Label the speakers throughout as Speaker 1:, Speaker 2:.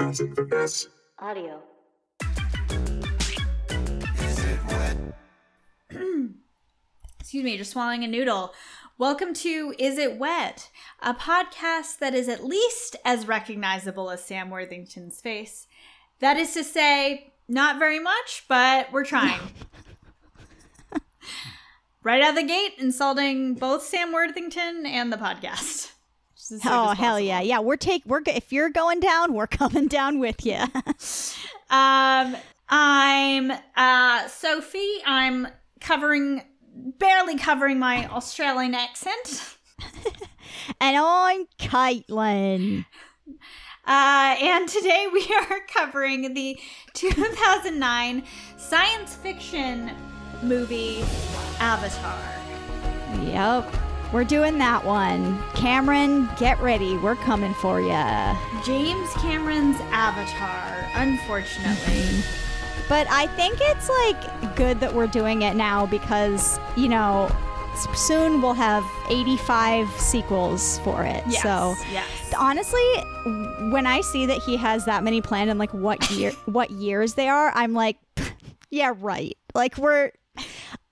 Speaker 1: Nothing but mess.
Speaker 2: Audio.
Speaker 3: Excuse me, just swallowing a noodle. Welcome to Is It Wet, a podcast that is at least as recognizable as Sam Worthington's face. That is to say, not very much, but we're trying. right out of the gate, insulting both Sam Worthington and the podcast. As
Speaker 4: Oh hell yeah, yeah. We're take we're if you're going down, we're coming down with you.
Speaker 3: Um, I'm uh Sophie. I'm covering, barely covering my Australian accent.
Speaker 4: and I'm Caitlin.
Speaker 3: Uh, and today we are covering the 2009 science fiction movie Avatar.
Speaker 4: Yep, we're doing that one. Cameron, get ready. We're coming for you.
Speaker 3: James Cameron's Avatar, unfortunately. Mm-hmm.
Speaker 4: But I think it's like good that we're doing it now because you know soon we'll have 85 sequels for it.
Speaker 3: Yes,
Speaker 4: So
Speaker 3: yes.
Speaker 4: honestly, when I see that he has that many planned and like what year what years they are, I'm like, yeah, right. Like we're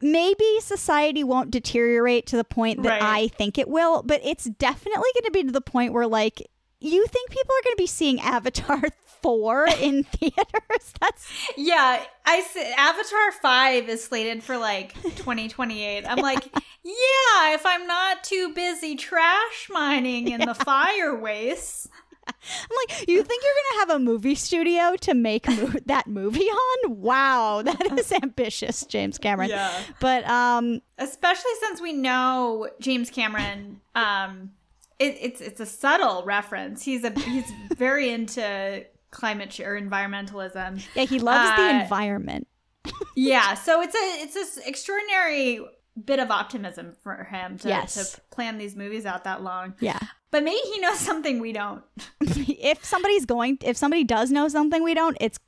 Speaker 4: maybe society won't deteriorate to the point that
Speaker 3: Right.
Speaker 4: I think it will, but it's definitely going to be to the point where like you think people are going to be seeing Avatar 4 in theaters? That's
Speaker 3: Yeah, I s- Avatar 5 is slated for like 2028. I'm like, yeah, if I'm not too busy trash mining in the fire wastes.
Speaker 4: I'm like, you think you're gonna have a movie studio to make mo- that movie on? Wow, that is ambitious, James Cameron.
Speaker 3: Yeah.
Speaker 4: But um,
Speaker 3: especially since we know James Cameron. Um, it, it's it's a subtle reference. He's a he's very into climate ch- or environmentalism.
Speaker 4: yeah, he loves the
Speaker 3: Uh,
Speaker 4: environment.
Speaker 3: Yeah, so it's a it's this extraordinary bit of optimism for him to,
Speaker 4: Yes.
Speaker 3: to plan these movies out that long.
Speaker 4: Yeah.
Speaker 3: But maybe he knows something we don't.
Speaker 4: if somebody's going, if somebody does know something we don't, it's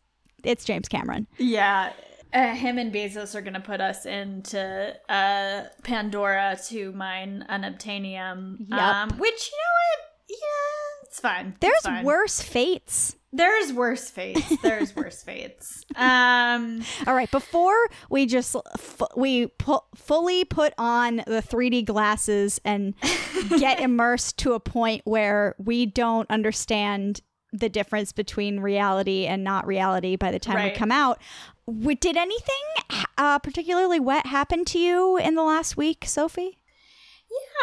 Speaker 4: it's James Cameron.
Speaker 3: Yeah. Uh, him and Bezos are going to put us into uh, Pandora to mine unobtainium.
Speaker 4: Yep.
Speaker 3: Um, which, you know what? Yeah, it's fine. It's
Speaker 4: There's
Speaker 3: fine.
Speaker 4: worse fates.
Speaker 3: There's worse fates. There's worse fates. Um,
Speaker 4: All right, before we just f- we pu- fully put on the 3D glasses and get immersed to a point where we don't understand the difference between reality and not reality by the time we come out. W- Did anything uh, particularly wet happen to you in the last week, Sophie?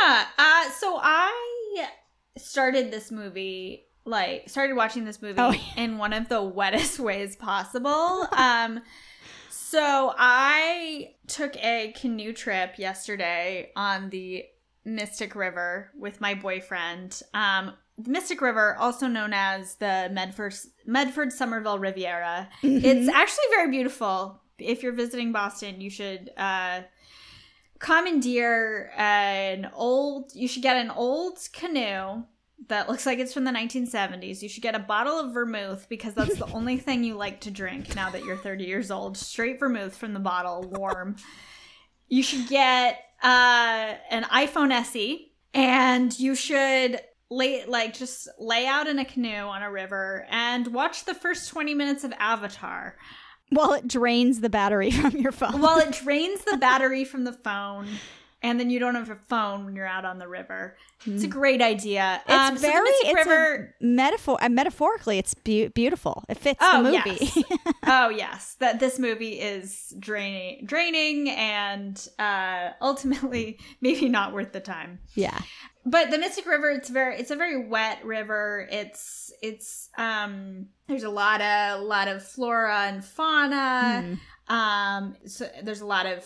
Speaker 3: yeah. Uh, so I started this movie, like, started watching this movie
Speaker 4: Oh,
Speaker 3: in one of the wettest ways possible. Um, so I took a canoe trip yesterday on the Mystic River with my boyfriend. Um, the Mystic River, also known as the Medford Medford Somerville Riviera. It's actually very beautiful. If you're visiting Boston, you should uh, commandeer an old. You should get an old canoe that looks like it's from the 1970s. You should get a bottle of vermouth because that's the only thing you like to drink now that you're 30 years old. Straight vermouth from the bottle, warm. You should get uh, an iPhone SE, and you should lay like just lay out in a canoe on a river and watch the first 20 minutes of Avatar
Speaker 4: Well, it drains the battery from your phone.
Speaker 3: while it drains the battery from the phone. And then you don't have a phone when you're out on the river. It's a great idea.
Speaker 4: it's
Speaker 3: Um,
Speaker 4: very
Speaker 3: Mystic
Speaker 4: it's
Speaker 3: River.
Speaker 4: a metaphor. Uh, metaphorically, it's be- beautiful. It fits
Speaker 3: Oh,
Speaker 4: the movie.
Speaker 3: yes. oh yes, that this movie is draining, draining, and uh, ultimately maybe not worth the time.
Speaker 4: yeah.
Speaker 3: But the Mystic River, it's very, it's a very wet river. It's, it's, um, there's a lot of, lot of flora and fauna.
Speaker 4: Hmm.
Speaker 3: Um, so there's a lot of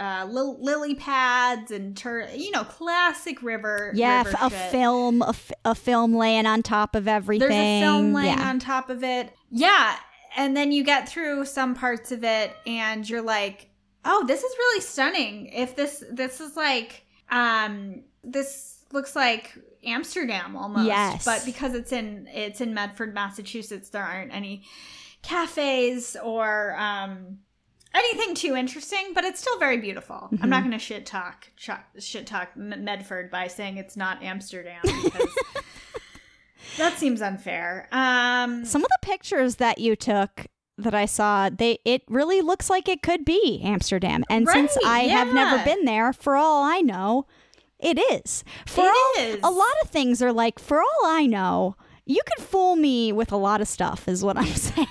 Speaker 3: uh, lil- lily pads and tur- you know, classic river.
Speaker 4: Yeah,
Speaker 3: river
Speaker 4: a
Speaker 3: shit.
Speaker 4: film, a, f- a film laying on top of everything.
Speaker 3: There's a film laying
Speaker 4: yeah.
Speaker 3: on top of it. Yeah. And then you get through some parts of it and you're like, oh, this is really stunning. If this this is like um this looks like Amsterdam almost.
Speaker 4: Yes.
Speaker 3: But because it's in it's in Medford, Massachusetts, there aren't any cafes or um anything too interesting, but it's still very beautiful. I'm not going to shit talk ch- shit talk M- Medford by saying it's not Amsterdam because that seems unfair. Um,
Speaker 4: Some of the pictures that you took that I saw, they it really looks like it could be Amsterdam. And since
Speaker 3: Right,
Speaker 4: I have never been there, for all I know, it is. For
Speaker 3: It
Speaker 4: all,
Speaker 3: is.
Speaker 4: a lot of things are like, for all I know, you could fool me with a lot of stuff, is what I'm saying.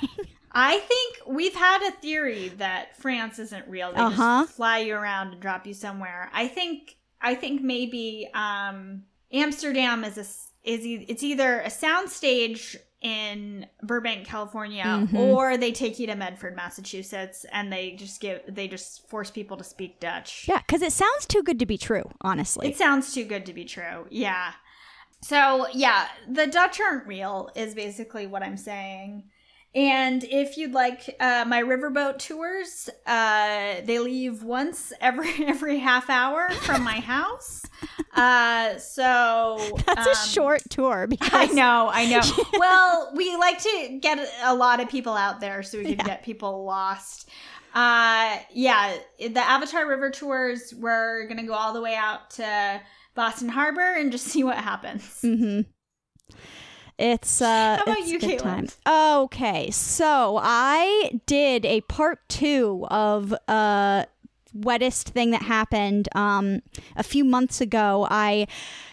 Speaker 3: I think we've had a theory that France isn't real. They
Speaker 4: Uh-huh.
Speaker 3: just fly you around and drop you somewhere. I think I think maybe um, Amsterdam is a is e- it's either a soundstage in Burbank, California,
Speaker 4: Mhm.
Speaker 3: or they take you to Medford, Massachusetts, and they just give they just force people to speak Dutch.
Speaker 4: yeah, because it sounds too good to be true, honestly.
Speaker 3: It sounds too good to be true. Yeah. So, yeah, the Dutch aren't real, is basically what I'm saying. And if you'd like uh, my riverboat tours, uh, they leave once every every half hour from my house. Uh, so
Speaker 4: That's a
Speaker 3: um,
Speaker 4: short tour because
Speaker 3: I know, I know. well, we like to get a lot of people out there so we can
Speaker 4: Yeah.
Speaker 3: get people lost. Uh, yeah, the Avatar River tours, we're gonna go all the way out to Boston Harbor and just see what happens.
Speaker 4: hmm It's uh,
Speaker 3: How
Speaker 4: it's
Speaker 3: you,
Speaker 4: good
Speaker 3: Caitlin?
Speaker 4: time. Okay, so I did a part two of uh wettest thing that happened um a few months ago. I,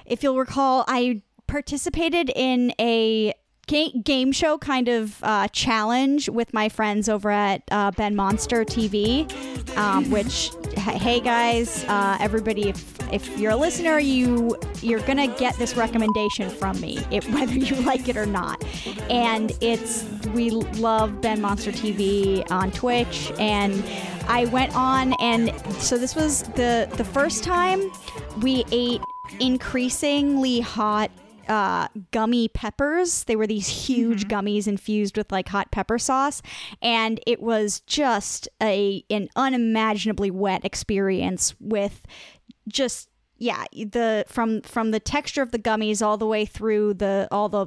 Speaker 4: if you'll recall, I participated in a ga- game show kind of uh, challenge with my friends over at uh, Ben Monster TV, um, which hey guys, uh, everybody, if if you're a listener, you you're gonna get this recommendation from me, it, whether you like it or not. And it's we love Ben Monster TV on Twitch, and I went on, and so this was the the first time we ate increasingly hot uh, gummy peppers. They were these huge gummies infused with like hot pepper sauce, and it was just a an unimaginably wet experience with just yeah the from from the texture of the gummies all the way through the all the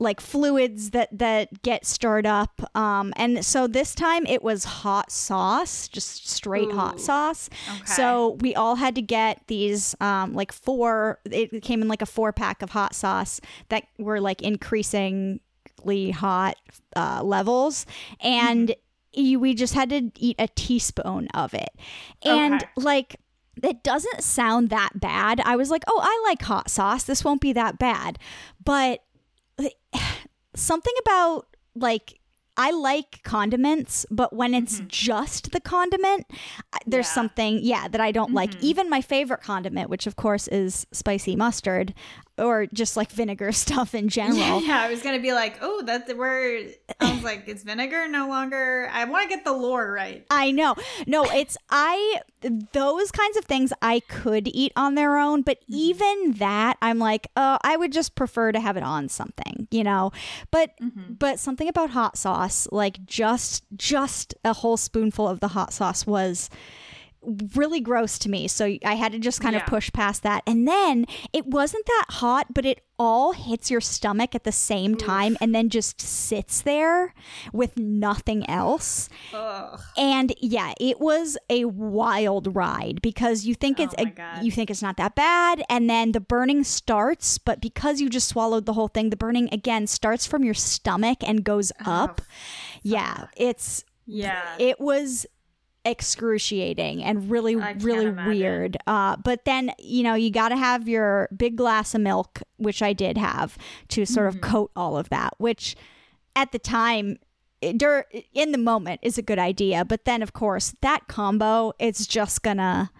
Speaker 4: like fluids that that get stirred up um and so this time it was hot sauce just straight hot sauce.
Speaker 3: Okay.
Speaker 4: so we all had to get these um like four it came in like a four pack of hot sauce that were like increasingly hot uh levels. And you, we just had to eat a teaspoon of it. And
Speaker 3: Okay.
Speaker 4: like it doesn't sound that bad. I was like oh i like hot sauce. This won't be that bad. But something about like I like condiments, but when it's mm-hmm. just the condiment, there's
Speaker 3: Yeah.
Speaker 4: something, yeah, that I don't like. Mm-hmm. Even my favorite condiment, which of course is spicy mustard or just like vinegar stuff in general.
Speaker 3: Yeah, I was gonna be like, oh, that's where I was like, it's vinegar no longer. I want to get the lore right.
Speaker 4: I know. No, it's I those kinds of things I could eat on their own, but even that I'm like, uh, I would just prefer to have it on something, you know. But but something about hot sauce, like just just a whole spoonful of the hot sauce was really gross to me. So I had to just kind of push past that. And then it wasn't that hot, but it all hits your stomach at the same time and then just sits there with nothing else.
Speaker 3: Ugh.
Speaker 4: And yeah, it was a wild ride because you think
Speaker 3: Oh
Speaker 4: it's
Speaker 3: God.
Speaker 4: you think it's not that bad and then the burning starts, but because you just swallowed the whole thing, the burning again starts from your stomach and goes oh, up. yeah, it's
Speaker 3: Yeah.
Speaker 4: it was excruciating and really really
Speaker 3: imagine.
Speaker 4: weird uh, but then you know you got to have your big glass of milk which i did have to sort
Speaker 3: Mm-hmm.
Speaker 4: of coat all of that which at the time it- in the moment is a good idea but then of course that combo it's just gonna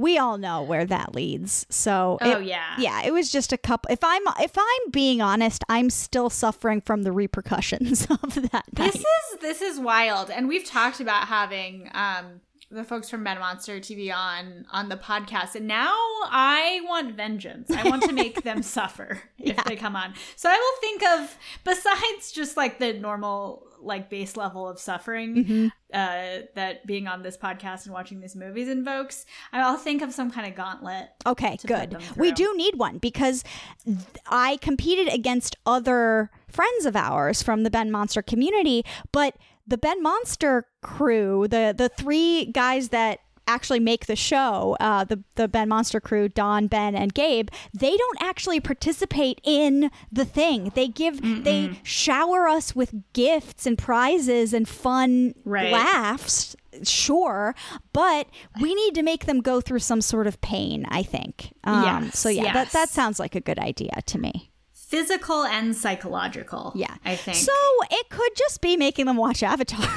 Speaker 4: we all know where that leads so
Speaker 3: oh yeah.
Speaker 4: yeah it was just a couple if i'm if i'm being honest i'm still suffering from the repercussions of that
Speaker 3: This
Speaker 4: night.
Speaker 3: is this is wild, and we've talked about having um the folks from Ben Monster TV on on the podcast, and now I want vengeance. I want to make them suffer if
Speaker 4: Yeah.
Speaker 3: they come on. So I will think of besides just like the normal like base level of suffering
Speaker 4: Mm-hmm.
Speaker 3: uh, that being on this podcast and watching these movies invokes. I'll think of some kind of gauntlet.
Speaker 4: Okay, good. We do need one because th- I competed against other friends of ours from the Ben Monster community, but the Ben Monster crew, the the three guys that actually make the show, uh, the the Ben Monster crew, Don, Ben, and Gabe, they don't actually participate in the thing. They give they shower us with gifts and prizes and fun
Speaker 3: Right.
Speaker 4: laughs. Sure, but we need to make them go through some sort of pain. I think. Um,
Speaker 3: Yes,
Speaker 4: so yeah, that that sounds like a good idea to me.
Speaker 3: Physical and psychological.
Speaker 4: Yeah,
Speaker 3: I think.
Speaker 4: So it could just be making them watch Avatar.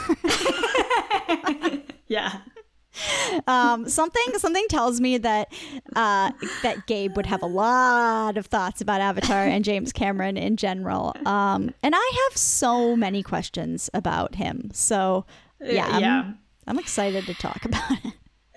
Speaker 3: yeah.
Speaker 4: um, something something tells me that uh, that Gabe would have a lot of thoughts about Avatar and James Cameron in general. Um, and I have so many questions about him. So yeah, I'm,
Speaker 3: yeah.
Speaker 4: I'm excited to talk about it.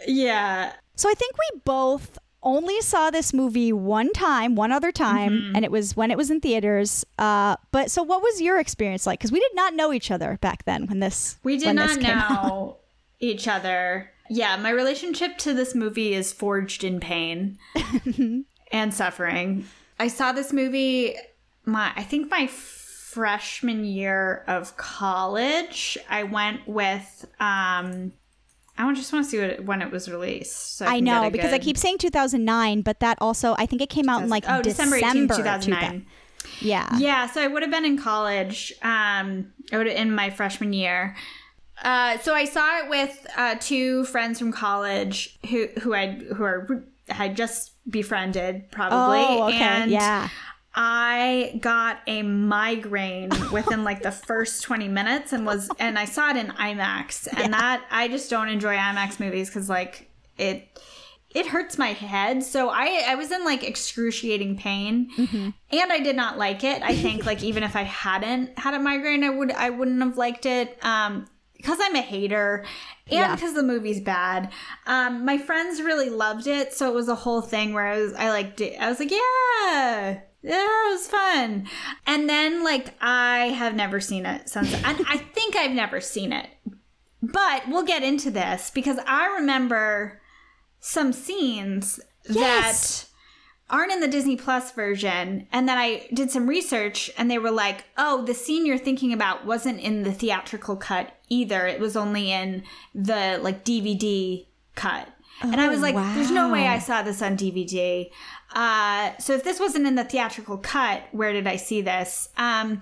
Speaker 3: Yeah.
Speaker 4: So I think we both only saw this movie one time, one other time,
Speaker 3: Mm-hmm.
Speaker 4: and it was when it was in theaters. Uh, but so what was your experience like? Because we did not know each other back then when this
Speaker 3: We did not
Speaker 4: came out.
Speaker 3: know each other. Yeah, my relationship to this movie is forged in pain and suffering. I saw this movie my I think my freshman year of college. I went with um I just want to see what, when it was released. So I,
Speaker 4: I know because I keep saying 2009, but that also I think it came out in like
Speaker 3: oh December 18, 2009.
Speaker 4: 2000 Yeah.
Speaker 3: Yeah, so I would have been in college. Um, I would in my freshman year. Uh, so I saw it with uh, two friends from college who who I who are had just befriended probably.
Speaker 4: Oh, okay.
Speaker 3: And
Speaker 4: yeah.
Speaker 3: I got a migraine within like the first 20 minutes and was and I saw it in IMAX and that I just don't enjoy IMAX movies cuz like it it hurts my head. So I I was in like excruciating pain and I did not like it. I think like even if I hadn't had a migraine I would I wouldn't have liked it um because I'm a hater and
Speaker 4: Yeah.
Speaker 3: because the movie's bad. Um my friends really loved it, so it was a whole thing where I was I like I was like, yeah. Yeah, it was fun. And then like I have never seen it since and I think I've never seen it. But we'll get into this because I remember some scenes
Speaker 4: Yes.
Speaker 3: that aren't in the Disney Plus version. And then I did some research and they were like, oh, the scene you're thinking about wasn't in the theatrical cut either. It was only in the like DVD cut. and I was
Speaker 4: Oh,
Speaker 3: like, there's no way. I saw this on DVD. Uh, so if this wasn't in the theatrical cut, where did I see this? Um,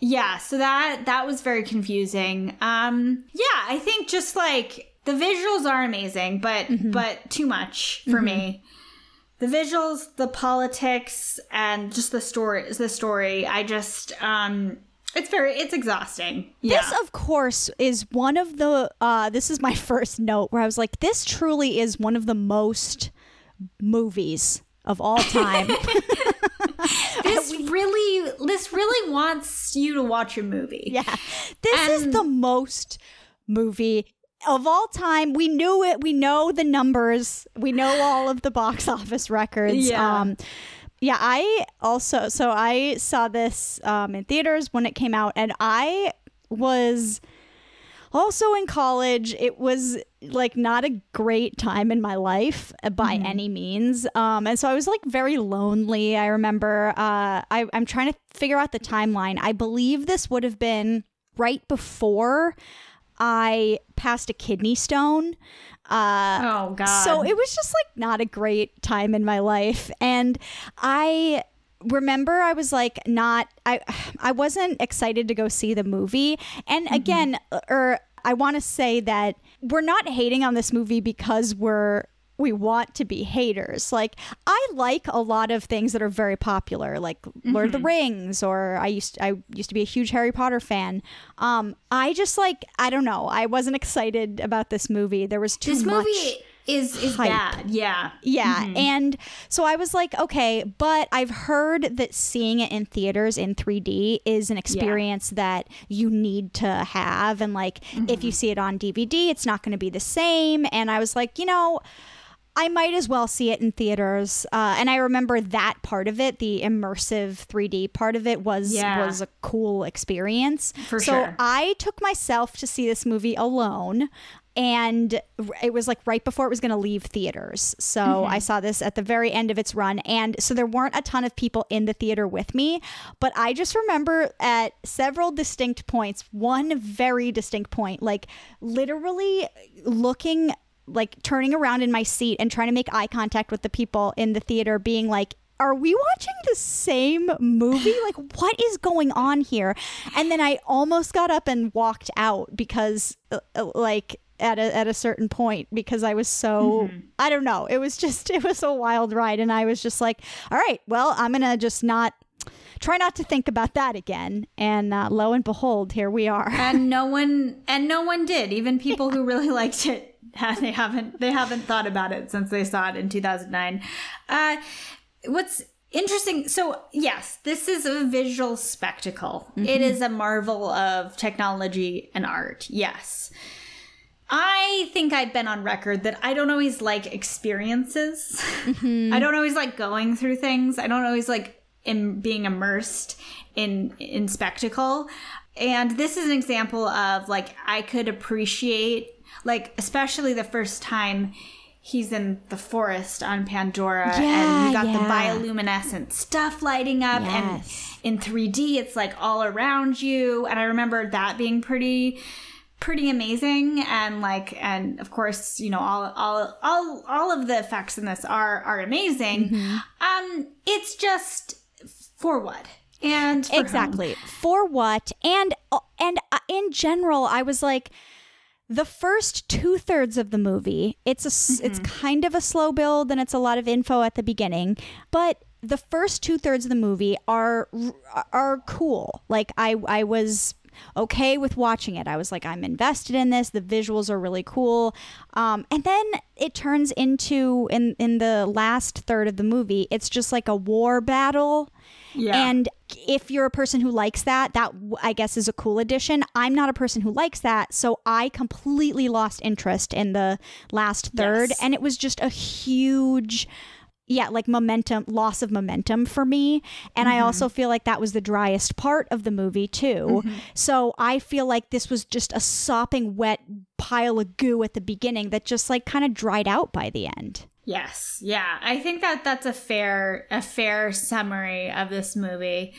Speaker 3: yeah, so that that was very confusing. Um, yeah, I think just like the visuals are amazing, but but too much for me. The visuals, the politics, and just the story. The story. I just um, it's very it's exhausting. Yeah.
Speaker 4: This, of course, is one of the. Uh, this is my first note where I was like, this truly is one of the most movies of all time.
Speaker 3: this really this really wants you to watch a movie.
Speaker 4: yeah. This is the most movie of all time. We knew it. We know the numbers. We know all of the box office records.
Speaker 3: Yeah.
Speaker 4: Um, yeah, I also so I saw this um, in theaters when it came out, and I was also in college. It was like not a great time in my life uh, by any means, um, and so I was like very lonely. I remember. Uh, I, I'm trying to figure out the timeline. I believe this would have been right before I passed a kidney stone. Uh,
Speaker 3: Oh God.
Speaker 4: so it was just like not a great time in my life. And I remember I was like not I I wasn't excited to go see the movie. And mm-hmm. again, or I want to say that we're not hating on this movie because we're we want to be haters. Like I like a lot of things that are very popular, like Lord of the mm-hmm. Rings, or I used I used to be a huge Harry Potter fan. Um, I just like I don't know. I wasn't excited about this movie. There was too
Speaker 3: this
Speaker 4: much.
Speaker 3: movie is is
Speaker 4: hype.
Speaker 3: bad. Yeah.
Speaker 4: Yeah. And so I was like, okay, but I've heard that seeing it in theaters in 3D is an experience that you need to have. And like, if you see it on DVD, it's not going to be the same. And I was like, you know, I might as well see it in theaters. Uh, and I remember that part of it, the immersive 3D part of it, was
Speaker 3: Yeah.
Speaker 4: was a cool experience.
Speaker 3: For
Speaker 4: so
Speaker 3: sure.
Speaker 4: I took myself to see this movie alone. And it was like right before it was going to leave theaters. So
Speaker 3: Mm-hmm.
Speaker 4: I saw this at the very end of its run. And so there weren't a ton of people in the theater with me. But I just remember at several distinct points, one very distinct point, like literally looking like turning around in my seat and trying to make eye contact with the people in the theater, being like, are we watching the same movie? Like, what is going on here? And then I almost got up and walked out because, uh, uh, like, at a, at a certain point because I was so
Speaker 3: Mm-hmm.
Speaker 4: I don't know. It was just it was a wild ride. And I was just like all right well I'm gonna just not try not to think about that again. And uh, lo and behold here we are.
Speaker 3: And no one and no one did. Even people who really liked it they haven't they haven't thought about it since they saw it in 2009 uh what's interesting so yes this is a visual spectacle. It is a marvel of technology and art. Yes I think I've been on record that I don't always like experiences. Mm-hmm. I don't always like going through things. I don't always like in being immersed in in spectacle. And this is an example of like I could appreciate like especially the first time he's in the forest on Pandora and you got the bioluminescent stuff lighting up
Speaker 4: Yes.
Speaker 3: and in 3D it's like all around you and I remember that being pretty pretty amazing. And like and of course you know all all all all of the effects in this are are amazing.
Speaker 4: Mm-hmm.
Speaker 3: um it's just for what? And for whom?
Speaker 4: exactly. For what? And and uh, in general i was like the first two-thirds of the movie it's a s it's kind of a slow build and it's a lot of info at the beginning but the first two-thirds of the movie are are cool. Like i i was okay with watching it i was like i'm invested in this the visuals are really cool um, and then it turns into in in the last third of the movie it's just like a war battle
Speaker 3: Yeah.
Speaker 4: and if you're a person who likes that, that I guess is a cool addition. I'm not a person who likes that, so I completely lost interest in the last third,
Speaker 3: Yes.
Speaker 4: and it was just a huge. Yeah, like momentum, loss of momentum for me. And I also mm-hmm. feel like that was the driest part of the movie, too. Mm-hmm. So I feel like this was just a sopping wet pile of goo at the beginning that just like kind of dried out by the end.
Speaker 3: yes yeah i think that that's a fair a fair summary of this movie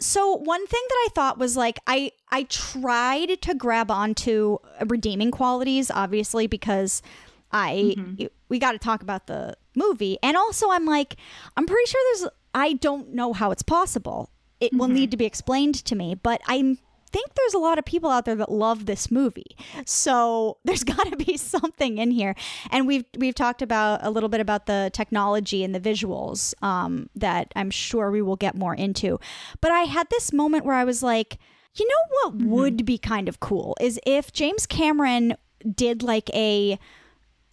Speaker 4: So one thing that I thought was like I I tried to grab onto redeeming qualities obviously because I mm-hmm. We got to talk about the movie and also I'm like I'm pretty sure there's I don't know how it's possible. It will need to be explained to me, but I think there's a lot of people out there that love this movie. So there's got to be something in here. And we've we've talked about a little bit about the technology and the visuals um, that I'm sure we will get more into. But I had this moment where I was like, you know what would be kind of cool is if James Cameron did like a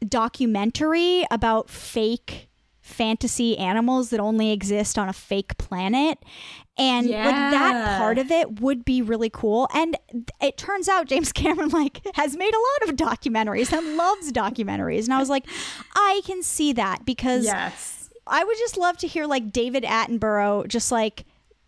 Speaker 4: documentary about fake fantasy animals that only exist on a fake planet. And like that part of it would be really cool. And it turns out James Cameron like has made a lot of documentaries and loves documentaries. And I was like I can see that because
Speaker 3: yes.
Speaker 4: I would just love to hear like David Attenborough just like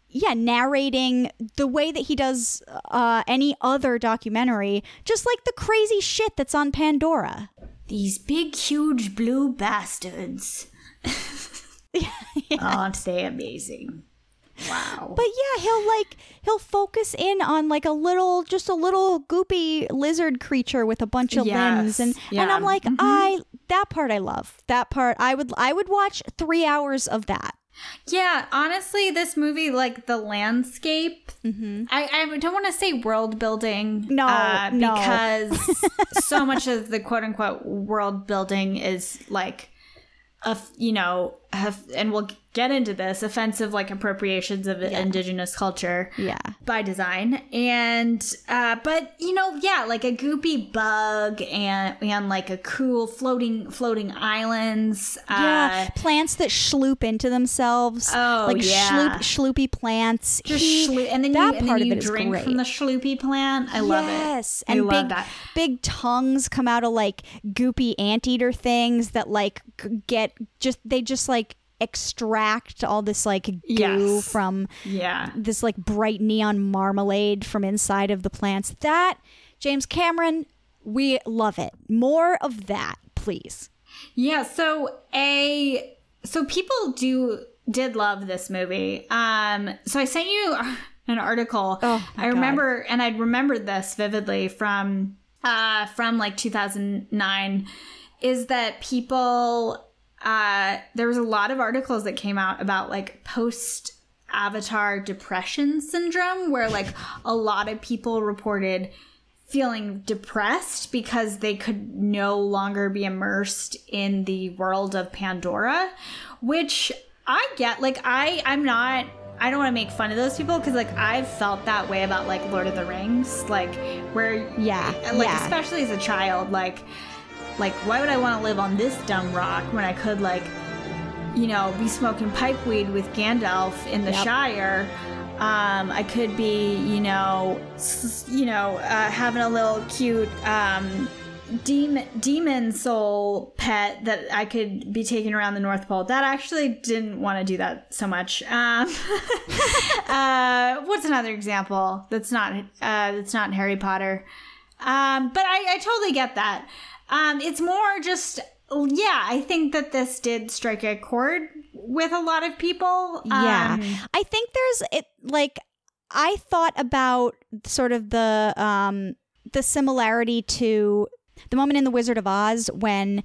Speaker 4: yeah narrating the way that he does uh any other documentary just like the crazy shit that's on Pandora
Speaker 3: these big huge blue bastards aren't they amazing wow
Speaker 4: But yeah, he'll like he'll focus in on like a little just a little goopy lizard creature with a bunch of
Speaker 3: Yes,
Speaker 4: limbs and and
Speaker 3: yeah. Mm-hmm.
Speaker 4: I'm like I that part I love. That part I would I would watch 3 hours of that.
Speaker 3: Yeah, honestly, this movie, like the landscape, I, I don't want to say world building.
Speaker 4: No,
Speaker 3: uh,
Speaker 4: no.
Speaker 3: because so much of the quote unquote world building is like, a, you know, have, and we'll get into this offensive like appropriations of indigenous culture
Speaker 4: Yeah.
Speaker 3: by design and uh but you know yeah like a goopy bug and and like a cool floating floating islands
Speaker 4: Yeah,
Speaker 3: uh
Speaker 4: plants that schloop into themselves.
Speaker 3: Oh,
Speaker 4: like
Speaker 3: yeah.
Speaker 4: schloop, schloopy plants.
Speaker 3: Just
Speaker 4: He-
Speaker 3: shlo- and then
Speaker 4: that
Speaker 3: you, and
Speaker 4: part
Speaker 3: then
Speaker 4: of
Speaker 3: you
Speaker 4: it is
Speaker 3: drink
Speaker 4: great.
Speaker 3: from the shloopy plant. I love it.
Speaker 4: yes,
Speaker 3: I
Speaker 4: and
Speaker 3: love
Speaker 4: big
Speaker 3: that.
Speaker 4: big tongues come out of like goopy anteater things that like get just they just like extract all this like goo
Speaker 3: Yes.
Speaker 4: from
Speaker 3: Yeah.
Speaker 4: this like bright neon marmalade from inside of the plants. That James Cameron, we love it. More of that, please.
Speaker 3: Yeah, so a so people do did love this movie. Um so I sent you an article.
Speaker 4: Oh,
Speaker 3: I remember and I remembered this vividly from uh, from like 2009 is that people uh, there was a lot of articles that came out about like post avatar depression syndrome where like a lot of people reported feeling depressed because they could no longer be immersed in the world of Pandora, which I get. Like I I'm not I don't want to make fun of those people because like I've felt that way about like Lord of the Rings, like where
Speaker 4: Yeah,
Speaker 3: like
Speaker 4: yeah.
Speaker 3: especially as a child, like like why would I want to live on this dumb rock when I could like you know be smoking pipe weed with Gandalf in the
Speaker 4: Yep.
Speaker 3: Shire. Um, I could be, you know, s- you know, uh, having a little cute um, demon demon soul pet that I could be taking around the North Pole. That actually didn't want to do that so much. Um, uh, what's another example that's not uh, that's not Harry Potter? Um, but I, I totally get that. Um, it's more just yeah. I think that this did strike a chord with a lot of people.
Speaker 4: Yeah.
Speaker 3: Um,
Speaker 4: I think there's it like I thought about sort of the um the similarity to the moment in the Wizard of Oz when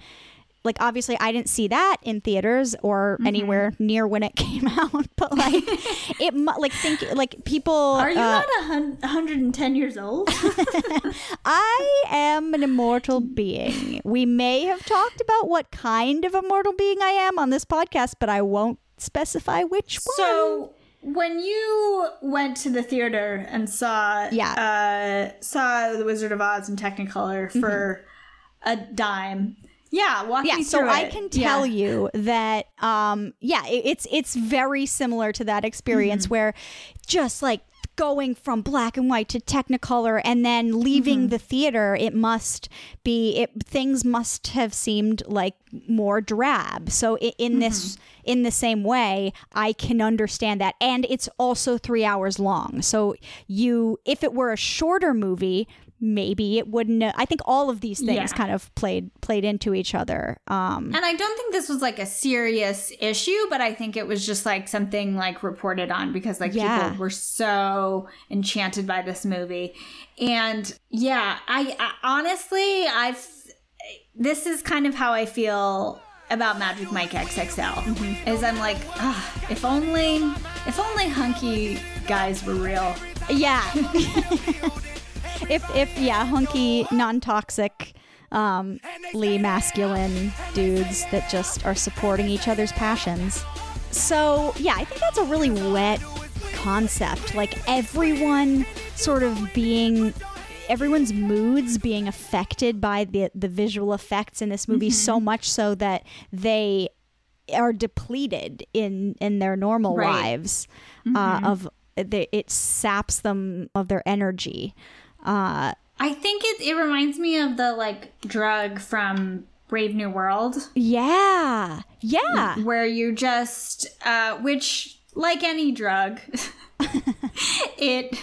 Speaker 4: like obviously I didn't see that in theaters or
Speaker 3: Mm-hmm.
Speaker 4: anywhere near when it came out but like it like think like people
Speaker 3: Are you
Speaker 4: uh,
Speaker 3: not a hun- 110 years old?
Speaker 4: I am an immortal being. We may have talked about what kind of immortal being I am on this podcast, but I won't specify which one.
Speaker 3: So when you went to the theater and saw uh, saw the Wizard of Oz in Technicolor for a dime, yeah, walk
Speaker 4: yeah so i
Speaker 3: it.
Speaker 4: can tell
Speaker 3: Yeah.
Speaker 4: you that um yeah it, it's it's very similar to that experience
Speaker 3: Mm-hmm.
Speaker 4: where just like going from black and white to technicolor and then leaving
Speaker 3: Mm-hmm.
Speaker 4: the theater it must be it things must have seemed like more drab so in this
Speaker 3: Mm-hmm.
Speaker 4: in the same way i can understand that and it's also 3 hours long so you if it were a shorter movie maybe it wouldn't i think all of these things
Speaker 3: Yeah.
Speaker 4: kind of played played into each other um
Speaker 3: And I don't think this was like a serious issue, but I think it was just like something like reported on because like
Speaker 4: Yeah.
Speaker 3: people were so enchanted by this movie. And yeah, I, I honestly, I've this is kind of how I feel about Magic Mike XXL.
Speaker 4: Mm-hmm.
Speaker 3: Is I'm like, ah, if only, if only hunky guys were real.
Speaker 4: Yeah. if if yeah, hunky, non-toxic, um, masculine dudes that just are supporting each other's passions. So yeah, I think that's a really wet concept. Like everyone sort of being everyone's moods being affected by the the visual effects in this movie so much so that they are depleted in in their normal
Speaker 3: Right.
Speaker 4: lives uh, of they, it saps them of their energy uh,
Speaker 3: I think it it reminds me of the like drug from Brave New World.
Speaker 4: yeah. Yeah.
Speaker 3: Where you just uh which like any drug it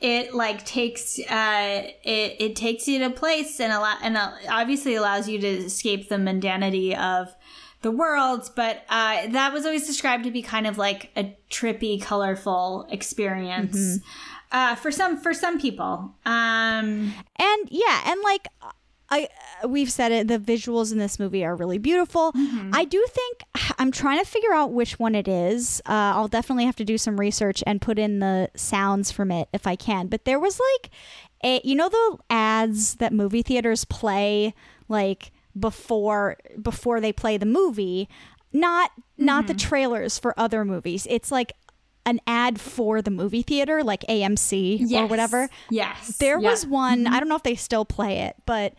Speaker 3: it like takes uh it it takes you to a place and allow and uh, obviously allows you to escape the mundanity of the world but uh that was always described to be kind of like a trippy colorful experience uh for some for some people um
Speaker 4: and yeah and like I we've said it the visuals in this movie are really beautiful. I do think I'm trying to figure out which one it is. Uh, I'll definitely have to do some research and put in the sounds from it if I can. But there was like a you know the ads that movie theaters play like before before they play the movie, not not the trailers for other movies. It's like an ad for the movie theater like AMC or whatever.
Speaker 3: yes.
Speaker 4: There
Speaker 3: Yeah.
Speaker 4: was one, mm-hmm. I don't know if they still play it, but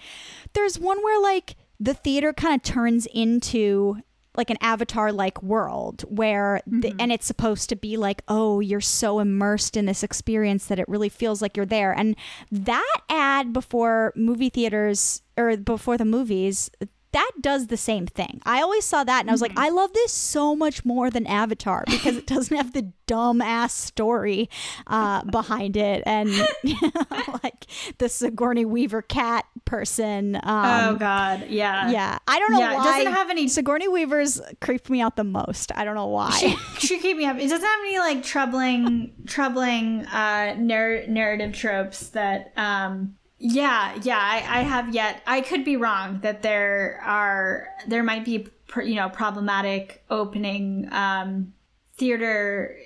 Speaker 4: there's one where like the theater kind of turns into like an avatar like world where the, mm-hmm. and it's supposed to be like oh you're so immersed in this experience that it really feels like you're there. And that ad before movie theaters or before the movies that does the same thing. I always saw that and I was like, I love this so much more than Avatar because it doesn't have the dumb ass story uh, behind it and you know, like the Sigourney Weaver cat person.
Speaker 3: oh
Speaker 4: Um,
Speaker 3: god yeah
Speaker 4: yeah, I don't know
Speaker 3: Yeah, it
Speaker 4: why.
Speaker 3: doesn't have any-
Speaker 4: Sigourney Weaver's creeped me out the most. I don't know why.
Speaker 3: she, she keep me up. It doesn't have any like troubling, troubling uh, narr- narrative tropes that um, Yeah, yeah, I, I have yet. I could be wrong that there are there might be you know problematic opening um, theater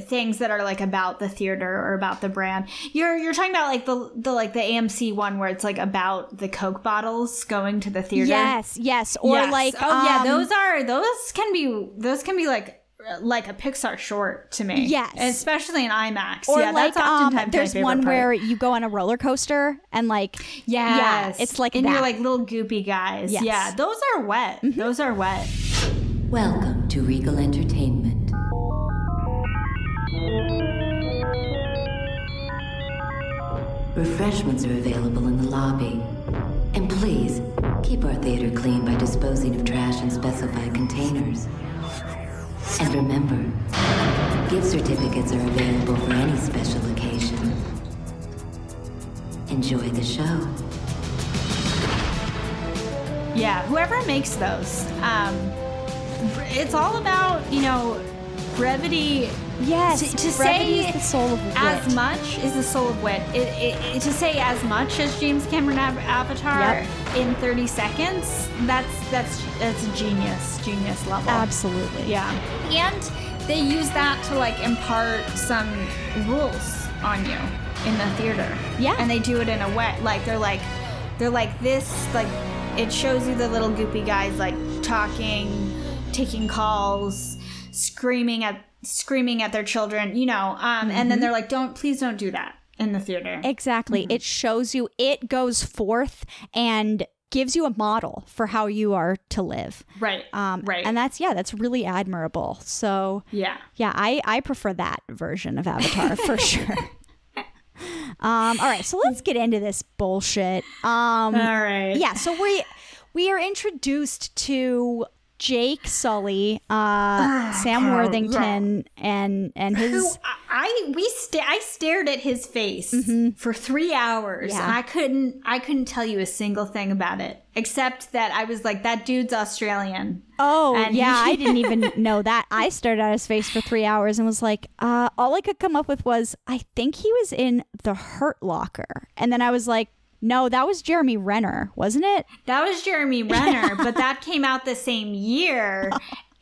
Speaker 3: things that are like about the theater or about the brand. You're you're talking about like the the like the AMC one where it's like about the Coke bottles going to the theater.
Speaker 4: Yes, yes, or
Speaker 3: Yes.
Speaker 4: like
Speaker 3: oh yeah,
Speaker 4: um,
Speaker 3: those are those can be those can be like like a Pixar short to me.
Speaker 4: Yes.
Speaker 3: especially in IMAX.
Speaker 4: Or
Speaker 3: yeah,
Speaker 4: like
Speaker 3: that's
Speaker 4: um,
Speaker 3: oftentimes my
Speaker 4: there's
Speaker 3: favorite
Speaker 4: one
Speaker 3: part.
Speaker 4: where you go on a roller coaster and like yeah, it's like
Speaker 3: and
Speaker 4: that.
Speaker 3: you're like little goopy guys.
Speaker 4: Yes. Mm-hmm.
Speaker 3: Yeah, those are wet. Those are wet.
Speaker 1: Welcome to Regal Entertainment. Refreshments are available in the lobby. And please, keep our theater clean by disposing of trash in specified containers. And remember, gift certificates are available for any special occasion. Enjoy the show.
Speaker 3: Yeah, whoever makes those, um, it's all about you know brevity.
Speaker 4: yes,
Speaker 3: To- to
Speaker 4: brevity
Speaker 3: say
Speaker 4: is the soul of wit.
Speaker 3: As much is the soul of wit. It, it, it- to say as much as James Cameron Av- Avatar
Speaker 4: Yep.
Speaker 3: in 30 seconds, that's that's that's genius, genius level.
Speaker 4: Absolutely.
Speaker 3: Yeah. And they use that to like impart some rules on you in the theater.
Speaker 4: Yeah.
Speaker 3: And they do it in a way like they're like they're like this like it shows you the little goopy guys like talking, taking calls, screaming at screaming at their children, you know. Um and
Speaker 4: Mm-hmm.
Speaker 3: then they're like don't please don't do that in the theater.
Speaker 4: Exactly.
Speaker 3: Mm-hmm.
Speaker 4: It shows you, it goes forth and gives you a model for how you are to live.
Speaker 3: right.
Speaker 4: Um,
Speaker 3: right.
Speaker 4: And that's, yeah, that's really admirable. So,
Speaker 3: yeah.
Speaker 4: yeah, I, I prefer that version of Avatar for sure. Um, all right, so let's get into this bullshit. Um,
Speaker 3: All right.
Speaker 4: yeah, so we we are introduced to Jake Sully, uh, Sam Worthington, and and
Speaker 3: who
Speaker 4: his
Speaker 3: I- I we sta- I stared at his face for three hours
Speaker 4: Mm-hmm. Yeah.
Speaker 3: and I couldn't I couldn't tell you a single thing about it except that I was like that dude's Australian.
Speaker 4: Oh,
Speaker 3: And
Speaker 4: yeah,
Speaker 3: he-
Speaker 4: I didn't even know that. I stared at his face for three hours and was like, uh, all I could come up with was, I think he was in the Hurt Locker. And then I was like, no, that was Jeremy Renner, wasn't it?
Speaker 3: That was Jeremy Renner, but that came out the same year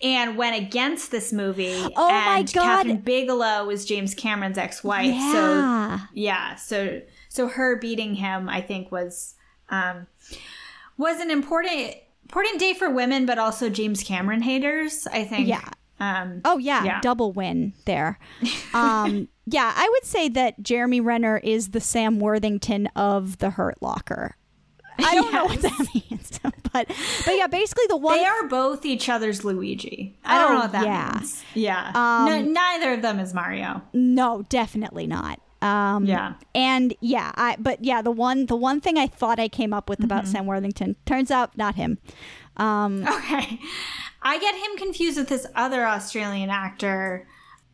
Speaker 3: and went against this movie.
Speaker 4: Oh my God.
Speaker 3: Kathryn Bigelow was James Cameron's ex-wife. So
Speaker 4: Yeah.
Speaker 3: yeah, so so her beating him, I think, was um was an important important day for women, but also James Cameron haters. I think.
Speaker 4: Yeah.
Speaker 3: Um,
Speaker 4: Oh, yeah,
Speaker 3: Yeah.
Speaker 4: double win there. Um, yeah, I would say that Jeremy Renner is the Sam Worthington of the Hurt Locker. I don't know what that means, but but yeah, basically the one
Speaker 3: they are both each other's Luigi. I don't
Speaker 4: Oh,
Speaker 3: know what that
Speaker 4: yeah.
Speaker 3: means. Yeah.
Speaker 4: Um,
Speaker 3: no, neither of them is Mario.
Speaker 4: No, definitely not. Um,
Speaker 3: Yeah.
Speaker 4: and yeah, I but yeah, the one the one thing I thought I came up with
Speaker 3: Mm-hmm.
Speaker 4: about Sam Worthington turns out not him. Um,
Speaker 3: Okay. I get him confused with this other Australian actor.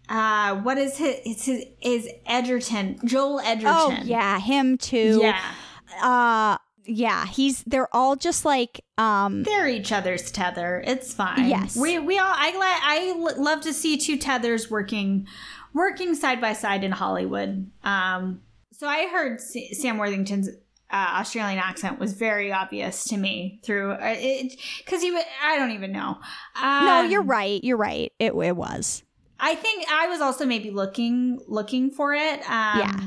Speaker 3: Uh, what is his? It's his is Edgerton, Joel Edgerton.
Speaker 4: oh yeah, him too.
Speaker 3: yeah.
Speaker 4: Uh, yeah, he's they're all just like um,
Speaker 3: They're each other's tether. It's fine.
Speaker 4: Yes.
Speaker 3: we we all. I I love to see two tethers working working side by side in Hollywood. Um, so I heard Sam Worthington's uh, Australian accent was very obvious to me through uh, it because he. I don't even know. Um,
Speaker 4: no, you're right. You're right. It it was.
Speaker 3: I think I was also maybe looking looking for it. Um,
Speaker 4: Yeah.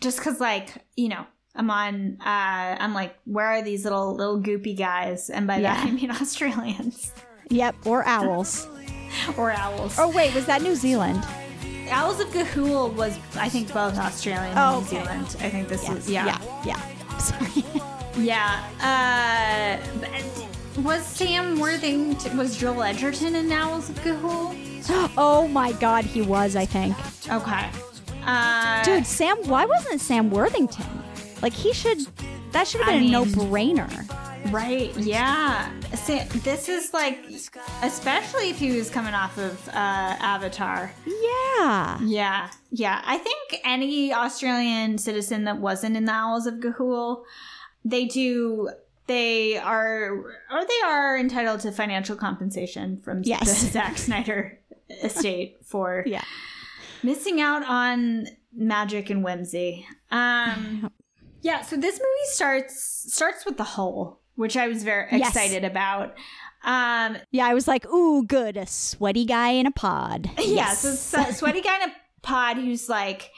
Speaker 3: Just because, like, you know, I'm on. Uh, I'm like, where are these little little goopy guys? And by that I mean Australians
Speaker 4: Yep, or owls.
Speaker 3: or owls.
Speaker 4: oh wait, was that New Zealand?
Speaker 3: Owls of Ga'Hoole was, I think, both Australian and
Speaker 4: Oh,
Speaker 3: New
Speaker 4: okay.
Speaker 3: Zealand. I think this
Speaker 4: Yes.
Speaker 3: is yeah,
Speaker 4: yeah, yeah. Sorry.
Speaker 3: yeah. Uh, was Sam Worthington? Was Joel Edgerton in Owls of Ga'Hoole?
Speaker 4: oh my God, he was. I think.
Speaker 3: Okay. Uh,
Speaker 4: Dude, Sam, why wasn't Sam Worthington? Like he should that should have
Speaker 3: I
Speaker 4: been a
Speaker 3: mean-
Speaker 4: no-brainer.
Speaker 3: Right, yeah. See, this is like, especially if he was coming off of uh, Avatar.
Speaker 4: Yeah.
Speaker 3: Yeah, yeah. I think any Australian citizen that wasn't in the Owls of Ga'Hoole, they do. They are, or they are entitled to financial compensation from
Speaker 4: Yes.
Speaker 3: the Zack Snyder estate for
Speaker 4: Yeah.
Speaker 3: missing out on magic and whimsy. Um, Yeah, so this movie starts starts with the hole, which I was very
Speaker 4: Yes.
Speaker 3: excited about. Um,
Speaker 4: Yeah, I was like, ooh, good, a sweaty guy in a pod.
Speaker 3: yeah, so, so sweaty guy in a pod who's like,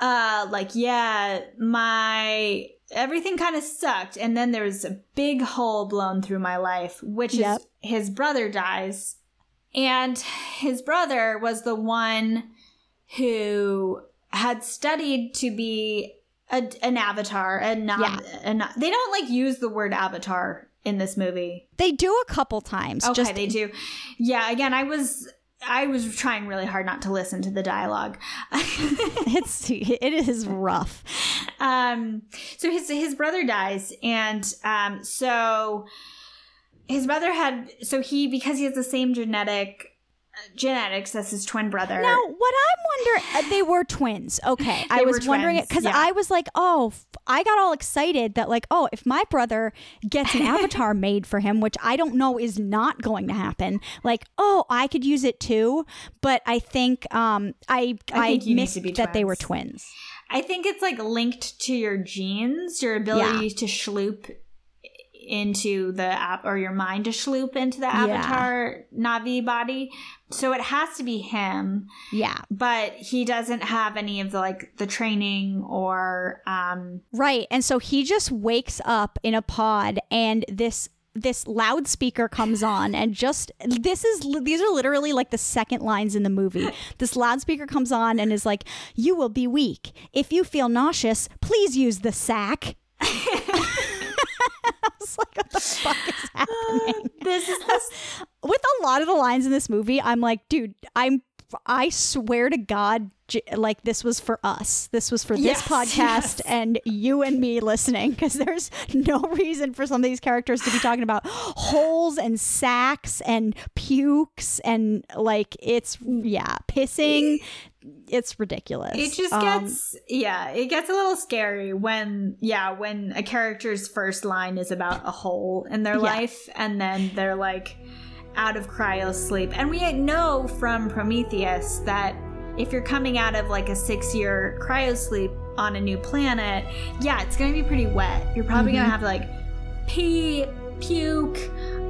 Speaker 3: uh, like yeah, my everything kind of sucked, and then there was a big hole blown through my life, which
Speaker 4: Yep.
Speaker 3: is his brother dies, and his brother was the one who had studied to be a, an avatar, and not,
Speaker 4: Yeah.
Speaker 3: a not, they don't like use the word avatar in this movie.
Speaker 4: They do a couple times.
Speaker 3: Okay,
Speaker 4: just
Speaker 3: they do. Yeah, again, I was I was trying really hard not to listen to the dialogue.
Speaker 4: it's it is rough.
Speaker 3: um, so his his brother dies, and um, so his brother had so he because he has the same genetic genetics that's his twin brother.
Speaker 4: Now, what I'm wondering, uh, they were twins. Okay, I was wondering it because
Speaker 3: yeah.
Speaker 4: I was like, oh, f- I got all excited that like, oh, if my brother gets an avatar made for him, which I don't know is not going to happen, like, oh, I could use it too. But I think um, I
Speaker 3: I
Speaker 4: I,
Speaker 3: think
Speaker 4: missed that they were
Speaker 3: twins.
Speaker 4: twins.
Speaker 3: I think it's like linked to your genes, your ability to schloop into the app or your mind to schloop into the
Speaker 4: Yeah.
Speaker 3: avatar Navi body. So it has to be him.
Speaker 4: Yeah,
Speaker 3: but he doesn't have any of the like the training or um
Speaker 4: right. And so he just wakes up in a pod, and this this loudspeaker comes on and just this is these are literally like the second lines in the movie this loudspeaker comes on and is like you will be weak if you feel nauseous please use the sack was like, what the fuck is happening?
Speaker 3: this is this
Speaker 4: With a lot of the lines in this movie, I'm like, dude, I'm, I swear to God, like this was for us. This was for this
Speaker 3: Yes,
Speaker 4: podcast
Speaker 3: yes.
Speaker 4: and you and me listening, because there's no reason for some of these characters to be talking about holes and sacks and pukes and like it's yeah, pissing. It's ridiculous.
Speaker 3: it just
Speaker 4: Um,
Speaker 3: gets yeah, it gets a little scary when yeah, when a character's first line is about a hole in their
Speaker 4: Yeah.
Speaker 3: life and then they're like out of cryo sleep. And we know from Prometheus that if you're coming out of like a 6-year cryo sleep on a new planet, yeah, it's going to be pretty wet. You're probably
Speaker 4: Mm-hmm.
Speaker 3: going to have to like pee, puke,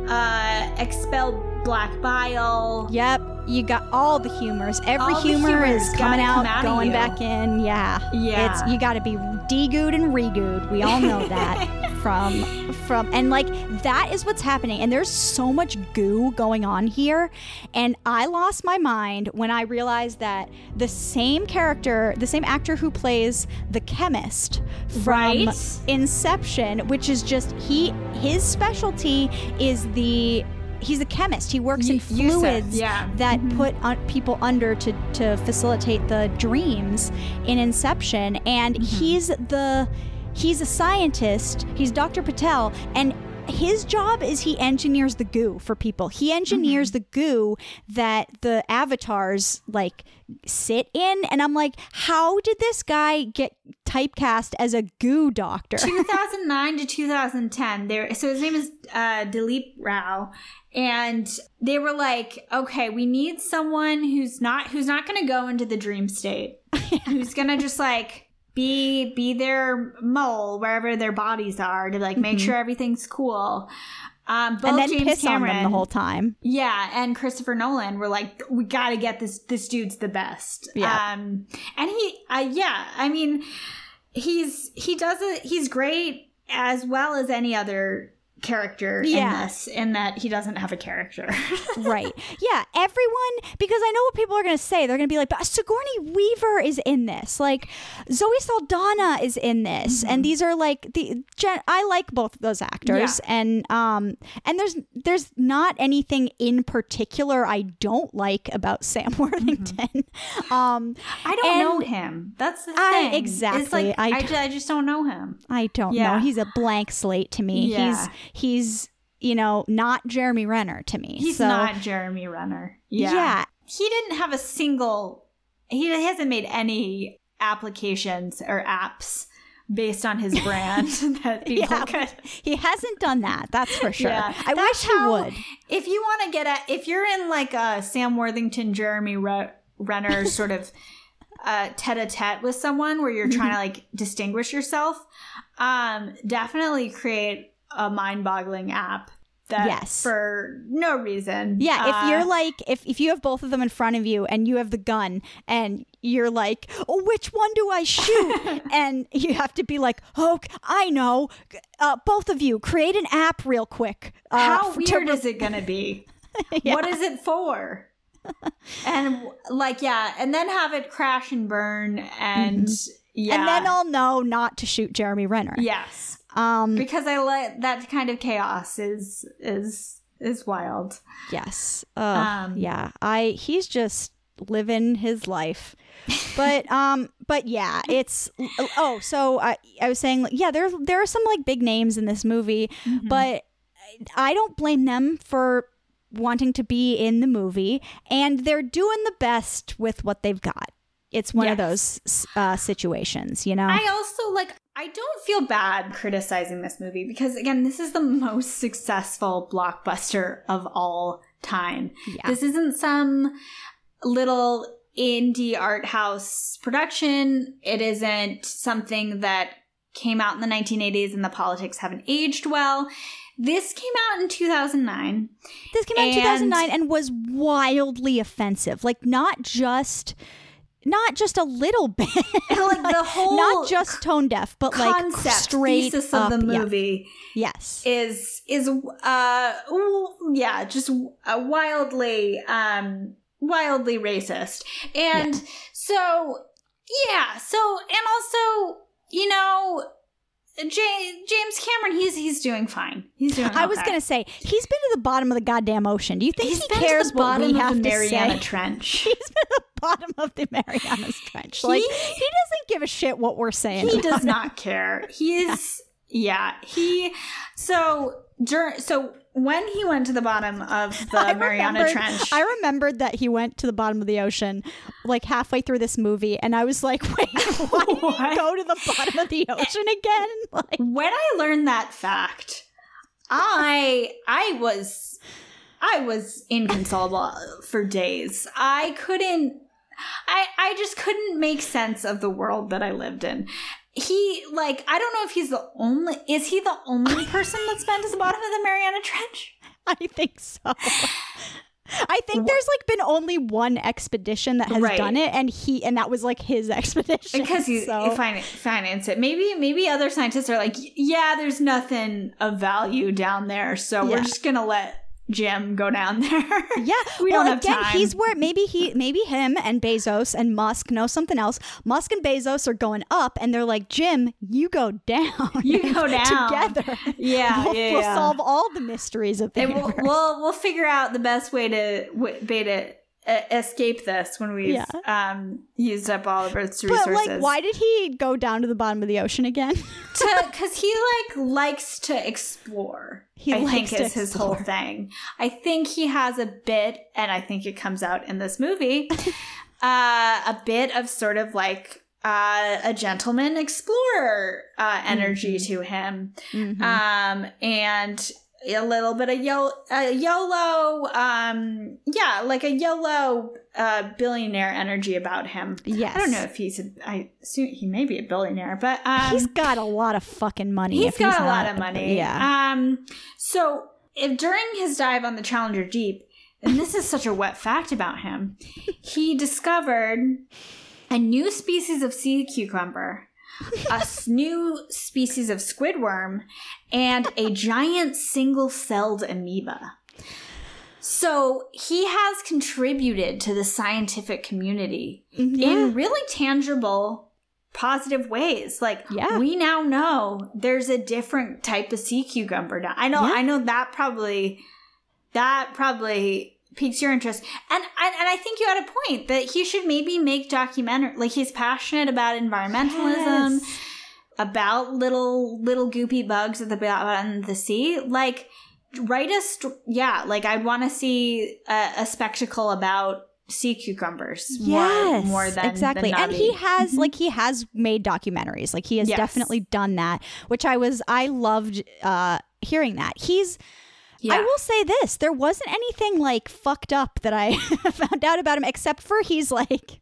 Speaker 3: uh expel black bile.
Speaker 4: Yep, you got all the humors. Every
Speaker 3: All
Speaker 4: humor is coming out,
Speaker 3: out
Speaker 4: going back in. Yeah,
Speaker 3: Yeah.
Speaker 4: It's you got to be degooed and regooed. We all know that from from and like that is what's happening. And there's so much goo going on here, and I lost my mind when I realized that the same character, the same actor who plays the chemist from
Speaker 3: Right.
Speaker 4: Inception, which is just he his specialty is the he's a chemist. He works in fluids
Speaker 3: yeah.
Speaker 4: that mm-hmm. put un- people under to to facilitate the dreams in Inception, and mm-hmm. he's the he's a scientist. He's Dr. Patel, and his job is he engineers the goo for people. He engineers the goo that the avatars like sit in, and I'm like, how did this guy get typecast as a goo doctor?
Speaker 3: 2009 to 2010 there so his name is uh Dilip Rao and they were like okay we need someone who's not who's not going to go into the dream state who's going to just like be be their mole wherever their bodies are to like make sure everything's cool um both
Speaker 4: and then
Speaker 3: James
Speaker 4: piss
Speaker 3: Cameron,
Speaker 4: on them the whole time.
Speaker 3: yeah, and Christopher Nolan were like, we got to get this. This dude's the best.
Speaker 4: Yeah.
Speaker 3: Um, and he, uh, yeah, I mean, he's he does it. He's great as well as any other character
Speaker 4: Yeah.
Speaker 3: in this. In that he doesn't have a character.
Speaker 4: right. Yeah, everyone because I know what people are going to say. They're going to be like, "But Sigourney Weaver is in this. Like Zoe Saldana is in this." And these are like the gen- I like both of those actors and um and there's there's not anything in particular I don't like about Sam Worthington. Um
Speaker 3: I don't know him. That's the thing.
Speaker 4: I-
Speaker 3: It's
Speaker 4: exactly.
Speaker 3: like,
Speaker 4: I
Speaker 3: I,
Speaker 4: d-
Speaker 3: ju- I just don't know him.
Speaker 4: I don't
Speaker 3: Yeah.
Speaker 4: know. He's a blank slate to me.
Speaker 3: Yeah.
Speaker 4: He's he's you know, not Jeremy Renner to me.
Speaker 3: He's
Speaker 4: So-
Speaker 3: not Jeremy Renner. Yeah.
Speaker 4: yeah.
Speaker 3: he didn't have a single he hasn't made any applications or apps based on his brand that people
Speaker 4: Yeah.
Speaker 3: could
Speaker 4: He hasn't done that, that's for sure.
Speaker 3: Yeah,
Speaker 4: I wish he would.
Speaker 3: if you want to get at if you're in like a sam worthington jeremy Re- renner sort of uh, tete-a-tete with someone where you're trying to like distinguish yourself, um, definitely create a mind-boggling app that
Speaker 4: Yes.
Speaker 3: for no reason.
Speaker 4: Yeah, if
Speaker 3: Uh,
Speaker 4: you're like if if you have both of them in front of you and you have the gun and you're like, "Oh, which one do I shoot?" and you have to be like, "Oh, I know. Uh, both of you create an app real quick." Uh,
Speaker 3: how
Speaker 4: to
Speaker 3: weird
Speaker 4: re-
Speaker 3: is it gonna be?
Speaker 4: Yeah.
Speaker 3: What is it for? and like yeah, and then have it crash and burn and yeah.
Speaker 4: Mm-hmm. And then I'll know not to shoot Jeremy Renner.
Speaker 3: yes.
Speaker 4: Um
Speaker 3: Because I like that kind of chaos is is is wild.
Speaker 4: yes. Ugh,
Speaker 3: Um,
Speaker 4: yeah. I he's just living his life. But um but yeah, it's oh, so I I was saying yeah, there there are some like big names in this movie,
Speaker 3: Mm-hmm.
Speaker 4: but I don't blame them for wanting to be in the movie and they're doing the best with what they've got. It's one of those uh, situations, you know.
Speaker 3: I also like I don't feel bad criticizing this movie because again, this is the most successful blockbuster of all time.
Speaker 4: Yeah.
Speaker 3: This isn't some little indie art house production. It isn't something that came out in the 1980s and the politics haven't aged well. This came out in 2009.
Speaker 4: This came out in 2009 and was wildly offensive. Like not just not just a little bit.
Speaker 3: like the whole
Speaker 4: not just tone deaf, but like
Speaker 3: concept
Speaker 4: straight
Speaker 3: thesis
Speaker 4: up,
Speaker 3: of the
Speaker 4: yeah.
Speaker 3: movie.
Speaker 4: Yes.
Speaker 3: is is uh ooh, yeah just uh, wildly um wildly racist and so yeah so and also you know J- James Cameron he's he's doing fine he's doing
Speaker 4: I was gonna say he's been to the bottom of the goddamn ocean. Do you think
Speaker 3: he's
Speaker 4: he cares
Speaker 3: to
Speaker 4: what we have
Speaker 3: the
Speaker 4: to
Speaker 3: Mariana
Speaker 4: say?
Speaker 3: Trench
Speaker 4: He's been at the bottom of the Marianas Trench. Like
Speaker 3: He-
Speaker 4: he doesn't give a shit what we're saying.
Speaker 3: he does
Speaker 4: him.
Speaker 3: not care he's yeah he so dur- so when he went to the bottom of the
Speaker 4: I
Speaker 3: Mariana Trench
Speaker 4: I remembered that he went to the bottom of the ocean like halfway through this movie, and I was like, "Wait, why did he go to the bottom of the ocean again?" Like,
Speaker 3: when I learned that fact, I I was I was inconsolable for days. I couldn't I I just couldn't make sense of the world that I lived in. He like I don't know if he's the only is he the only person that's been to the bottom of the Mariana Trench?
Speaker 4: I think so. I think there's like been only one expedition that has
Speaker 3: Right.
Speaker 4: done it, and he and that was like his expedition
Speaker 3: Because he
Speaker 4: so.
Speaker 3: finance, finance it. Maybe maybe other scientists are like, yeah, there's nothing of value down there, so we're just gonna let Jim go down there.
Speaker 4: Yeah,
Speaker 3: we
Speaker 4: well,
Speaker 3: don't have
Speaker 4: again,
Speaker 3: time.
Speaker 4: he's where maybe he, maybe him and Bezos and Musk know something else. Musk and Bezos are going up, and they're like, Jim, you go down.
Speaker 3: You go down.
Speaker 4: together.
Speaker 3: Yeah,
Speaker 4: we'll,
Speaker 3: yeah,
Speaker 4: we'll
Speaker 3: yeah.
Speaker 4: solve all the mysteries of the
Speaker 3: And we'll, we'll we'll figure out the best way to way to escape this when we've
Speaker 4: Yeah.
Speaker 3: um used up all of Earth's
Speaker 4: but
Speaker 3: resources.
Speaker 4: like, why did he go down to the bottom of the ocean again?
Speaker 3: Because he like likes to explore.
Speaker 4: He
Speaker 3: I
Speaker 4: likes
Speaker 3: think is his whole thing. I think he has a bit, and I think it comes out in this movie, uh, a bit of sort of like. Uh, a gentleman explorer uh, energy
Speaker 4: Mm-hmm.
Speaker 3: to him, um, and a little bit of yo- uh, YOLO, um, yeah, like a YOLO uh, billionaire energy about him.
Speaker 4: Yes.
Speaker 3: I don't know if he's a, I assume he may be a billionaire, but um,
Speaker 4: he's got a lot of fucking money.
Speaker 3: he's
Speaker 4: if
Speaker 3: got
Speaker 4: he's
Speaker 3: a lot of money.
Speaker 4: Yeah.
Speaker 3: Um. So if during his dive on the Challenger Deep, and this is such a wet fact about him, he discovered a new species of sea cucumber, a new species of squidworm, and a giant single-celled amoeba. So he has contributed to the scientific community mm-hmm.
Speaker 4: Yeah.
Speaker 3: in really tangible positive ways like
Speaker 4: Yeah.
Speaker 3: we now know there's a different type of sea cucumber now i know
Speaker 4: Yeah.
Speaker 3: i know that probably that probably piques your interest and, and and i think you had a point that he should maybe make documentary like he's passionate about environmentalism
Speaker 4: Yes.
Speaker 3: about little little goopy bugs at the bottom of the sea like write a st- yeah like i'd want to see a, a spectacle about sea cucumbers
Speaker 4: Yes,
Speaker 3: more, more than
Speaker 4: exactly.
Speaker 3: the
Speaker 4: and he has like he has made documentaries. Like he has
Speaker 3: Yes.
Speaker 4: definitely done that, which I was I loved uh hearing that. He's
Speaker 3: yeah
Speaker 4: I will say this, there wasn't anything like fucked up that I found out about him except for he's like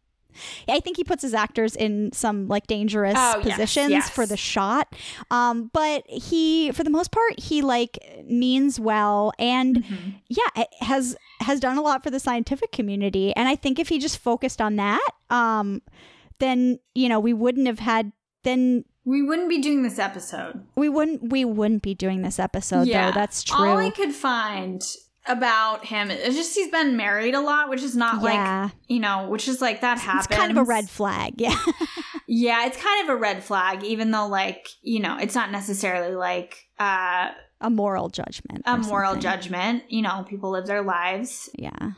Speaker 4: I think he puts his actors in some like dangerous
Speaker 3: Oh,
Speaker 4: positions
Speaker 3: yes.
Speaker 4: for the shot. Um, but he, for the most part, he like means well and
Speaker 3: Mm-hmm.
Speaker 4: yeah, has has done a lot for the scientific community. And I think if he just focused on that, um, then you know we wouldn't have had then
Speaker 3: We wouldn't be doing this episode.
Speaker 4: we wouldn't we wouldn't be doing this episode though. That's true.
Speaker 3: All I could find about him is just he's been married a lot, which is not
Speaker 4: Yeah.
Speaker 3: like you know, which is like that happens.
Speaker 4: it's kind of a red flag. Yeah.
Speaker 3: Yeah, it's kind of a red flag, even though like you know, it's not necessarily like uh,
Speaker 4: a moral judgment.
Speaker 3: a moral
Speaker 4: something.
Speaker 3: judgment. You know, people live their lives,
Speaker 4: Yeah.
Speaker 3: uh,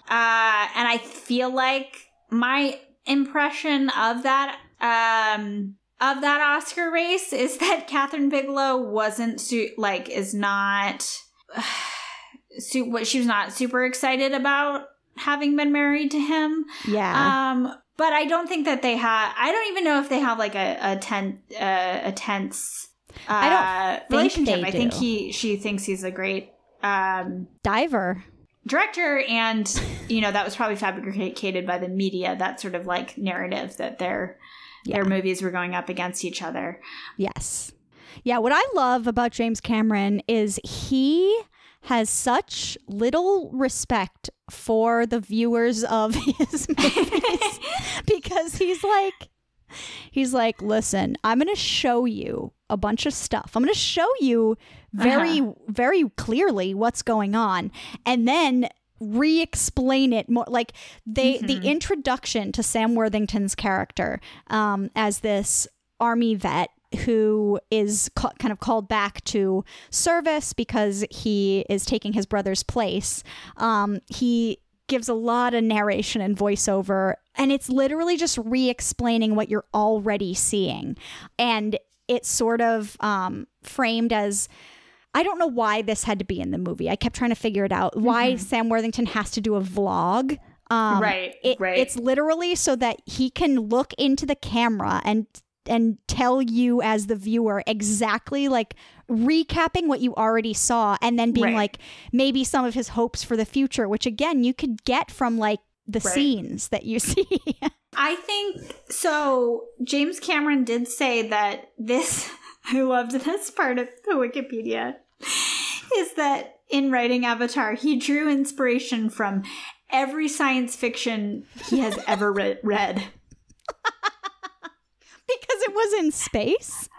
Speaker 3: and I feel like my impression of that um of that Oscar race is that Kathryn Bigelow wasn't su- like is not su- what she was not super excited about having been married to him.
Speaker 4: Yeah.
Speaker 3: Um, but I don't think that they have. I don't even know if they have like a a, ten, uh, a tense. Uh,
Speaker 4: I don't think
Speaker 3: relationship. I think he she thinks he's a great um,
Speaker 4: Diver.
Speaker 3: director, and you know that was probably fabricated by the media. That sort of like narrative that their
Speaker 4: Yeah.
Speaker 3: their movies were going up against each other.
Speaker 4: Yes. Yeah, what I love about James Cameron is he has such little respect for the viewers of his movies because he's like he's like, "Listen, I'm going to show you a bunch of stuff. I'm going to show you very uh-huh. very clearly what's going on and then re-explain it more like they the introduction to Sam Worthington's character um as this army vet who is ca- kind of called back to service because he is taking his brother's place. Um, he gives a lot of narration and voiceover, and it's literally just re explaining what you're already seeing. And it's sort of um, framed as. I don't know why this had to be in the movie. I kept trying to figure it out. Why Sam Worthington has to do a vlog. Um,
Speaker 3: Right,
Speaker 4: it-
Speaker 3: right.
Speaker 4: It's literally so that he can look into the camera and and tell you as the viewer exactly like recapping what you already saw and then being
Speaker 3: Right.
Speaker 4: like maybe some of his hopes for the future which again you could get from like the
Speaker 3: Right.
Speaker 4: scenes that you see
Speaker 3: I think so. James Cameron did say that this, I loved this part of the Wikipedia, is that in writing Avatar, he drew inspiration from every science fiction he has ever re- read.
Speaker 4: because it was in space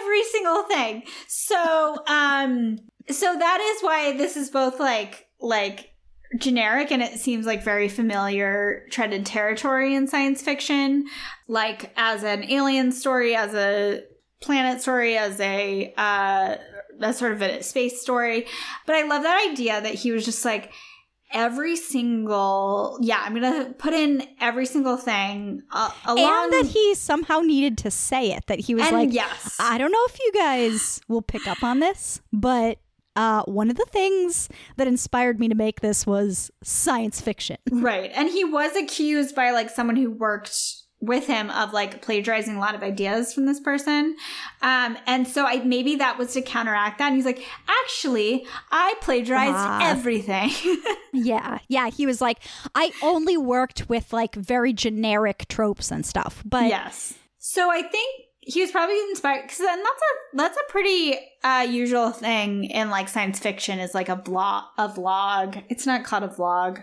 Speaker 3: Every single thing. So, um, so that is why this is both like, like, generic and it seems like very familiar treaded territory in science fiction like as an alien story as a planet story as a uh as sort of a space story. But i love that idea that he was just like every single yeah i'm gonna put in every single thing uh, along
Speaker 4: and that he somehow needed to say it that he was
Speaker 3: and
Speaker 4: like
Speaker 3: yes.
Speaker 4: I don't know if you guys will pick up on this but uh, one of the things that inspired me to make this was science fiction.
Speaker 3: Right. And he was accused by like someone who worked with him of like plagiarizing a lot of ideas from this person. Um, and so I maybe that was to counteract that. And he's like, actually, I plagiarized
Speaker 4: Ah.
Speaker 3: everything.
Speaker 4: Yeah, yeah. He was like, I only worked with like very generic tropes and stuff, but
Speaker 3: yes. So I think he was probably inspired because then that's a that's a pretty uh, usual thing in like science fiction is like a vlog a vlog. It's not called a vlog,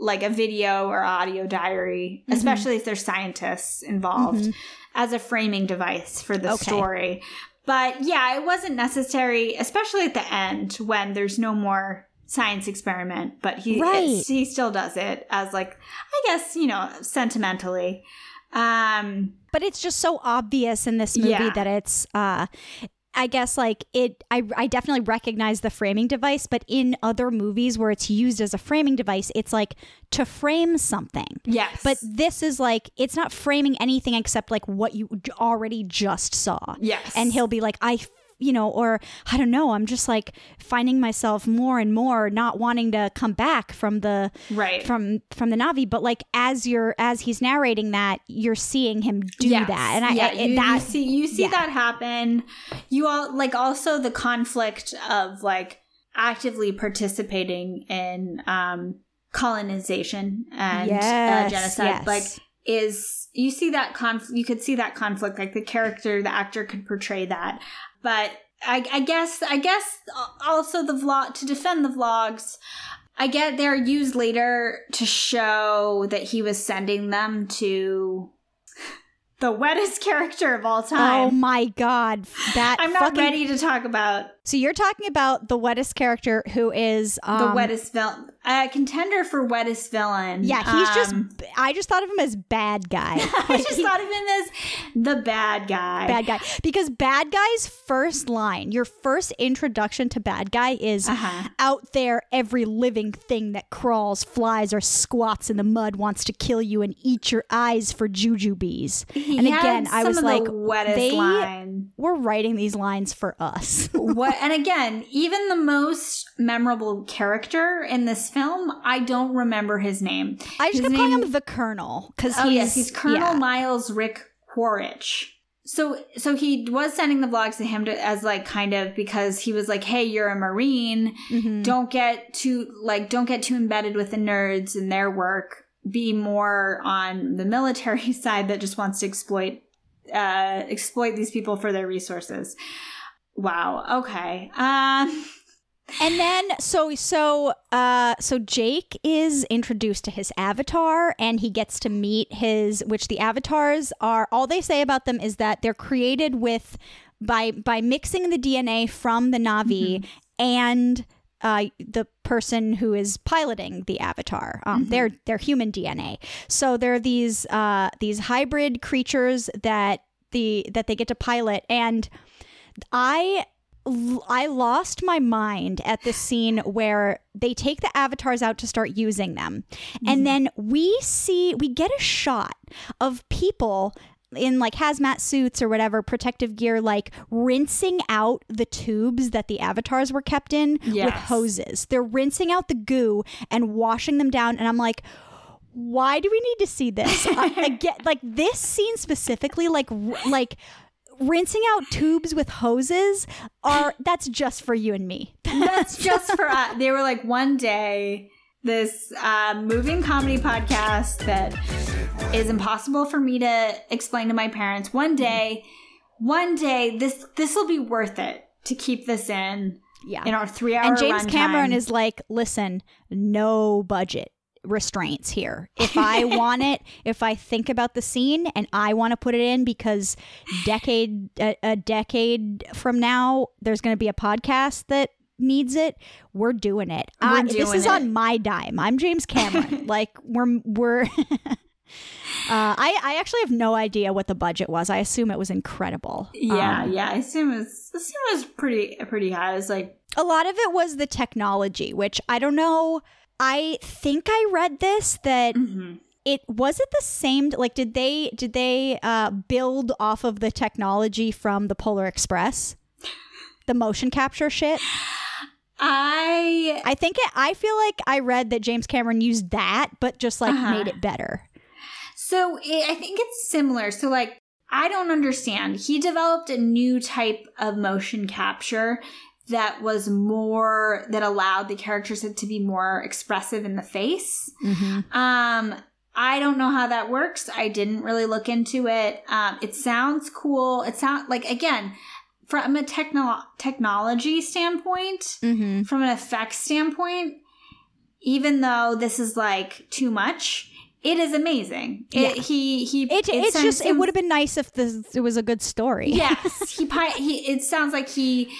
Speaker 3: like a video or audio diary,
Speaker 4: Mm-hmm.
Speaker 3: especially if there's scientists involved as a framing device for the
Speaker 4: Okay.
Speaker 3: story. But yeah, it wasn't necessary, especially at the end when there's no more science experiment. But he
Speaker 4: Right.
Speaker 3: he still does it as like I guess you know sentimentally. Um,
Speaker 4: but it's just so obvious in this movie
Speaker 3: Yeah.
Speaker 4: that it's uh I guess like it I I definitely recognize the framing device, but in other movies where it's used as a framing device, it's like to frame something.
Speaker 3: yes,
Speaker 4: But this is like it's not framing anything except like what you already just saw.
Speaker 3: Yes.
Speaker 4: And he'll be like I you know, or I don't know, I'm just like finding myself more and more not wanting to come back from the
Speaker 3: Right.
Speaker 4: from from the Navi, but like as you're as he's narrating that, you're seeing him do
Speaker 3: Yes.
Speaker 4: that, and I
Speaker 3: yeah,
Speaker 4: it,
Speaker 3: you,
Speaker 4: that
Speaker 3: you see you see
Speaker 4: yeah.
Speaker 3: that happen. You all like also the conflict of like actively participating in um colonization and uh, genocide.
Speaker 4: yes.
Speaker 3: Like is you see that conflict you could see that conflict like the character the actor could portray that but I, I guess i guess also the vlog to defend the vlogs i get they're used later to show that he was sending them to the wettest character of all oh time.
Speaker 4: Oh my god, that
Speaker 3: i'm not
Speaker 4: fucking-
Speaker 3: ready to talk about
Speaker 4: So you're talking about the wettest character who is um,
Speaker 3: the wettest villain a contender for wettest villain
Speaker 4: Yeah, he's just.
Speaker 3: Um,
Speaker 4: I just thought of him as bad guy.
Speaker 3: i just
Speaker 4: he-
Speaker 3: thought of him as the bad guy
Speaker 4: bad guy because bad guy's first line, your first introduction to bad guy is
Speaker 3: Uh-huh.
Speaker 4: out there. Every living thing that crawls, flies, or squats in the mud wants to kill you and eat your eyes for jujubes.
Speaker 3: He
Speaker 4: and again, I was like,
Speaker 3: the wettest
Speaker 4: they
Speaker 3: line.
Speaker 4: were writing these lines for us.
Speaker 3: what? And again, even the most memorable character in this film, I don't remember his name.
Speaker 4: I just
Speaker 3: His
Speaker 4: kept calling
Speaker 3: name-
Speaker 4: him the Colonel because
Speaker 3: Oh
Speaker 4: he's
Speaker 3: yes, he's Colonel
Speaker 4: yeah.
Speaker 3: Miles Rick Quaritch. So, so he was sending the vlogs to him to, as like kind of because he was like, "Hey, you're a Marine.
Speaker 4: Mhm.
Speaker 3: Don't get too like don't get too embedded with the nerds and their work. Be more on the military side that just wants to exploit uh exploit these people for their resources." Wow. Okay. Um.
Speaker 4: And then so so uh so Jake is introduced to his avatar and he gets to meet his which the avatars are all they say about them is that they're created with by by mixing the DNA from the Navi and uh, the person who is piloting the avatar, um, they're they're human DNA. So there are these uh, these hybrid creatures that the that they get to pilot, and I I lost my mind at the scene where they take the avatars out to start using them. And mm-hmm. then we see, we get a shot of people in like hazmat suits or whatever, protective gear, like rinsing out the tubes that the avatars were kept in with hoses. They're rinsing out the goo and washing them down. And I'm like, why do we need to see this? I, get like this scene specifically, like r- like rinsing out tubes with hoses are that's just for you and me.
Speaker 3: That's just for us. They were like, one day, this uh, moving comedy podcast that is impossible for me to explain to my parents. One day, one day, this this will be worth it to keep this in
Speaker 4: Yeah.
Speaker 3: in our three hour.
Speaker 4: and James Cameron is like, listen, no budget restraints here. If I want it, if I think about the scene and I want to put it in because decade a, a decade from now there's going to be a podcast that needs it, we're doing it.
Speaker 3: We're
Speaker 4: I, this is
Speaker 3: it.
Speaker 4: on my dime. I'm James Cameron. like we're we're Uh, I, I actually have no idea what the budget was. I assume it was incredible.
Speaker 3: Yeah,
Speaker 4: Um,
Speaker 3: yeah. I assume it was. I assume it was pretty pretty high. It was like
Speaker 4: a lot of it was the technology, which I don't know. I think I read this that
Speaker 3: mhm.
Speaker 4: it was it the same. Like, did they did they uh, build off of the technology from the Polar Express, the motion capture shit?
Speaker 3: I
Speaker 4: I think it. I feel like I read that James Cameron used that, but just like
Speaker 3: Uh-huh.
Speaker 4: made it better.
Speaker 3: So it, I think it's similar. So like I don't understand. He developed a new type of motion capture that was more that allowed the characters to be more expressive in the face. Um I don't know how that works. I didn't really look into it. Um it sounds cool. It sounds like again from a techno- technology standpoint,
Speaker 4: Mm-hmm.
Speaker 3: from an effects standpoint, even though this is like too much, it is amazing. It,
Speaker 4: Yeah.
Speaker 3: he he.
Speaker 4: It, it's
Speaker 3: sounds-
Speaker 4: just it would have been nice if this it was a good story.
Speaker 3: yes. He he. It sounds like he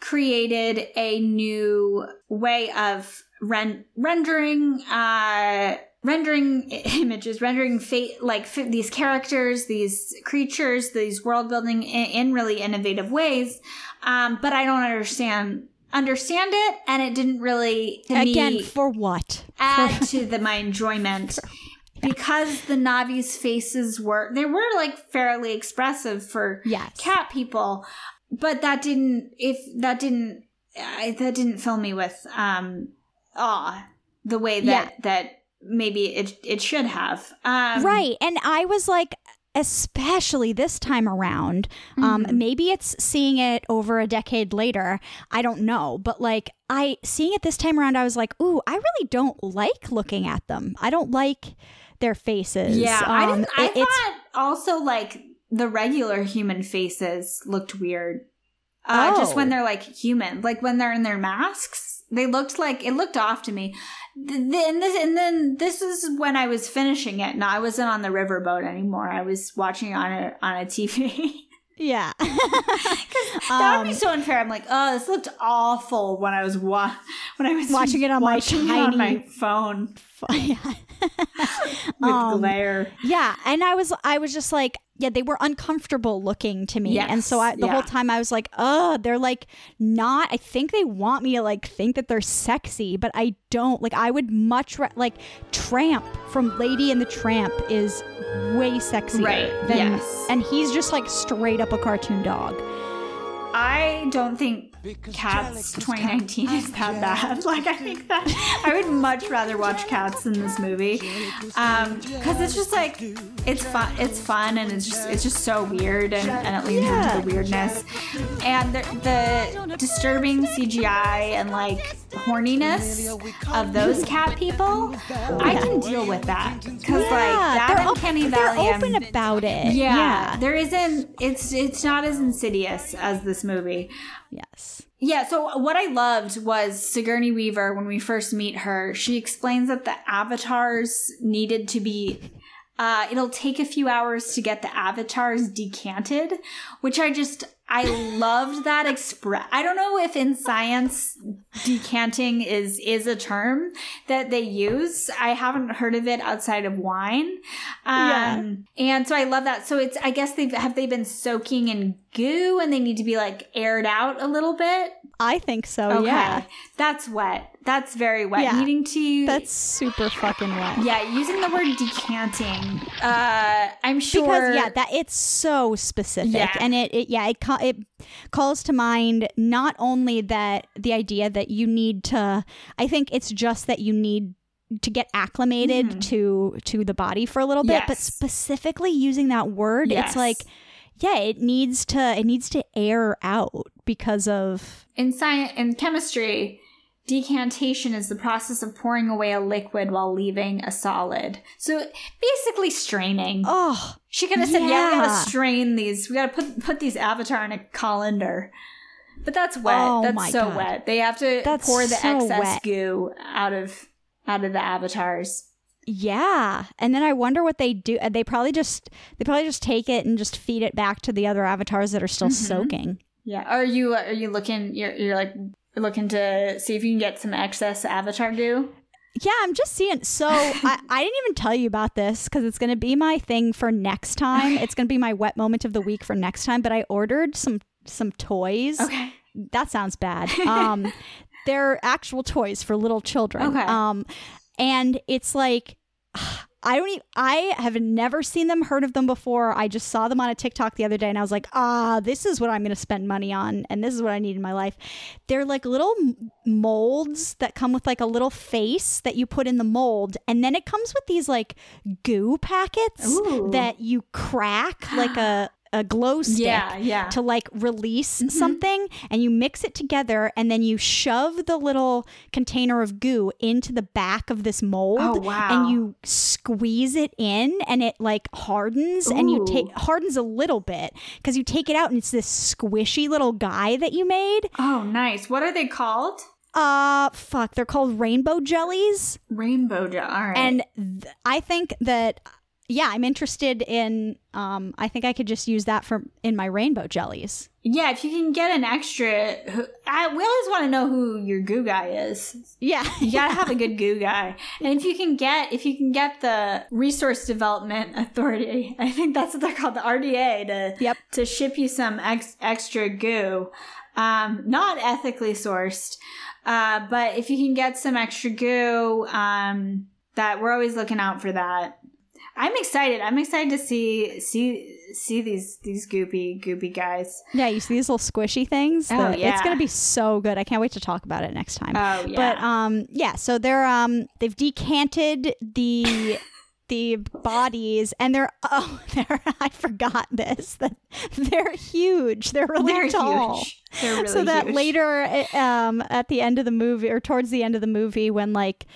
Speaker 3: created a new way of ren- rendering uh rendering images rendering fate like fi- these characters these creatures these world building in, in really innovative ways um but i don't understand understand it and it didn't really
Speaker 4: Again,
Speaker 3: me,
Speaker 4: for what?
Speaker 3: add to the my enjoyment because the Navi's faces were they were like fairly expressive for
Speaker 4: Yes.
Speaker 3: cat people, but that didn't if that didn't I, that didn't fill me with um awe the way that that maybe it it should have um,
Speaker 4: right and i was like especially this time around um
Speaker 3: Mhm.
Speaker 4: maybe it's seeing it over a decade later i don't know but like i seeing it this time around i was like ooh i really don't like looking at them i don't like their faces.
Speaker 3: Yeah, I
Speaker 4: Um,
Speaker 3: didn't. I
Speaker 4: it-
Speaker 3: thought also like the regular human faces looked weird. Uh, Just
Speaker 4: Oh.
Speaker 3: when they're like human, like when they're in their masks, they looked like it looked off to me. And this, and then this is when I was finishing it. Now I wasn't on the riverboat anymore. I was watching on a on a TV.
Speaker 4: yeah.
Speaker 3: that would be
Speaker 4: Um,
Speaker 3: so unfair. I'm like, oh, this looked awful when I was wa- when I was
Speaker 4: Watching it on my
Speaker 3: watching it on my phone
Speaker 4: yeah.
Speaker 3: With
Speaker 4: Um,
Speaker 3: glare.
Speaker 4: Yeah, and I was I was just like, yeah, they were uncomfortable looking to me. And so I
Speaker 3: Yes,
Speaker 4: the whole time I was like, "Oh, they're like not I think they want me to like think that they're sexy, but I don't. Like I would much ra- like Tramp from Lady and the Tramp is way sexier
Speaker 3: Right,
Speaker 4: than
Speaker 3: yes.
Speaker 4: and he's just like straight up a cartoon dog.
Speaker 3: I don't think Cats 2019 is that bad. Like, I think that I would much rather watch Cats than this movie, because um, it's just like it's fun. It's fun, and it's just it's just so weird, and, and it leans
Speaker 4: Yeah.
Speaker 3: into the weirdness, and the, the disturbing CGI and like horniness of those cat people. I can deal with that because like that
Speaker 4: they're,
Speaker 3: and
Speaker 4: op-
Speaker 3: Kenny
Speaker 4: they're
Speaker 3: Valley. I'm-
Speaker 4: open about it.
Speaker 3: yeah,
Speaker 4: yeah.
Speaker 3: there isn't. It's it's not as insidious as this movie.
Speaker 4: Yes.
Speaker 3: Yeah, so what I loved was Sigourney Weaver when we first meet her. She explains that the avatars needed to be uh it'll take a few hours to get the avatars decanted, which I just I loved that express. I don't know if in science decanting is is a term that they use. I haven't heard of it outside of wine. Um and so I love that. So it's I guess they've have they been soaking in goo and they need to be like aired out a little bit.
Speaker 4: I think so.
Speaker 3: Okay.
Speaker 4: Yeah.
Speaker 3: That's wet. That's very wet.
Speaker 4: Yeah.
Speaker 3: Needing to
Speaker 4: That's super fucking wet.
Speaker 3: yeah, using the word decanting. Uh I'm sure
Speaker 4: because yeah that it's so specific
Speaker 3: Yeah.
Speaker 4: and it, it yeah it, ca- it calls to mind not only that the idea that you need to i think it's just that you need to get acclimated to to the body for a little bit but
Speaker 3: Mm-hmm.
Speaker 4: Specifically using that word
Speaker 3: Yes.
Speaker 4: it's like yeah it needs to it needs to air out because of
Speaker 3: in science in chemistry decantation is the process of pouring away a liquid while leaving a solid so basically straining
Speaker 4: oh
Speaker 3: she could have said yeah. we gotta strain these we gotta put put these avatar in a colander but that's wet
Speaker 4: Oh
Speaker 3: that's so
Speaker 4: God.
Speaker 3: wet they have to
Speaker 4: That's
Speaker 3: pour the
Speaker 4: so
Speaker 3: excess
Speaker 4: wet.
Speaker 3: goo out of out of the avatars
Speaker 4: Yeah, and then I wonder what they do. They probably just they probably just take it and just feed it back to the other avatars that are still
Speaker 3: Mm-hmm.
Speaker 4: soaking.
Speaker 3: yeah are you are you looking you're, you're like looking to see if you can get some excess avatar goo
Speaker 4: Yeah, I'm just seeing. So I, I didn't even tell you about this because it's going to be my thing for next time. It's going to be my wet moment of the week for next time. But I ordered some some toys.
Speaker 3: okay
Speaker 4: That sounds bad. Um, they're actual toys for little children.
Speaker 3: Okay.
Speaker 4: Um, and it's like. I don't even, I have never seen them, heard of them before. I just saw them on a TikTok the other day and I was like, ah, this is what I'm going to spend money on and this is what I need in my life. They're like little molds that come with like a little face that you put in the mold and then it comes with these like goo packets
Speaker 3: Ooh.
Speaker 4: that you crack like a a glow stick
Speaker 3: Yeah, yeah. Mm-hmm.
Speaker 4: to like release something and you mix it together and then you shove the little container of goo into the back of this mold
Speaker 3: Oh, wow.
Speaker 4: and you squeeze it in and it like hardens and you take hardens a little bit because you take it out and it's this squishy little guy that you made
Speaker 3: oh nice what are they called
Speaker 4: uh fuck they're called rainbow jellies
Speaker 3: rainbow gel all right
Speaker 4: and th- i think that yeah i'm interested in um i think i could just use that for in my rainbow jellies.
Speaker 3: Yeah if you can get an extra I, we always want to know who your goo guy is.
Speaker 4: Yeah.
Speaker 3: You gotta have a good goo guy. And if you can get if you can get the resource development authority i think that's what they're called the rda to
Speaker 4: Yep.
Speaker 3: to ship you some ex, extra goo. Um not ethically sourced uh but if you can get some extra goo um that we're always looking out for that i'm excited i'm excited to see see see these these goopy goopy guys
Speaker 4: Yeah, you see these little squishy things?
Speaker 3: Oh,
Speaker 4: The- It's gonna be so good. I can't wait to talk about it next time.
Speaker 3: Oh, yeah.
Speaker 4: But um yeah, so they're um they've decanted the the bodies and they're oh they're I forgot this that they're huge. They're really
Speaker 3: they're
Speaker 4: tall.
Speaker 3: huge they're really
Speaker 4: so that
Speaker 3: huge.
Speaker 4: later eh, um at the end of the movie or towards the end of the movie when like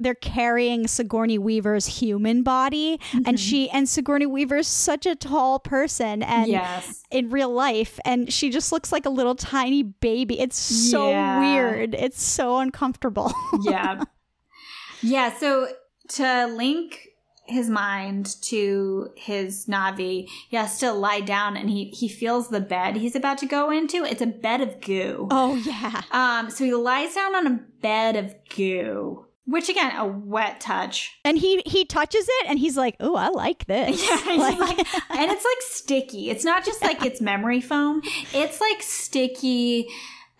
Speaker 4: they're carrying Sigourney Weaver's human body and she and Sigourney Weaver's such a tall person and
Speaker 3: yes.
Speaker 4: in real life and she just looks like a little tiny baby. It's so
Speaker 3: Yeah.
Speaker 4: weird. It's so uncomfortable.
Speaker 3: yeah. Yeah, so to link his mind to his Navi, he has to lie down and he, he feels the bed he's about to go into. It's a bed of goo.
Speaker 4: oh yeah.
Speaker 3: Um, so he lies down on a bed of goo, which again, a wet touch.
Speaker 4: And he he touches it and he's like, "Oh, I like this."
Speaker 3: Yeah, he's like, and it's like sticky. It's not just like it's memory foam. It's like sticky,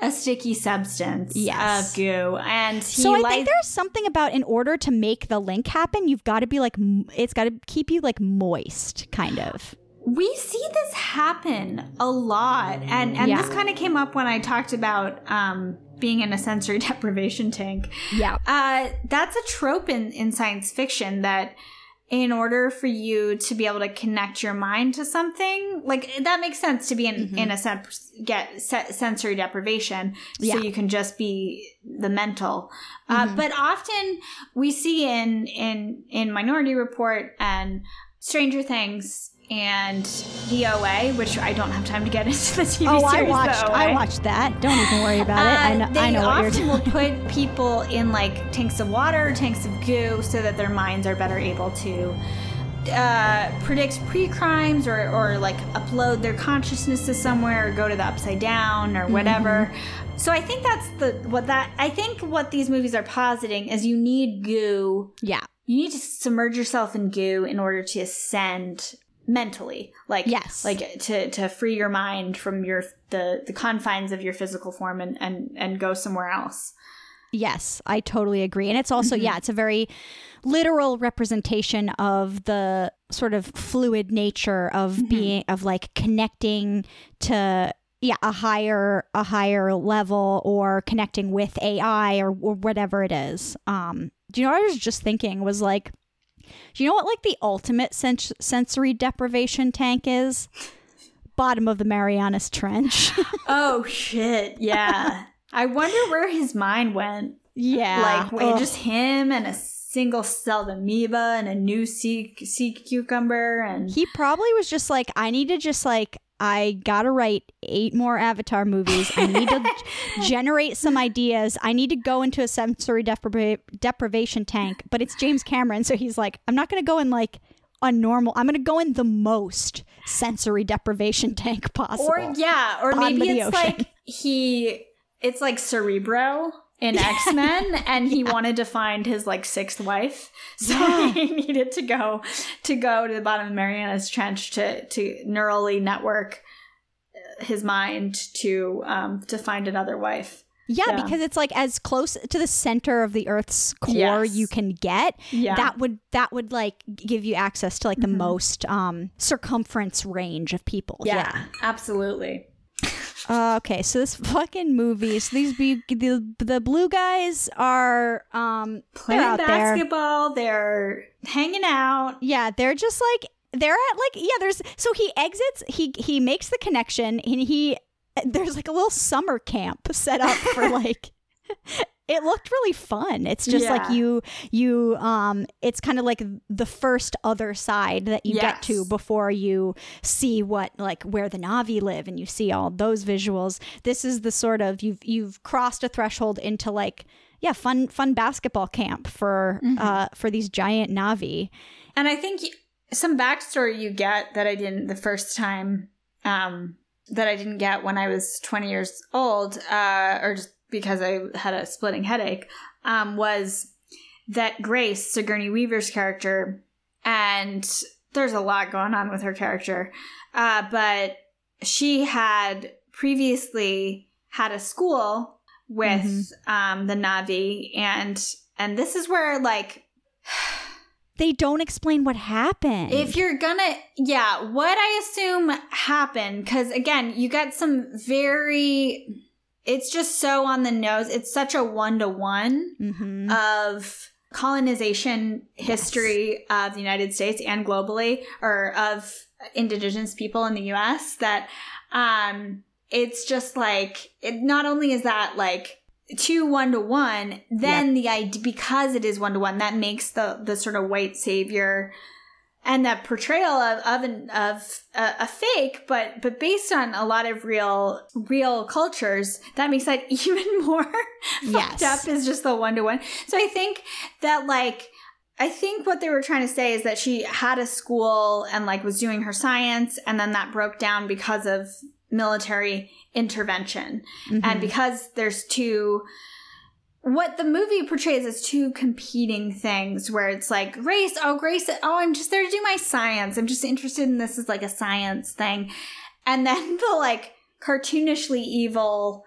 Speaker 3: a sticky substance
Speaker 4: Yes.
Speaker 3: of goo. And he
Speaker 4: so I
Speaker 3: lies
Speaker 4: think there's something about in order to make the link happen, you've got to be like it's got to keep you like moist kind of.
Speaker 3: We see this happen a lot, and and
Speaker 4: Yeah.
Speaker 3: this kind of came up when I talked about um, being in a sensory deprivation tank.
Speaker 4: Yeah.
Speaker 3: Uh, that's a trope in in science fiction that in order for you to be able to connect your mind to something, like that makes sense to be in
Speaker 4: Mm-hmm.
Speaker 3: in a sense get se- sensory deprivation,
Speaker 4: Yeah.
Speaker 3: so you can just be the mental. Uh,
Speaker 4: Mm-hmm.
Speaker 3: but often we see in in in Minority Report and Stranger Things and the OA, which I don't have time to get into the TV
Speaker 4: Oh,
Speaker 3: series.
Speaker 4: I watched I watched that. Don't even worry about it. I
Speaker 3: Uh,
Speaker 4: know
Speaker 3: they
Speaker 4: I know what you're
Speaker 3: often will put people in like tanks of water, tanks of goo, so that their minds are better able to uh, predict pre-crimes or, or like upload their consciousness to somewhere or go to the upside down or whatever.
Speaker 4: Mm-hmm.
Speaker 3: So I think that's the what that I think what these movies are positing is you need goo.
Speaker 4: Yeah.
Speaker 3: You need to submerge yourself in goo in order to ascend mentally like
Speaker 4: Yes.
Speaker 3: like to to free your mind from your the the confines of your physical form and and and go somewhere else
Speaker 4: Yes, I totally agree. And it's also,
Speaker 3: Mm-hmm.
Speaker 4: yeah, it's a very literal representation of the sort of fluid nature of
Speaker 3: Mm-hmm.
Speaker 4: being, of like connecting to, yeah, a higher, a higher level or connecting with AI or, or whatever it is. Um, do you know what I was just thinking was like, do you know what like the ultimate sens- sensory deprivation tank is? Bottom of the Marianas Trench.
Speaker 3: oh shit yeah i wonder where his mind went
Speaker 4: yeah.
Speaker 3: like
Speaker 4: ugh.
Speaker 3: just him and a single celled amoeba and a new sea sea cucumber and
Speaker 4: He probably was just like, I need to just like, I gotta write eight more Avatar movies. I need to generate some ideas. I need to go into a sensory depriva- deprivation tank. But it's James Cameron, so he's like, I'm not gonna go in like a normal. I'm gonna go in the most sensory deprivation tank possible.
Speaker 3: or yeah or maybe it's
Speaker 4: ocean.
Speaker 3: like he it's like cerebro in x-men and he wanted to find his like sixth wife so
Speaker 4: Yeah.
Speaker 3: he needed to go to go to the bottom of mariana's trench to to neurally network uh, his mind to um to find another wife
Speaker 4: yeah,
Speaker 3: yeah.
Speaker 4: because it's like as close to the center of the Earth's core
Speaker 3: Yes.
Speaker 4: you can get.
Speaker 3: yeah Mm-hmm.
Speaker 4: That would that would like give you access to like the most um circumference range of people.
Speaker 3: yeah absolutely
Speaker 4: Uh, okay, so this fucking movie. So these be the the blue guys are um
Speaker 3: playing
Speaker 4: they're there.
Speaker 3: basketball they're hanging out
Speaker 4: Yeah, they're just like they're at like yeah. There's so he exits. He he makes the connection and he there's like a little summer camp set up for like. It looked really fun. It's just like you you um it's kind of like the first other side that you get to before you see what like where the Navi live and you see all those visuals. This is the sort of you've you've crossed a threshold into like yeah, fun fun basketball camp for uh for these giant Navi.
Speaker 3: And I think some backstory you get that I didn't the first time, um, that I didn't get when I was 20 years old, uh, or just because I had a splitting headache, um, was that Grace, Sigourney Weaver's character, and there's a lot going on with her character, uh, but she had previously had a school with um, the Navi, and and this is where like
Speaker 4: They don't explain what happened.
Speaker 3: If you're gonna, yeah, what I assume happened, because again, you get some very, it's just so on the nose. It's such a one to one of colonization history of the United States and globally, or of indigenous people in the US, that um, it's just like, it not only is that like two one to one, then the idea because it is one to one, that makes the the sort of white savior and that portrayal of of, an, of a, a fake, but but based on a lot of real real cultures, that makes that even more fucked up. Is just the one to one. So I think that like. I think what they were trying to say is that she had a school and like was doing her science and then that broke down because of military intervention. And mm-hmm. because there's two what the movie portrays is two competing things where it's like Grace, oh Grace, oh I'm just there to do my science. I'm just interested in this as like a science thing. And then the like cartoonishly evil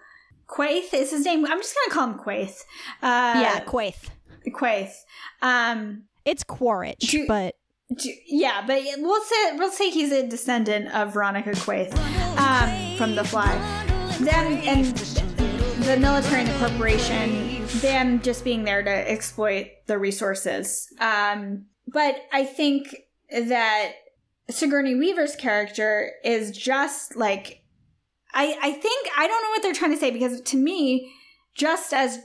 Speaker 3: Quaith is his name. I'm just gonna call him Quaith. Uh
Speaker 4: yeah, Quaith.
Speaker 3: Quaith. Um
Speaker 4: It's Quaritch,
Speaker 3: Do-
Speaker 4: but
Speaker 3: d- yeah, but we'll say we'll say he's a descendant of Veronica Quaith um, from The Fly. Them and the military and the corporation, them just being there to exploit the resources. Um, but I think that Sigourney Weaver's character is just like I I think I don't know what they're trying to say because to me, just as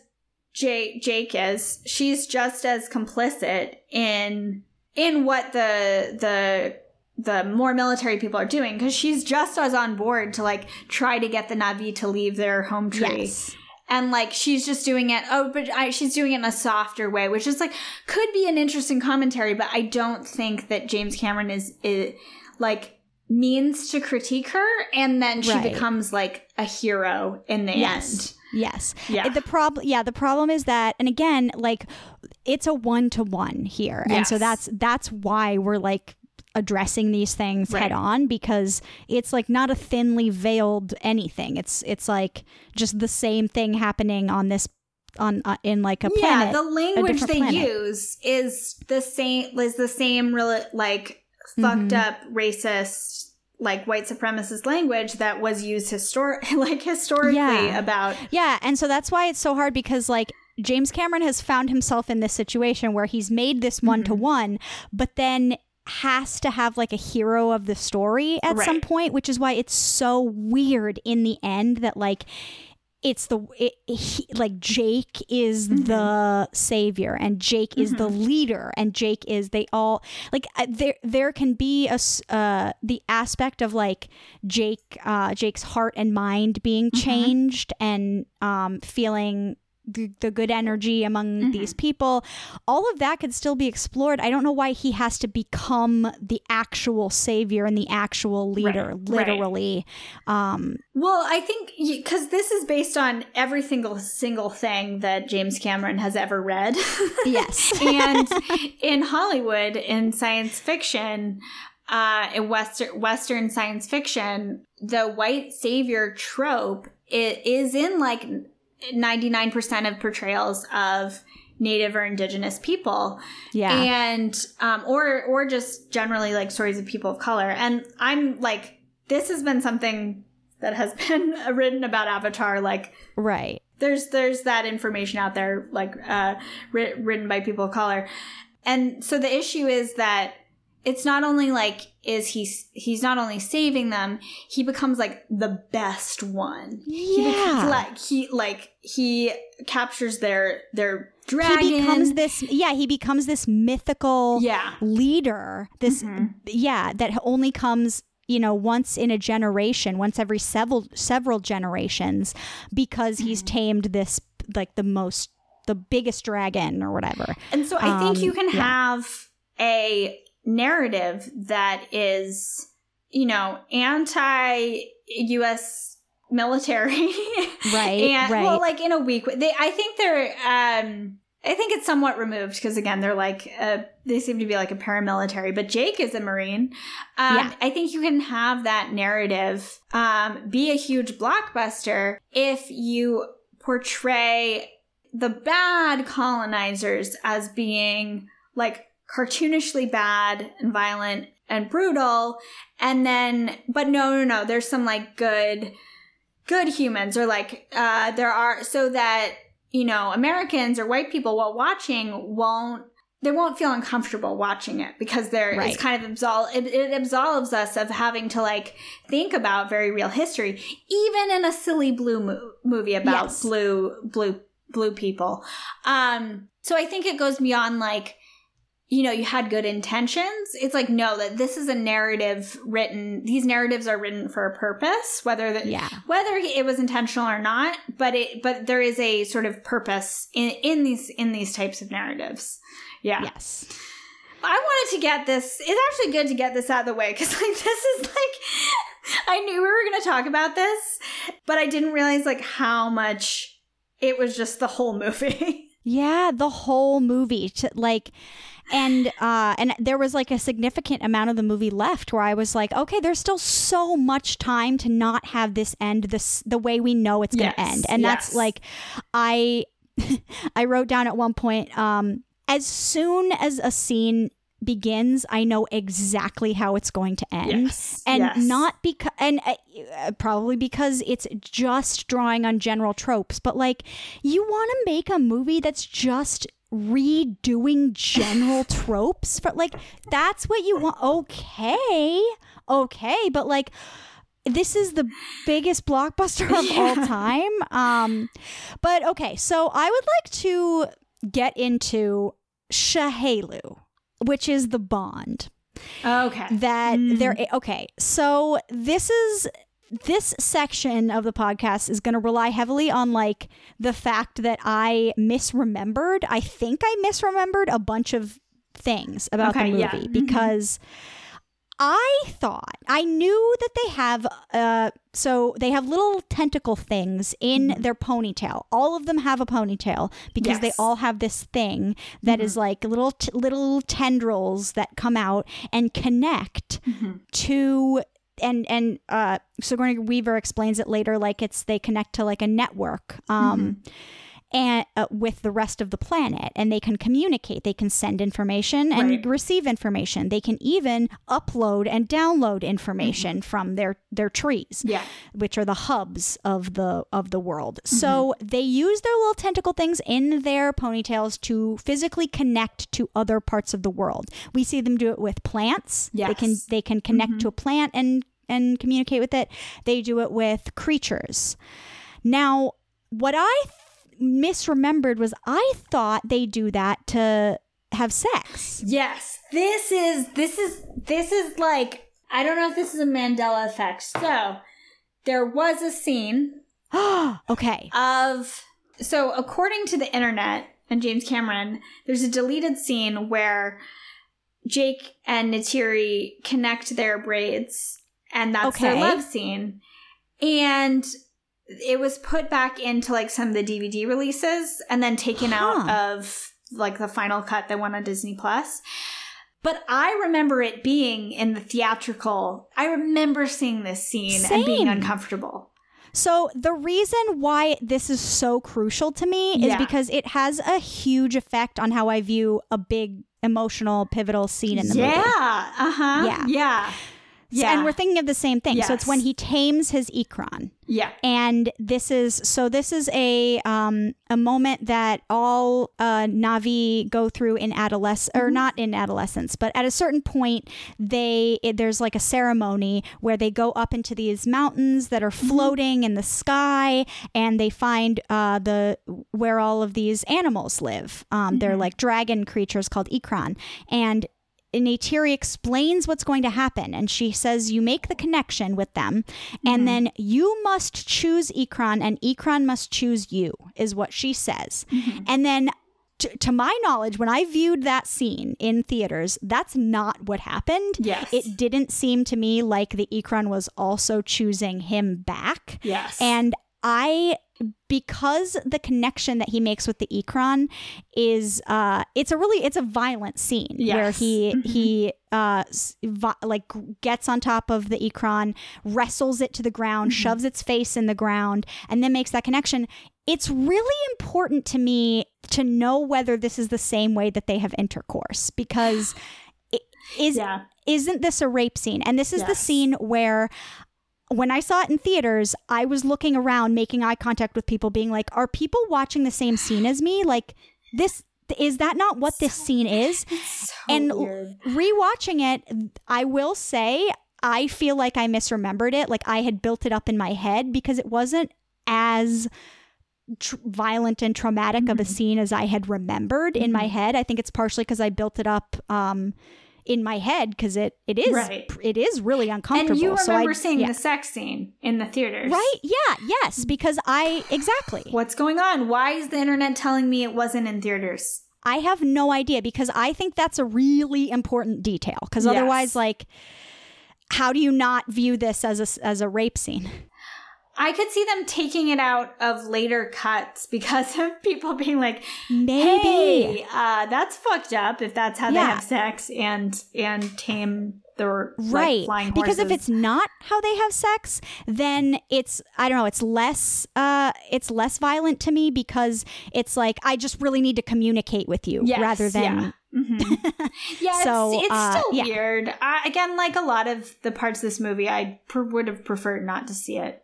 Speaker 3: Jake, Jake is, she's just as complicit in in what the the the more military people are doing because she's just as on board to like try to get the Navi to leave their home tree.
Speaker 4: yes.
Speaker 3: And like she's just doing it. Oh, but I, she's doing it in a softer way, which is like could be an interesting commentary. But I don't think that James Cameron is, is like means to critique her, and then she
Speaker 4: Right.
Speaker 3: becomes like a hero in the
Speaker 4: Yes. Yes.
Speaker 3: Yeah.
Speaker 4: The problem yeah, the problem is that and again, like it's a one to one here. And so that's that's why we're like addressing these things
Speaker 3: Right.
Speaker 4: head on because it's like not a thinly veiled anything. It's it's like just the same thing happening on this on uh, in like a
Speaker 3: Yeah, the language they
Speaker 4: planet.
Speaker 3: use is the same. Is the same, really like
Speaker 4: Mm-hmm.
Speaker 3: fucked up, racist, like white supremacist language that was used histor- like historically
Speaker 4: Yeah.
Speaker 3: about.
Speaker 4: Yeah, and so that's why it's so hard because like James Cameron has found himself in this situation where he's made this one to one, but then has to have like a hero of the story at some point, which is why it's so weird in the end that like it's the it, he, like Jake is the savior and Jake is the leader and Jake is they all like uh, there there can be a uh the aspect of like Jake uh Jake's heart and mind being changed and um feeling the, the good energy among these people. All of that could still be explored. I don't know why he has to become the actual savior and the actual leader
Speaker 3: Right, right.
Speaker 4: literally. Um
Speaker 3: Well, I think because this is based on every single single thing that James Cameron has ever read.
Speaker 4: yes.
Speaker 3: And in Hollywood, in science fiction, uh, in Western Western science fiction, the white savior trope it is in like ninety nine percent of portrayals of Native or Indigenous people,
Speaker 4: yeah.
Speaker 3: And um, or or just generally like stories of people of color. And I'm like, this has been something that has been written about Avatar, like
Speaker 4: right.
Speaker 3: there's there's that information out there like uh writ- written by people of color. And so the issue is that it's not only like is he he's not only saving them he becomes like the best one. He becomes
Speaker 4: Yeah.
Speaker 3: like he like he captures their their dragon.
Speaker 4: he becomes this yeah he becomes this mythical
Speaker 3: yeah.
Speaker 4: leader this yeah that only comes you know once in a generation once every several several generations because he's tamed this like the most the biggest dragon or whatever.
Speaker 3: And so I think
Speaker 4: Um,
Speaker 3: you can
Speaker 4: yeah.
Speaker 3: have a narrative that is, you know, anti US military.
Speaker 4: Right,
Speaker 3: and,
Speaker 4: right.
Speaker 3: Well, like in a week. They I think they're um I think it's somewhat removed because again they're like uh, they seem to be like a paramilitary, but Jake is a marine. Um,
Speaker 4: Yeah.
Speaker 3: I think you can have that narrative um, be a huge blockbuster if you portray the bad colonizers as being like cartoonishly bad and violent and brutal and then but no no no there's some like good good humans or like uh there are so that you know americans or white people while watching won't they won't feel uncomfortable watching it because they're
Speaker 4: Right.
Speaker 3: it's kind of absolve it, it absolves us of having to like think about very real history even in a silly blue mo- movie about
Speaker 4: Yes.
Speaker 3: blue blue blue people um so i think it goes beyond like you know you had good intentions it's like no that this is a narrative written these narratives are written for a purpose whether that
Speaker 4: Yeah.
Speaker 3: whether it was intentional or not but it but there is a sort of purpose in in these in these types of narratives yeah
Speaker 4: Yes.
Speaker 3: i wanted to get this it's actually good to get this out of the way because like this is like i knew we were going to talk about this but i didn't realize like how much it was just the whole movie
Speaker 4: Yeah, the whole movie like and uh and there was like a significant amount of the movie left where I was like, okay, there's still so much time to not have this end this the way we know it's going to
Speaker 3: Yes,
Speaker 4: end. And that's like I I wrote down at one point um as soon as a scene begins, I know exactly how it's going to end
Speaker 3: Yes,
Speaker 4: and
Speaker 3: yes.
Speaker 4: not because and uh, uh, probably because it's just drawing on general tropes but like you want to make a movie that's just redoing general tropes for like that's what you want. Okay. Okay but like this is the biggest blockbuster of all time. Um but okay so i would like to get into tsaheylu which is the bond
Speaker 3: okay.
Speaker 4: that there okay so this is this section of the podcast is going to rely heavily on like the fact that i misremembered i think i misremembered a bunch of things about
Speaker 3: Okay,
Speaker 4: the
Speaker 3: yeah.
Speaker 4: movie
Speaker 3: Mhm.
Speaker 4: because i thought i knew that they have uh so they have little tentacle things in their ponytail. All of them have a ponytail because they all have this thing that is like little t- little tendrils that come out and connect to and and uh Sigourney Weaver explains it later like it's they connect to like a network um and uh, with the rest of the planet and they can communicate they can send information and
Speaker 3: Right.
Speaker 4: receive information they can even upload and download information from their their trees
Speaker 3: yeah
Speaker 4: which are the hubs of the of the world. So they use their little tentacle things in their ponytails to physically connect to other parts of the world. We see them do it with plants. They can they can connect to a plant and and communicate with it. They do it with creatures. Now, what I th- misremembered was I thought they do that to have sex.
Speaker 3: Yes, this is this is this is like I don't know if this is a Mandela effect. So there was a scene
Speaker 4: okay.
Speaker 3: of so according to the internet and James Cameron, there's a deleted scene where Jake and Neytiri connect their braids, and that's their
Speaker 4: Okay.
Speaker 3: love scene. And it was put back into like some of the DVD releases and then taken out of like the final cut that went on Disney Plus. But I remember it being in the theatrical. I remember seeing this scene and being uncomfortable.
Speaker 4: So the reason why this is so crucial to me is
Speaker 3: Yeah.
Speaker 4: because it has a huge effect on how I view a big emotional pivotal scene in the
Speaker 3: yeah.
Speaker 4: movie. Yeah.
Speaker 3: Uh huh.
Speaker 4: Yeah.
Speaker 3: Yeah. Yeah.
Speaker 4: And we're thinking of the same thing. So it's when he tames his Ikran.
Speaker 3: Yeah.
Speaker 4: And this is so this is a um a moment that all uh Navi go through in adolescence or
Speaker 3: Mm-hmm.
Speaker 4: not in adolescence, but at a certain point they it, there's like a ceremony where they go up into these mountains that are
Speaker 3: Mm-hmm.
Speaker 4: floating in the sky and they find uh the where all of these animals live. Um they're
Speaker 3: Mm-hmm.
Speaker 4: like dragon creatures called Ikran and Neytiri explains what's going to happen, and she says you make the connection with them, and mm-hmm. then you must choose Ikran, and Ikran must choose you, is what she says. Mm-hmm. And then, t- to my knowledge, when I viewed that scene in theaters, that's not what happened.
Speaker 3: Yes.
Speaker 4: It didn't seem to me like the Ikran was also choosing him back.
Speaker 3: Yes.
Speaker 4: And I because the connection that he makes with the Ikran is uh it's a really it's a violent scene where
Speaker 3: Yes.
Speaker 4: he he uh s- vi- like gets on top of the Ikran, wrestles it to the ground, shoves its face in the ground and then makes that connection. It's really important to me to know whether this is the same way that they have intercourse because it is
Speaker 3: yeah.
Speaker 4: isn't this a rape scene? And this is the scene where when I saw it in theaters, I was looking around, making eye contact with people, being like, "Are people watching the same scene as me? Like this." is that not what this scene is?
Speaker 3: So
Speaker 4: and
Speaker 3: weird.
Speaker 4: rewatching it, I will say I feel like I misremembered it. Like I had built it up in my head because it wasn't as tr- violent and traumatic of a
Speaker 3: Mhm.
Speaker 4: scene as I had remembered in my
Speaker 3: Mhm.
Speaker 4: head. I think it's partially because I built it up um, in my head because it it is
Speaker 3: Right.
Speaker 4: it is really uncomfortable.
Speaker 3: And you
Speaker 4: So I-
Speaker 3: remember seeing
Speaker 4: yeah.
Speaker 3: the sex scene in the theaters.
Speaker 4: right? Yeah, yes, because I exactly.
Speaker 3: What's going on? Why is the internet telling me it wasn't in theaters?
Speaker 4: I have no idea because I think that's a really important detail. Because
Speaker 3: Yes.
Speaker 4: otherwise, like, how do you not view this as a as a rape scene?
Speaker 3: I could see them taking it out of later cuts because of people being like,
Speaker 4: Maybe.
Speaker 3: "Hey, uh, that's fucked up." If that's how they have sex and and tame the like,
Speaker 4: right
Speaker 3: flying
Speaker 4: because if it's not how they have sex then it's i don't know it's less uh it's less violent to me because it's like i just really need to communicate with you
Speaker 3: Yes,
Speaker 4: rather than
Speaker 3: yeah. Mhm. yeah,
Speaker 4: So,
Speaker 3: it's, it's
Speaker 4: uh,
Speaker 3: still
Speaker 4: yeah.
Speaker 3: weird. I, again, like a lot of the parts of this movie, I pr- would have preferred not to see it.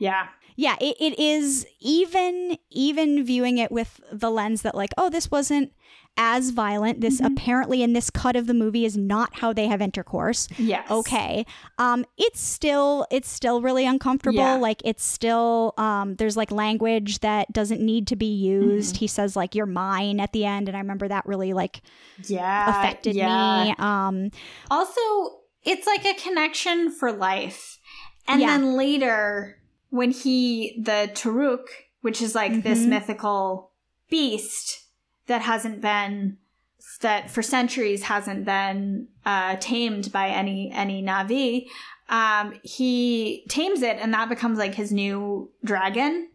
Speaker 3: Yeah,
Speaker 4: yeah it, it is even even viewing it with the lens that like oh this wasn't as violent this
Speaker 3: Mhm.
Speaker 4: apparently in this cut of the movie is not how they have intercourse
Speaker 3: yes,
Speaker 4: okay um it's still it's still really uncomfortable
Speaker 3: Yeah.
Speaker 4: like it's still um there's like language that doesn't need to be used
Speaker 3: Mm-hmm.
Speaker 4: he says like you're mine at the end and i remember that really like
Speaker 3: yeah,
Speaker 4: affected
Speaker 3: yeah.
Speaker 4: me um
Speaker 3: Also, it's like a connection for life. And
Speaker 4: Yeah.
Speaker 3: then later, when he, the Toruk, which is like this
Speaker 4: Mhm.
Speaker 3: mythical beast that hasn't been, that for centuries hasn't been uh, tamed by any any Navi, um, he tames it, and that becomes like his new dragon.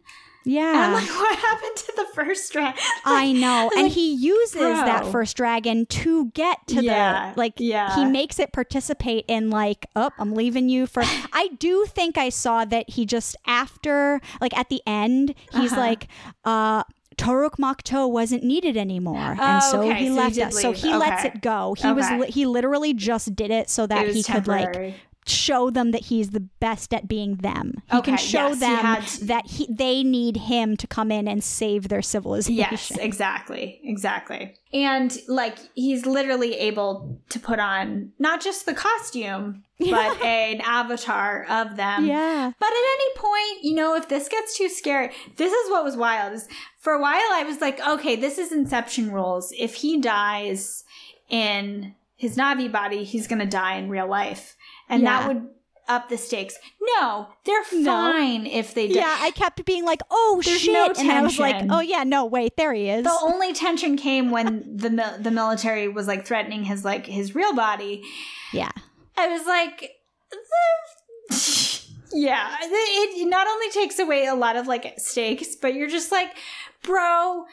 Speaker 3: And I'm like, what happened to the first dragon?
Speaker 4: I know. And
Speaker 3: like,
Speaker 4: he uses that first dragon to get to
Speaker 3: Yeah,
Speaker 4: the like
Speaker 3: yeah.
Speaker 4: he makes it participate in like, oh, I'm leaving you for I do think I saw that he just after like at the end, he's
Speaker 3: Uh-huh.
Speaker 4: like, uh Toruk Makto wasn't needed anymore,
Speaker 3: Oh,
Speaker 4: and so
Speaker 3: okay,
Speaker 4: he
Speaker 3: so
Speaker 4: left
Speaker 3: did
Speaker 4: us. So
Speaker 3: leave.
Speaker 4: he lets it go. He was li- he literally just did it so that
Speaker 3: It
Speaker 4: he could like. Show them that he's the best at being them. He
Speaker 3: Okay,
Speaker 4: can show
Speaker 3: yes, he
Speaker 4: them
Speaker 3: had-
Speaker 4: that he they need him to come in and save their civilization.
Speaker 3: Yes, exactly. Exactly. And like he's literally able to put on not just the costume, but an avatar of them.
Speaker 4: Yeah.
Speaker 3: But at any point, you know, if this gets too scary, this is what was wild. Is for a while I was like, okay, this is Inception rules. If he dies in his Navi body, he's gonna die in real life. And that would up the stakes. No, they're
Speaker 4: No.
Speaker 3: fine if they die.
Speaker 4: Yeah, I kept being like, "Oh
Speaker 3: There's
Speaker 4: shit!"
Speaker 3: no
Speaker 4: and I was like, "Oh yeah, no, wait, there he is."
Speaker 3: The only tension came when the the military was like threatening his like his real body.
Speaker 4: yeah,
Speaker 3: I was like, yeah, it not only takes away a lot of like stakes, but you're just like, bro,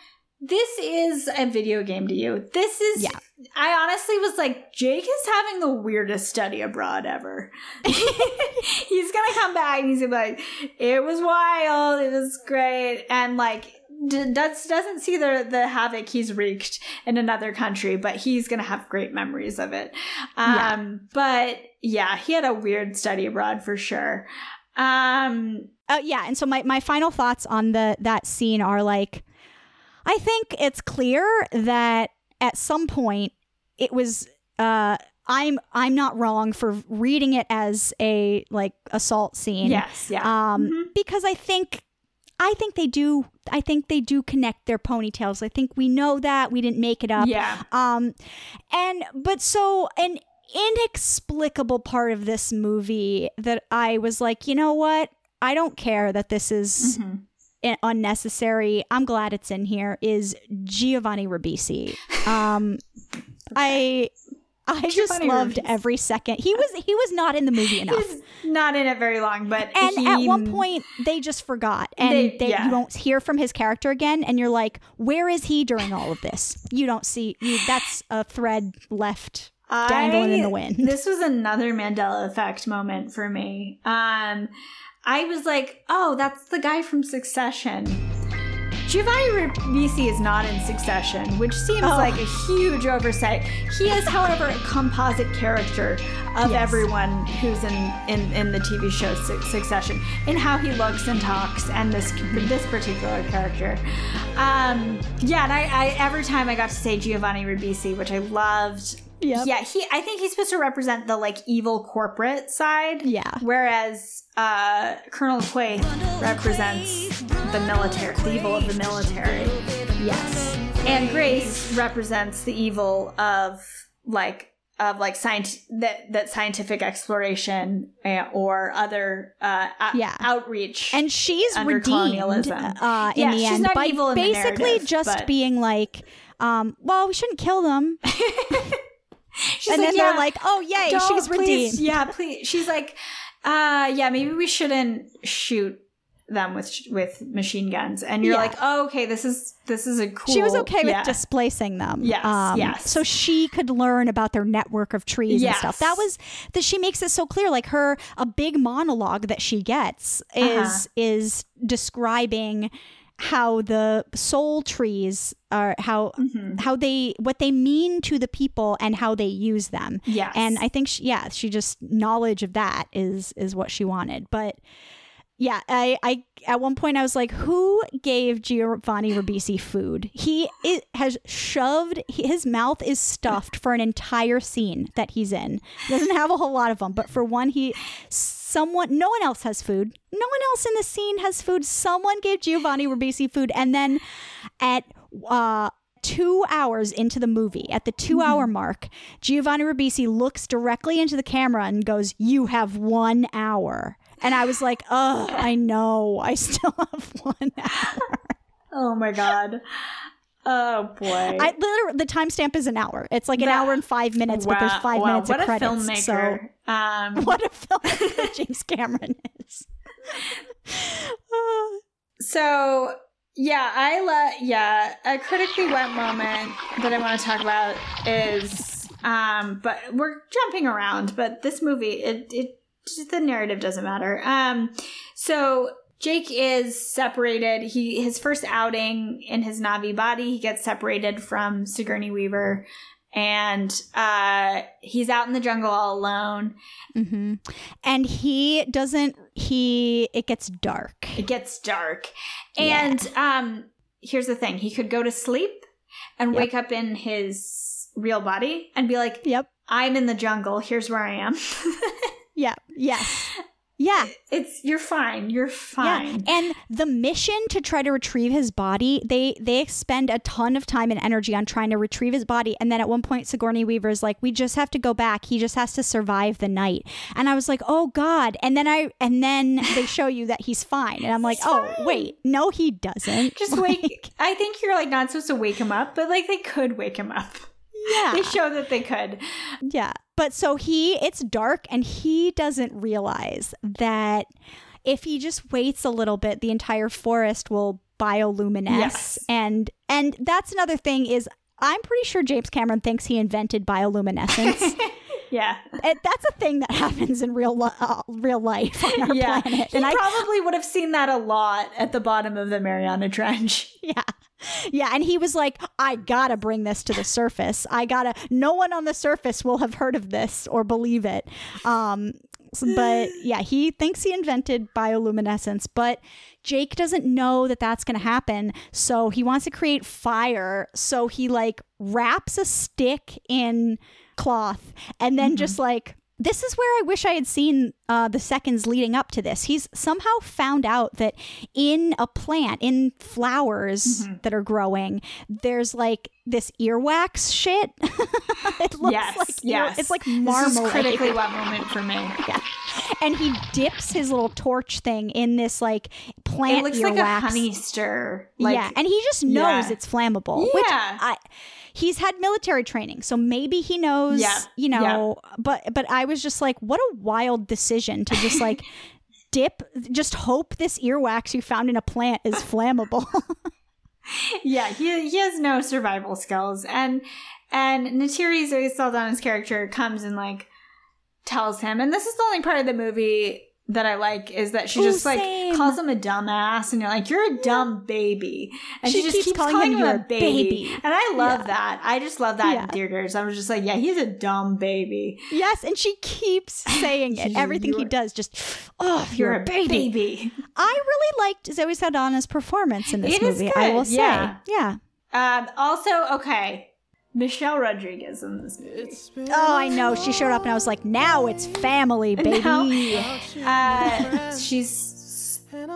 Speaker 3: this is a video game to you. This is.
Speaker 4: Yeah.
Speaker 3: I honestly was like, Jake is having the weirdest study abroad ever. he's gonna come back and he's gonna be like, it was wild, it was great, and like d- does doesn't see the the havoc he's wreaked in another country, but he's gonna have great memories of it.
Speaker 4: Yeah.
Speaker 3: Um, but yeah, he had a weird study abroad for sure. Um,
Speaker 4: uh, yeah. And so my my final thoughts on the that scene are like, I think it's clear that at some point it was. uh I'm I'm not wrong for reading it as a like assault scene.
Speaker 3: yes, yeah,
Speaker 4: um
Speaker 3: Mhm.
Speaker 4: because i think i think they do i think they do connect their ponytails i think we know that we didn't make it up
Speaker 3: yeah,
Speaker 4: um and but so an inexplicable part of this movie that i was like you know what i don't care that this is
Speaker 3: Mhm.
Speaker 4: I- unnecessary i'm glad it's in here is giovanni ribisi um i i just
Speaker 3: Giovanni
Speaker 4: loved
Speaker 3: Ribisi.
Speaker 4: every second he was he was not in the movie enough
Speaker 3: He's not in it very long, but
Speaker 4: and
Speaker 3: he-
Speaker 4: at one point they just forgot and
Speaker 3: They-
Speaker 4: they,
Speaker 3: yeah.
Speaker 4: you don't hear from his character again and you're like where is he during all of this you don't see you, that's a thread left dangling in the wind.
Speaker 3: This was another Mandela effect moment for me. Um, I was like, oh, that's the guy from Succession. Giovanni Ribisi is not in Succession, which seems
Speaker 4: Oh.
Speaker 3: like a huge oversight. He is, however, a composite character of
Speaker 4: Yes.
Speaker 3: everyone who's in, in, in the TV show Su- Succession, in how he looks and talks, and this this particular character. Um, yeah, and I, I every time I got to say Giovanni Ribisi, which I loved.
Speaker 4: Yep.
Speaker 3: Yeah, he. I think he's supposed to represent the like evil corporate side.
Speaker 4: Yeah.
Speaker 3: Whereas uh, Colonel Quay represents the military, the evil of the military.
Speaker 4: Yes.
Speaker 3: And Grace represents the evil of like of like science that that scientific exploration uh, or other uh,
Speaker 4: Yeah.
Speaker 3: outreach.
Speaker 4: And she's redeemed uh, in
Speaker 3: Yeah,
Speaker 4: the
Speaker 3: she's
Speaker 4: end by basically just
Speaker 3: but-
Speaker 4: being like, um, well, we shouldn't kill them.
Speaker 3: she's
Speaker 4: and
Speaker 3: like,
Speaker 4: then
Speaker 3: yeah,
Speaker 4: they're like, oh, yay, she's
Speaker 3: please,
Speaker 4: redeemed.
Speaker 3: Yeah, please. She's like, uh, yeah, maybe we shouldn't shoot them with with machine guns. And you're
Speaker 4: Yeah.
Speaker 3: like, oh, okay, this is this is a cool.
Speaker 4: She was okay with
Speaker 3: yeah.
Speaker 4: displacing them. Um,
Speaker 3: Yes, yes.
Speaker 4: So she could learn about their network of trees
Speaker 3: Yes.
Speaker 4: and stuff. That was that she makes it so clear. Like her, a big monologue that she gets is
Speaker 3: Uh-huh.
Speaker 4: is describing how the soul trees are how
Speaker 3: Mm-hmm.
Speaker 4: how they what they mean to the people and how they use them.
Speaker 3: Yeah,
Speaker 4: And I think she, yeah, she just knowledge of that is is what she wanted. But yeah, I, I at one point I was like, who gave Giovanni Ribisi food? He has shoved his mouth is stuffed for an entire scene that he's in. He Doesn't have a whole lot of them, but for one, he someone no one else has food. No one else in the scene has food. Someone gave Giovanni Ribisi food, and then at uh two hours into the movie, at the two hour mark, Giovanni Ribisi looks directly into the camera and goes, You have one hour. And I was like, Oh, I know. I still have one hour.
Speaker 3: Oh my god. Oh boy.
Speaker 4: I literally the timestamp is an hour. It's like an
Speaker 3: That-
Speaker 4: hour and five minutes, but there's five
Speaker 3: wow,
Speaker 4: minutes
Speaker 3: what
Speaker 4: of credits.
Speaker 3: a filmmaker. um,
Speaker 4: So what a filmmaker James Cameron is.
Speaker 3: So yeah, I love yeah, a critically wet moment that I want to talk about is um but we're jumping around, but this movie it it just the narrative doesn't matter. Um so Jake is separated. He his first outing in his Navi body, he gets separated from Sigourney Weaver and uh he's out in the jungle all alone.
Speaker 4: hmm And he doesn't. He it gets dark.
Speaker 3: it gets dark and um here's the thing he could go to sleep and
Speaker 4: Yep.
Speaker 3: wake up in his real body and be like
Speaker 4: Yep.
Speaker 3: i'm in the jungle here's where i am
Speaker 4: Yeah. Yes. Yeah.
Speaker 3: it's you're fine you're fine
Speaker 4: Yeah, and the mission to try to retrieve his body, they they expend a ton of time and energy on trying to retrieve his body. And then at one point, Sigourney Weaver is like, "We just have to go back. He just has to survive the night." And I was like, "Oh God!" And then I and then they show you that he's fine, and I'm like, "Oh wait, no, he doesn't."
Speaker 3: just
Speaker 4: Like,
Speaker 3: wake i think you're like not supposed to wake him up but like they could wake him up
Speaker 4: Yeah,
Speaker 3: they show that they could
Speaker 4: Yeah. But so he, it's dark and he doesn't realize that if he just waits a little bit, the entire forest will bioluminesce.
Speaker 3: Yes.
Speaker 4: And, and that's another thing is I'm pretty sure James Cameron thinks he invented bioluminescence.
Speaker 3: yeah
Speaker 4: it, that's a thing that happens in real, uh, real life on our
Speaker 3: yeah
Speaker 4: planet.
Speaker 3: he
Speaker 4: And I,
Speaker 3: probably would have seen that a lot at the bottom of the mariana trench
Speaker 4: Yeah. Yeah. And he was like, I gotta bring this to the surface. I gotta, no one on the surface will have heard of this or believe it. Um, but yeah, he thinks he invented bioluminescence, but Jake doesn't know that that's gonna happen. So he wants to create fire. So he like wraps a stick in cloth and then just like, this is where I wish I had seen uh, the seconds leading up to this. He's somehow found out that in a plant, in flowers that are growing, there's like this earwax shit. it looks
Speaker 3: yes
Speaker 4: like ear- it's like
Speaker 3: this is
Speaker 4: marmalade.
Speaker 3: critically wet moment for me
Speaker 4: Yeah. And he dips his little torch thing in this like plant
Speaker 3: it looks
Speaker 4: earwax.
Speaker 3: like a honey stir like
Speaker 4: yeah, and he just knows
Speaker 3: Yeah.
Speaker 4: it's flammable. Which
Speaker 3: Yeah.
Speaker 4: I, he's had military training, so maybe he knows.
Speaker 3: Yeah.
Speaker 4: You know, but but I was just like, what a wild decision to just like dip, just hope this earwax you found in a plant is flammable.
Speaker 3: yeah, he he has no survival skills, and and Neytiri Zoe Saldana's character comes and like tells him, and this is the only part of the movie that I like is that she
Speaker 4: Ooh,
Speaker 3: just like
Speaker 4: same.
Speaker 3: calls him a dumbass, and you're like, "You're a dumb baby," and she,
Speaker 4: She
Speaker 3: just
Speaker 4: keeps
Speaker 3: keeps,
Speaker 4: calling
Speaker 3: calling,
Speaker 4: him
Speaker 3: him, a baby.
Speaker 4: baby.
Speaker 3: and I love
Speaker 4: Yeah.
Speaker 3: that. I just love that
Speaker 4: Yeah.
Speaker 3: in theaters. I was just like, "Yeah, he's a dumb baby.
Speaker 4: Yes, and she keeps saying it. Everything he does, just oh, you're, a baby.
Speaker 3: baby."
Speaker 4: I really liked Zoe Saldana's performance in this
Speaker 3: It is
Speaker 4: movie. I will say,
Speaker 3: yeah.
Speaker 4: yeah.
Speaker 3: Um, also, okay, Michelle Rodriguez in this movie.
Speaker 4: Oh, I know. She showed up, and I was like, now it's family, baby.
Speaker 3: Now- Uh, she's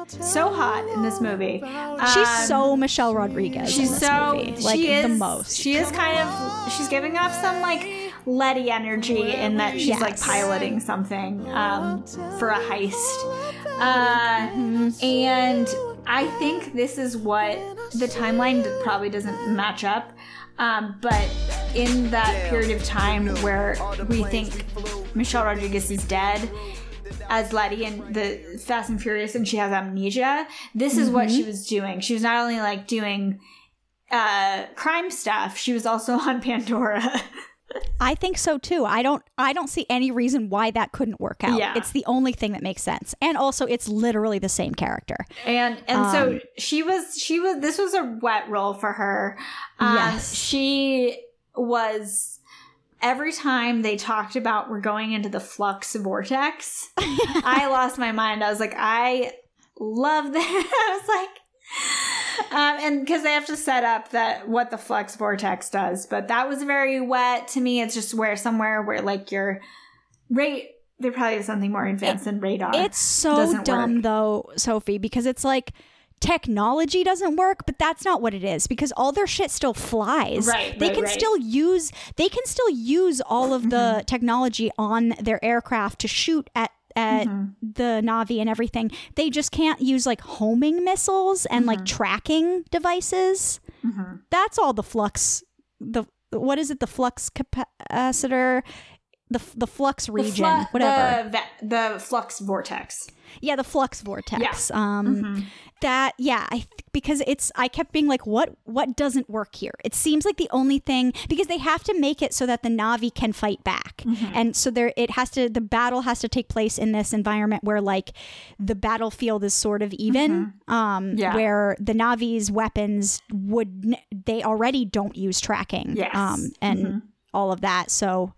Speaker 3: so hot in this movie.
Speaker 4: She's
Speaker 3: Um,
Speaker 4: so Michelle Rodriguez.
Speaker 3: She's
Speaker 4: in this
Speaker 3: so
Speaker 4: movie. like
Speaker 3: she is
Speaker 4: the most.
Speaker 3: She is kind of she's giving off some like Letty energy in that she's like piloting something um, for a heist, uh, and I think this is what the timeline probably doesn't match up. Um, but in that period of time where we think Michelle Rodriguez is dead, as Letty in the Fast and Furious and she has amnesia. This is what she was doing. She was not only like doing uh crime stuff, she was also on Pandora.
Speaker 4: I think so too. I don't. I don't see any reason why that couldn't work out.
Speaker 3: Yeah.
Speaker 4: It's the only thing that makes sense, and also it's literally the same character.
Speaker 3: and and so she was she was this was a wet role for her. Um,
Speaker 4: Yes.
Speaker 3: she was every time they talked about we're going into the flux vortex, I lost my mind. I was like, I love that. I was like, um, and because they have to set up that what the flux vortex does, but that was very wet to me. It's just where somewhere where like your rate, there probably is something more advanced than radar.
Speaker 4: It's so
Speaker 3: doesn't
Speaker 4: dumb
Speaker 3: work.
Speaker 4: though, Sophie, because it's like technology doesn't work, but that's not what it is because all their shit still flies.
Speaker 3: Right,
Speaker 4: They
Speaker 3: right,
Speaker 4: can
Speaker 3: right.
Speaker 4: still use they can still use all of the technology on their aircraft to shoot at at
Speaker 3: Mm-hmm.
Speaker 4: the Navi and everything. They just can't use like homing missiles and like
Speaker 3: Mm-hmm.
Speaker 4: tracking devices. That's all the flux the what is it the flux capacitor the the flux
Speaker 3: The
Speaker 4: region
Speaker 3: flu-
Speaker 4: whatever.
Speaker 3: The, the flux vortex.
Speaker 4: Yeah, the flux vortex.
Speaker 3: Yeah. Mm-hmm.
Speaker 4: Um that yeah, I because it's I kept being like what what doesn't work here? It seems like the only thing because they have to make it so that the Navi can fight back.
Speaker 3: Mm-hmm.
Speaker 4: And so there it has to the battle has to take place in this environment where like the battlefield is sort of even um
Speaker 3: Yeah.
Speaker 4: where the Navi's weapons would n- they already don't use tracking
Speaker 3: Yes.
Speaker 4: um and all of that. So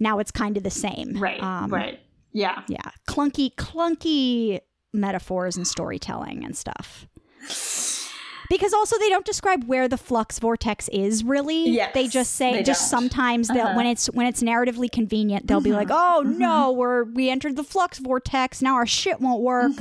Speaker 4: now it's kind of the same.
Speaker 3: Right.
Speaker 4: Um,
Speaker 3: right. Yeah.
Speaker 4: yeah clunky clunky metaphors and storytelling and stuff. Because also they don't describe where the flux vortex is really.
Speaker 3: Yes,
Speaker 4: they just say
Speaker 3: they
Speaker 4: just
Speaker 3: don't.
Speaker 4: sometimes they'll
Speaker 3: Uh-huh.
Speaker 4: when it's when it's narratively convenient they'll be like oh no we're we entered the flux vortex. Now our shit won't work.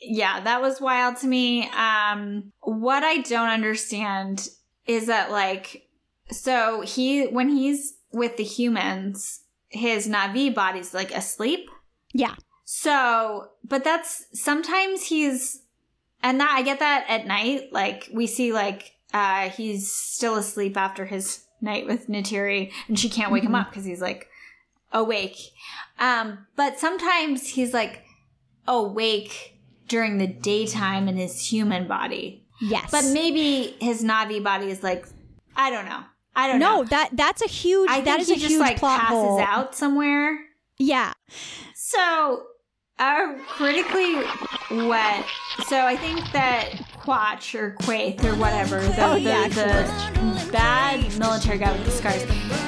Speaker 3: Yeah that was wild to me. Um what i don't understand is that like so he when he's with the humans his navi body's like asleep?
Speaker 4: Yeah
Speaker 3: so but that's sometimes he's and that i get that at night like we see like uh he's still asleep after his night with Neytiri and she can't wake him up because he's like awake. Um but sometimes he's like awake during the daytime in his human body.
Speaker 4: Yes.
Speaker 3: But maybe his navi body is like i don't know. I don't know.
Speaker 4: no that that's a huge
Speaker 3: i think
Speaker 4: that is
Speaker 3: he
Speaker 4: a
Speaker 3: just
Speaker 4: huge
Speaker 3: like
Speaker 4: plot
Speaker 3: passes
Speaker 4: hole.
Speaker 3: out somewhere.
Speaker 4: Yeah.
Speaker 3: So, uh, critically wet. So I think that Quach or Quaith or whatever, the,
Speaker 4: Oh,
Speaker 3: the,
Speaker 4: yeah,
Speaker 3: the bad military guy with the scars,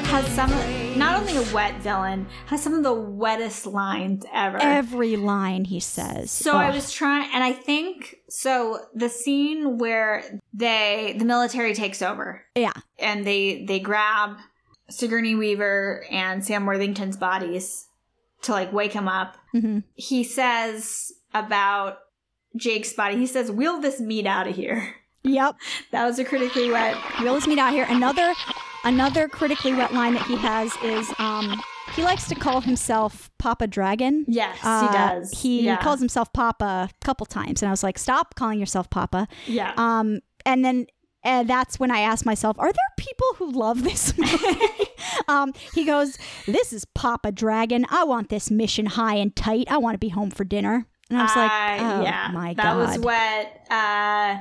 Speaker 3: has some, not only a wet villain, has some of the wettest lines ever.
Speaker 4: every line he says
Speaker 3: So I was trying, and I think so. The scene where they, the military takes over,
Speaker 4: yeah
Speaker 3: and they they grab Sigourney Weaver and Sam Worthington's bodies to like wake him up.
Speaker 4: Mhm.
Speaker 3: He says about Jake's body. He says, "Wheel this meat out of here."
Speaker 4: yep
Speaker 3: That was a critically wet.
Speaker 4: Real this meat out here. Another another critically wet line that he has is um he likes to call himself Papa Dragon.
Speaker 3: Yes,
Speaker 4: Uh,
Speaker 3: he does.
Speaker 4: He
Speaker 3: yeah.
Speaker 4: calls himself Papa a couple times, and I was like, "Stop calling yourself Papa."
Speaker 3: Yeah.
Speaker 4: Um, and then and that's when I asked myself, "Are there people who love this movie?" um, he goes, "This is Papa Dragon. I want this mission high and tight. I want to be home for dinner." And I was like,
Speaker 3: Uh,
Speaker 4: "Oh
Speaker 3: yeah,
Speaker 4: my
Speaker 3: that
Speaker 4: god!"
Speaker 3: was wet. Uh,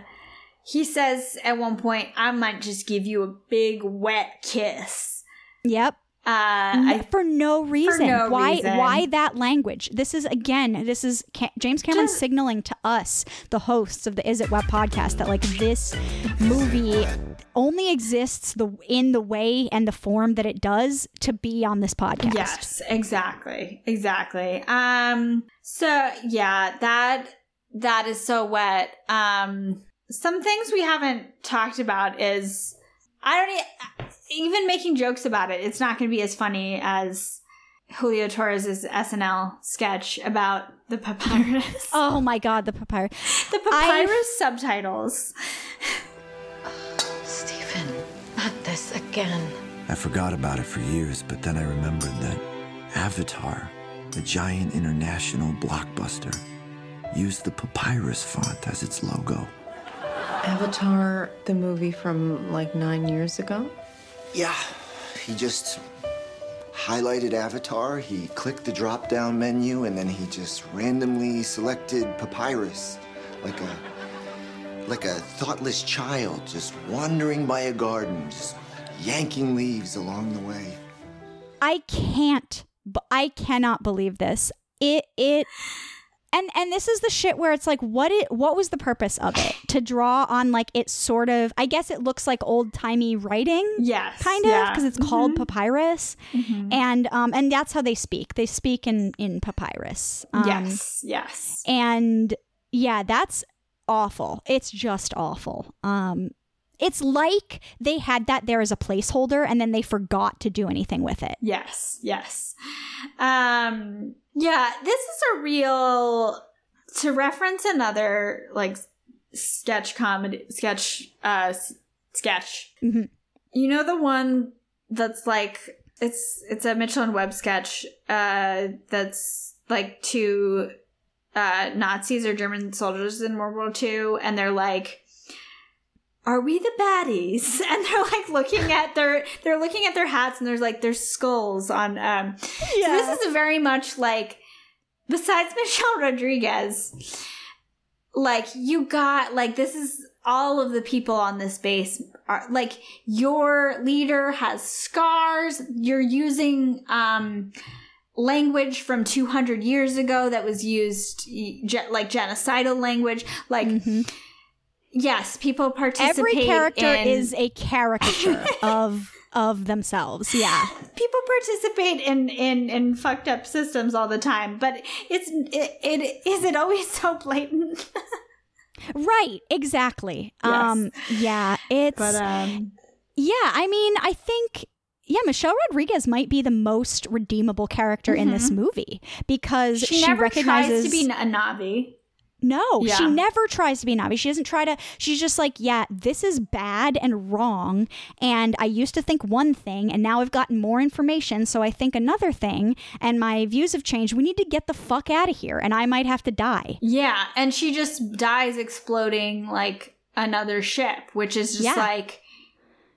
Speaker 3: he says at one point, "I might just give you a big wet kiss."
Speaker 4: Yep.
Speaker 3: Uh,
Speaker 4: for no reason.
Speaker 3: no
Speaker 4: why?
Speaker 3: reason.
Speaker 4: Why that language? This is again. This is Ca- James Cameron
Speaker 3: Just-
Speaker 4: signaling to us, the hosts of the Is It Wet podcast, that like this movie only exists the in the way and the form that it does to be on this podcast.
Speaker 3: Yes, exactly. Exactly. Um so yeah, that that is so wet. Um some things we haven't talked about is I don't e- even making jokes about it. It's not going to be as funny as Julio Torres's SNL sketch about the papyrus.
Speaker 4: Oh my God, the papyrus.
Speaker 3: the papyrus subtitles.
Speaker 2: Stephen, not this again.
Speaker 5: I forgot about it for years, but then I remembered that Avatar, the giant international blockbuster, used the papyrus font as its logo.
Speaker 2: Avatar, the movie from like nine years ago?
Speaker 6: Yeah, he just highlighted Avatar, he clicked the drop down menu, and then he just randomly selected Papyrus. Like a like a thoughtless child just wandering by a garden, just yanking leaves along the way.
Speaker 4: I can't. I cannot believe this. It it. And and this is the shit where it's like, what it what was the purpose of it? To draw on like it's sort of. I guess it looks like old timey writing.
Speaker 3: Yes.
Speaker 4: kind of
Speaker 3: yeah.
Speaker 4: because it's called papyrus and um and that's how they speak they speak in in papyrus um,
Speaker 3: yes. Yes.
Speaker 4: and yeah that's awful it's just awful um it's like they had that there as a placeholder and then they forgot to do anything with it
Speaker 3: Yes, yes. Um yeah, this is a real to reference another like sketch comedy sketch uh s- sketch.
Speaker 4: Mhm.
Speaker 3: You know the one that's like it's it's a Mitchell and Webb sketch uh that's like two uh Nazis or German soldiers in World War II and they're like are we the baddies? And they're like looking at their they're looking at their hats and there's like their skulls on um so this is very much like besides michelle rodriguez like you got like this is all of the people on this base are like your leader has scars. You're using um language from 200 years ago that was used like genocidal language. Like yes people participate
Speaker 4: every character
Speaker 3: in-
Speaker 4: is a caricature of of themselves yeah.
Speaker 3: People participate in in in fucked up systems all the time but it's it, it is it always so blatant?
Speaker 4: Right exactly.
Speaker 3: Yes.
Speaker 4: um yeah it's
Speaker 3: but um
Speaker 4: Yeah, I mean, I think yeah, Michelle Rodriguez might be the most redeemable character in this movie because
Speaker 3: she,
Speaker 4: she,
Speaker 3: never
Speaker 4: recognizes
Speaker 3: tries to be a navi
Speaker 4: no, she never tries to be Navi. She doesn't try to. She's just like, yeah, this is bad and wrong. And I used to think one thing, and now I've gotten more information, so I think another thing. And my views have changed. We need to get the fuck out of here, and I might have to die.
Speaker 3: yeah and she just dies exploding like another ship which is just
Speaker 4: Yeah.
Speaker 3: like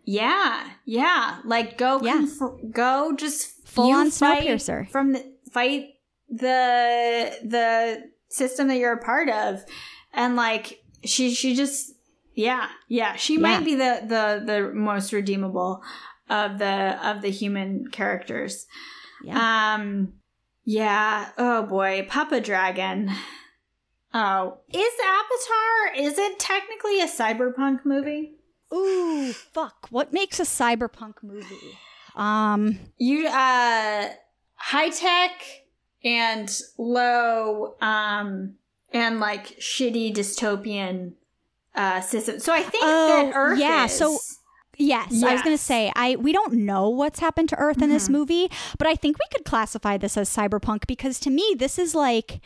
Speaker 3: yeah yeah like go
Speaker 4: Yeah.
Speaker 3: conf- go just
Speaker 4: Full on Snowpiercer.
Speaker 3: from the fight the the system that you're a part of and like she she just yeah yeah she
Speaker 4: Yeah.
Speaker 3: might be the the the most redeemable of the of the human characters
Speaker 4: Yeah.
Speaker 3: um yeah oh boy papa dragon oh is avatar is it technically a cyberpunk movie
Speaker 4: Ooh, fuck. What makes a cyberpunk movie? Um,
Speaker 3: you uh high tech and low um and like shitty dystopian uh system. So i think
Speaker 4: Oh,
Speaker 3: that earth
Speaker 4: yeah,
Speaker 3: is,
Speaker 4: so- Yes, I was going to say I we don't know what's happened to Earth in this
Speaker 3: Mm-hmm.
Speaker 4: movie, but I think we could classify this as cyberpunk because to me this is like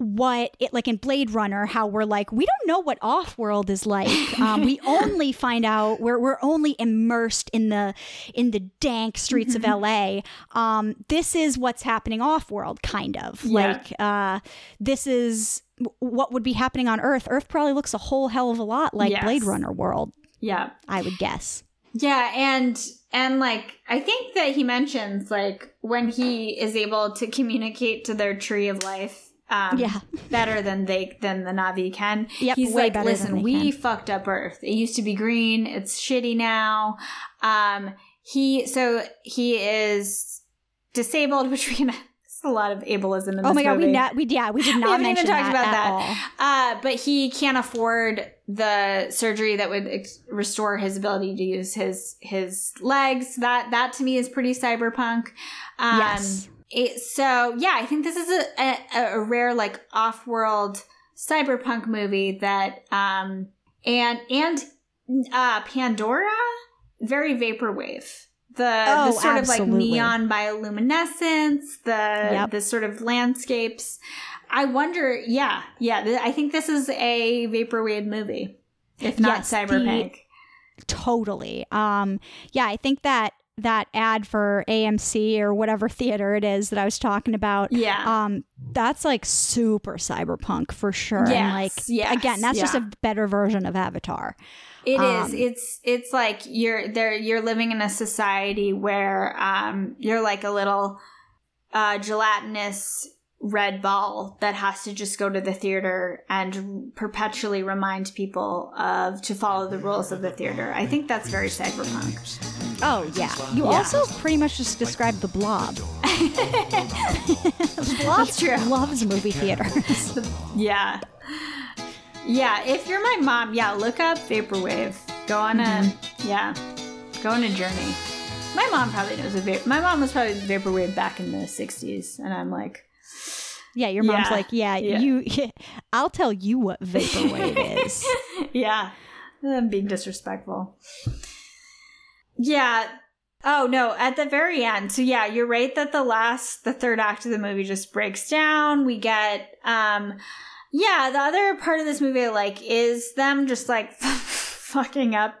Speaker 4: what it like in Blade Runner how we're like we don't know what off-world is like. Um, we only find out we're we're only immersed in the in the dank streets
Speaker 3: Mm-hmm.
Speaker 4: of LA. Um, this is what's happening off-world kind of.
Speaker 3: Yeah.
Speaker 4: Like uh, this is what would be happening on Earth. Earth probably looks a whole hell of a lot like
Speaker 3: Yes.
Speaker 4: Blade Runner world.
Speaker 3: yeah
Speaker 4: I would guess.
Speaker 3: Yeah, and and like I think that he mentions like when he is able to communicate to their tree of life um
Speaker 4: Yeah.
Speaker 3: better than they than the Navi can.
Speaker 4: Yep,
Speaker 3: He's
Speaker 4: way
Speaker 3: like,
Speaker 4: better than
Speaker 3: listen, we
Speaker 4: can."
Speaker 3: fucked up Earth. It used to be green, it's shitty now. Um he so he is disabled, which we can. A lot of ableism in this
Speaker 4: Oh my god, we not we yeah we did
Speaker 3: We
Speaker 4: not
Speaker 3: haven't
Speaker 4: mention
Speaker 3: even talked
Speaker 4: that
Speaker 3: about
Speaker 4: at
Speaker 3: that.
Speaker 4: all.
Speaker 3: Uh, but he can't afford the surgery that would ex- restore his ability to use his his legs. That that to me is pretty cyberpunk. Um,
Speaker 4: Yes.
Speaker 3: It, so yeah, I think this is a, a, a rare like off world cyberpunk movie that um and and uh Pandora very vaporwave. The,
Speaker 4: Oh,
Speaker 3: the sort of like neon bioluminescence, the
Speaker 4: Yep.
Speaker 3: the sort of landscapes. I wonder, yeah, yeah. Th- I think this is a vaporwave movie, if not
Speaker 4: Yes, the-
Speaker 3: cyberpunk.
Speaker 4: Totally. Um yeah, I think that that ad for AMC or whatever theater it is that I was talking about.
Speaker 3: Yeah.
Speaker 4: Um that's like super cyberpunk for sure. and like
Speaker 3: yes,
Speaker 4: again, that's just a better version of Avatar.
Speaker 3: It is.
Speaker 4: Um,
Speaker 3: It's it's like you're there. You're living in a society where um you're like a little uh gelatinous red ball that has to just go to the theater and perpetually remind people of to follow the rules of the theater. I think that's very cyberpunk.
Speaker 4: Oh yeah. You
Speaker 3: Yeah.
Speaker 4: also pretty much just described the blob. blob
Speaker 3: true.
Speaker 4: loves movie theaters.
Speaker 3: Yeah. Yeah, if you're my mom, yeah, look up vaporwave. Go on a mm-hmm. yeah, go on a journey. My mom probably knows a vapor. My mom was probably vaporwave back in the '60s, and I'm like,
Speaker 4: yeah, your mom's
Speaker 3: Yeah.
Speaker 4: like, yeah,
Speaker 3: Yeah.
Speaker 4: you I'll tell you what vaporwave is.
Speaker 3: yeah, I'm being disrespectful. Yeah. Oh no, at the very end. So yeah, you're right that the last the third act of the movie just breaks down. We get um yeah, the other part of this movie I like is them just like fucking up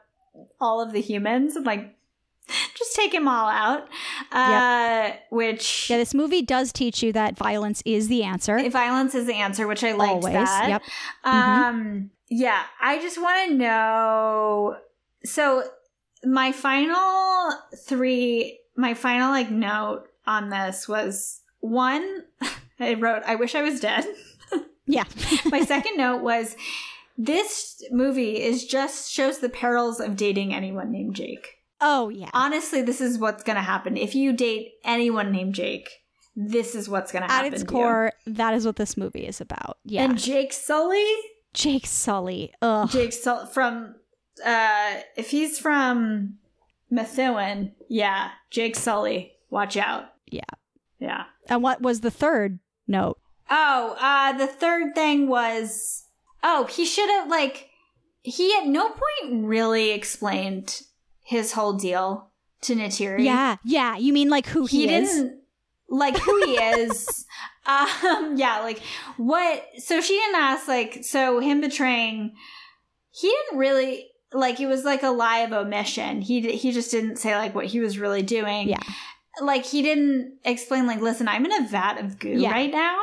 Speaker 3: all of the humans and like just take them all out. Uh which
Speaker 4: Yeah, this movie does teach you that violence is the answer.
Speaker 3: violence is the answer, which I liked
Speaker 4: Always.
Speaker 3: that.
Speaker 4: Yep.
Speaker 3: Um, yeah, I just want to know. So, my final three, my final like note on this was one. I wrote, "I wish I was dead."
Speaker 4: Yeah.
Speaker 3: my second note was, "This movie is just shows the perils of dating anyone named Jake."
Speaker 4: Oh yeah.
Speaker 3: Honestly, this is what's gonna happen if you date anyone named Jake. This is what's gonna happen.
Speaker 4: At its
Speaker 3: to
Speaker 4: core, that is what this movie is about. Yeah.
Speaker 3: and Jake Sully.
Speaker 4: Jake Sully. Ugh.
Speaker 3: Jake Sul- from uh if he's from Methuen, yeah, Jake Sully, watch out.
Speaker 4: Yeah.
Speaker 3: Yeah.
Speaker 4: And what was the third note?
Speaker 3: Oh, uh the third thing was oh, he should have like he at no point really explained his whole deal to Neytiri.
Speaker 4: Yeah. Yeah. You mean like who he,
Speaker 3: he,
Speaker 4: is?
Speaker 3: didn't like who he is. um yeah, like what so she didn't ask like so him betraying he didn't really like it was like a lie of omission. He he just didn't say like what he was really doing.
Speaker 4: Yeah.
Speaker 3: Like he didn't explain like listen, I'm in a vat of goo
Speaker 4: Yeah.
Speaker 3: right now.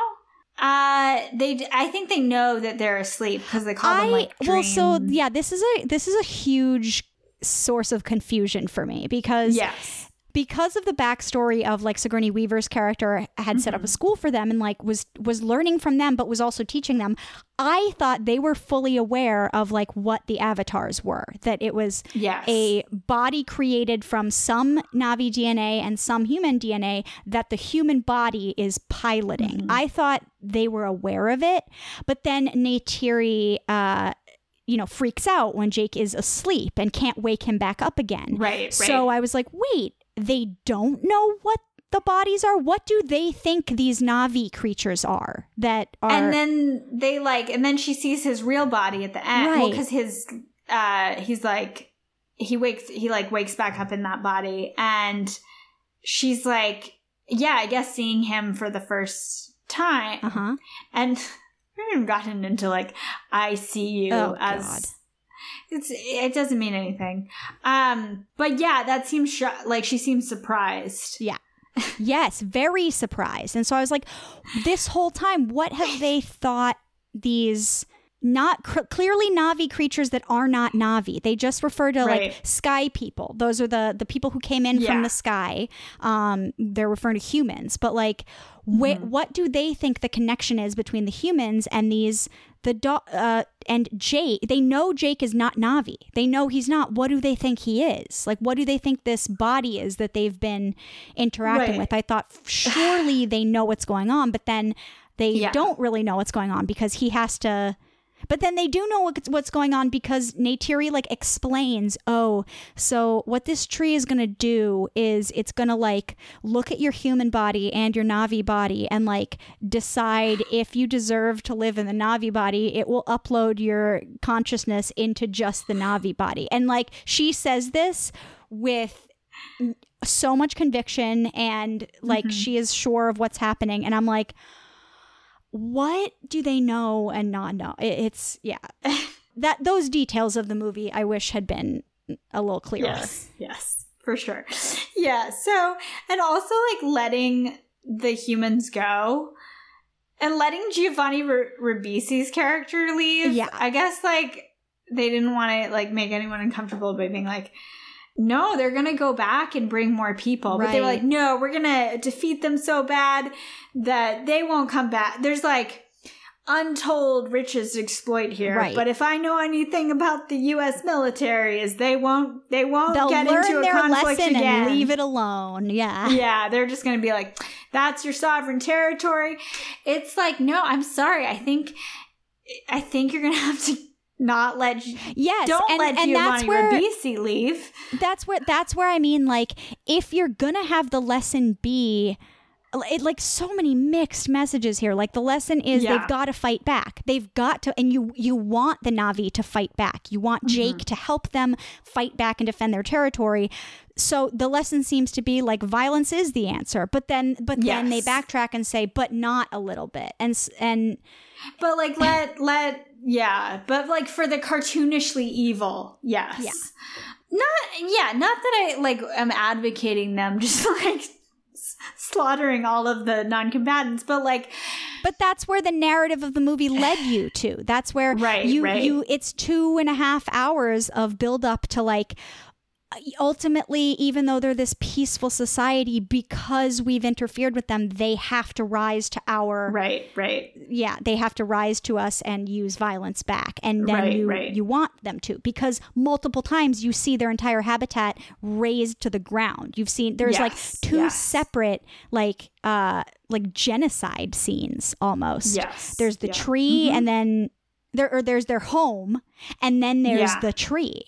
Speaker 3: Uh they I think they know that they're asleep because they call them like
Speaker 4: well, so yeah, this is a this is a huge source of confusion for me because
Speaker 3: Yes.
Speaker 4: because of the backstory of like Sigourney Weaver's character had set up
Speaker 3: Mm-hmm.
Speaker 4: a school for them and like was was learning from them but was also teaching them i thought they were fully aware of like what the avatars were that it was
Speaker 3: Yes.
Speaker 4: a body created from some navi dna and some human dna that the human body is piloting
Speaker 3: Mm-hmm.
Speaker 4: i thought they were aware of it but then neytiri uh you know freaks out when jake is asleep and can't wake him back up again
Speaker 3: Right,
Speaker 4: so
Speaker 3: right.
Speaker 4: I was like, wait, they don't know what the bodies are? What do they think these Navi creatures are that are.
Speaker 3: and then they like and then she sees his real body at the end well
Speaker 4: Right.
Speaker 3: because his uh he's like he wakes he like wakes back up in that body and she's like yeah i guess seeing him for the first time
Speaker 4: uh huh.
Speaker 3: and we haven't gotten into like i see you
Speaker 4: Oh,
Speaker 3: as
Speaker 4: God.
Speaker 3: it's it doesn't mean anything um but yeah that seems sh- like she seems surprised
Speaker 4: Yeah. yes, very surprised. And so I was like, this whole time, what have they thought these not cr- clearly Navi creatures that are not Navi. They just refer to
Speaker 3: Right.
Speaker 4: like sky people. Those are the the people who came in
Speaker 3: Yeah.
Speaker 4: from the sky. Um, they're referring to humans, but like, wh-
Speaker 3: Mm-hmm.
Speaker 4: what do they think the connection is between the humans and these the do- uh, and Jake? They know Jake is not Navi. They know he's not. What do they think he is? Like, what do they think this body is that they've been interacting
Speaker 3: Right.
Speaker 4: with? I thought surely they know what's going on, but then they
Speaker 3: Yeah.
Speaker 4: don't really know what's going on because he has to. But then they do know what's- what's going on because Neytiri like explains, oh, so what this tree is going to do is it's going to like look at your human body and your Navi body and like decide if you deserve to live in the Navi body. It will upload your consciousness into just the Navi body. And like she says this with so much conviction and like mm-hmm. she is sure of what's happening and i'm like what do they know and not know it's yeah that those details of the movie i wish had been a little clearer
Speaker 3: Yes, yes, for sure. Yeah. So, and also like letting the humans go and letting Giovanni R- Ribisi's character leave.
Speaker 4: Yeah.
Speaker 3: I guess like they didn't want to like make anyone uncomfortable by being like, no, they're gonna go back and bring more people. But they were like, no, we're gonna defeat them so bad that they won't come back. There's like untold riches to exploit here.
Speaker 4: Right.
Speaker 3: But if I know anything about the U.S. military, is they won't they won't
Speaker 4: they'll
Speaker 3: get into a conflict again.
Speaker 4: and leave it alone yeah
Speaker 3: Yeah, they're just gonna be like, "That's your sovereign territory." It's like, no, I'm sorry. I think, I think you're gonna have to not let
Speaker 4: yes
Speaker 3: don't
Speaker 4: and,
Speaker 3: let
Speaker 4: and that's where
Speaker 3: Ribisi leave.
Speaker 4: that's where that's where I mean like if you're gonna have the lesson be it like so many mixed messages here like the lesson is
Speaker 3: Yeah.
Speaker 4: they've got to fight back they've got to and you you want the navi to fight back you want
Speaker 3: Mm-hmm.
Speaker 4: jake to help them fight back and defend their territory so the lesson seems to be like violence is the answer but then but then they backtrack and say but not a little bit and s- and
Speaker 3: But like, let let yeah, but like for the cartoonishly evil, yes.
Speaker 4: Yeah.
Speaker 3: Not yeah, not that I like am advocating them just like slaughtering all of the non-combatants, but like
Speaker 4: but that's where the narrative of the movie led you to that's where
Speaker 3: Right,
Speaker 4: you
Speaker 3: right.
Speaker 4: you it's two and a half hours of build up to like ultimately even though they're this peaceful society because we've interfered with them they have to rise to our
Speaker 3: right, right.
Speaker 4: yeah they have to rise to us and use violence back and then
Speaker 3: Right,
Speaker 4: you
Speaker 3: right.
Speaker 4: you want them to because multiple times you see their entire habitat razed to the ground you've seen there's like two
Speaker 3: yes.
Speaker 4: separate like uh like genocide scenes almost
Speaker 3: Yes,
Speaker 4: there's the
Speaker 3: yeah. Mm-hmm.
Speaker 4: tree and then there or there's their home and then there's
Speaker 3: Yeah.
Speaker 4: the tree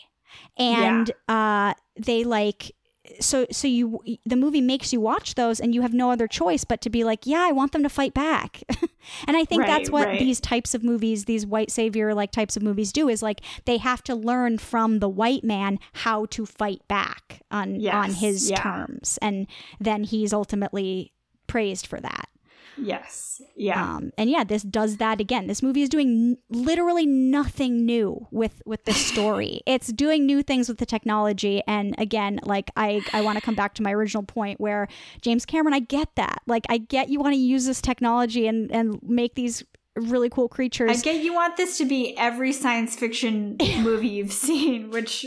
Speaker 4: and uh they like so so you the movie makes you watch those and you have no other choice but to be like yeah i want them to fight back and i think that's what
Speaker 3: right.
Speaker 4: these types of movies these white savior like types of movies do is like they have to learn from the white man how to fight back on on his
Speaker 3: yeah.
Speaker 4: terms and then he's ultimately praised for that
Speaker 3: Yes. Yeah.
Speaker 4: um, and yeah, this does that again. This movie is doing n- literally nothing new with with the story. it's doing new things with the technology. And again, like I I want to come back to my original point where James Cameron, I get that. Like I get you want to use this technology and and make these really cool creatures.
Speaker 3: I get you want this to be every science fiction movie you've seen, which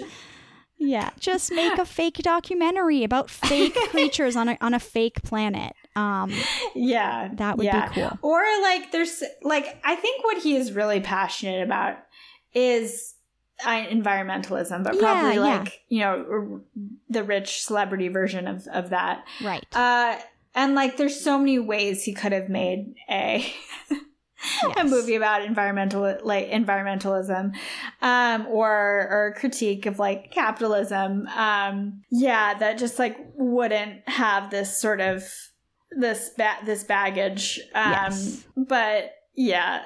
Speaker 4: yeah, just make a fake documentary about fake creatures on a on a fake planet. Um,
Speaker 3: yeah,
Speaker 4: That would be cool.
Speaker 3: Or like there's like I think what he is really passionate about is uh, environmentalism, but probably
Speaker 4: yeah.
Speaker 3: like, you know, r- the rich celebrity version of of that.
Speaker 4: right.
Speaker 3: Uh and like there's so many ways he could have made a a movie about environmental like environmentalism um or or critique of like capitalism um yeah that just like wouldn't have this sort of this ba- this baggage um
Speaker 4: Yes.
Speaker 3: but yeah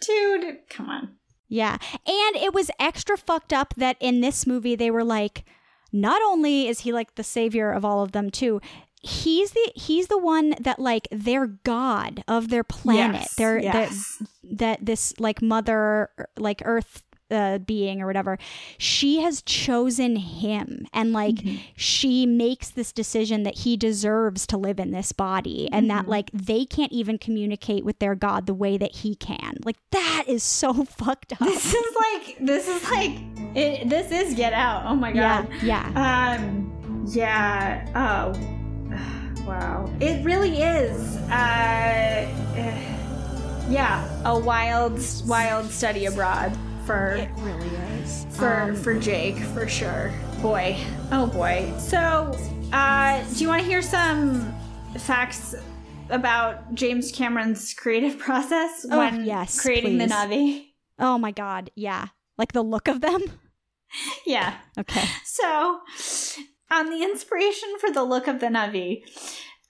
Speaker 3: dude come on
Speaker 4: Yeah. And it was extra fucked up that in this movie they were like, not only is he like the savior of all of them too, he's the he's the one that like they're god of their planet.
Speaker 3: Yes,
Speaker 4: They're
Speaker 3: yes.
Speaker 4: that that this like mother like earth uh, being or whatever she has chosen him and like she makes this decision that he deserves to live in this body and that like they can't even communicate with their god the way that he can like that is so fucked up
Speaker 3: This is like this is like it, this is Get Out. Oh my god.
Speaker 4: yeah
Speaker 3: Um. Yeah. Oh. Wow. It really is. Uh. Yeah. A wild, wild study abroad for
Speaker 4: it really is
Speaker 3: for for Jake for sure. Boy. Oh boy. So, uh, do you want to hear some facts about James Cameron's creative process
Speaker 4: Oh,
Speaker 3: when
Speaker 4: yes,
Speaker 3: creating the. Navi?
Speaker 4: oh my god yeah like the look of them
Speaker 3: Yeah.
Speaker 4: okay
Speaker 3: So, on the inspiration for the look of the Navi,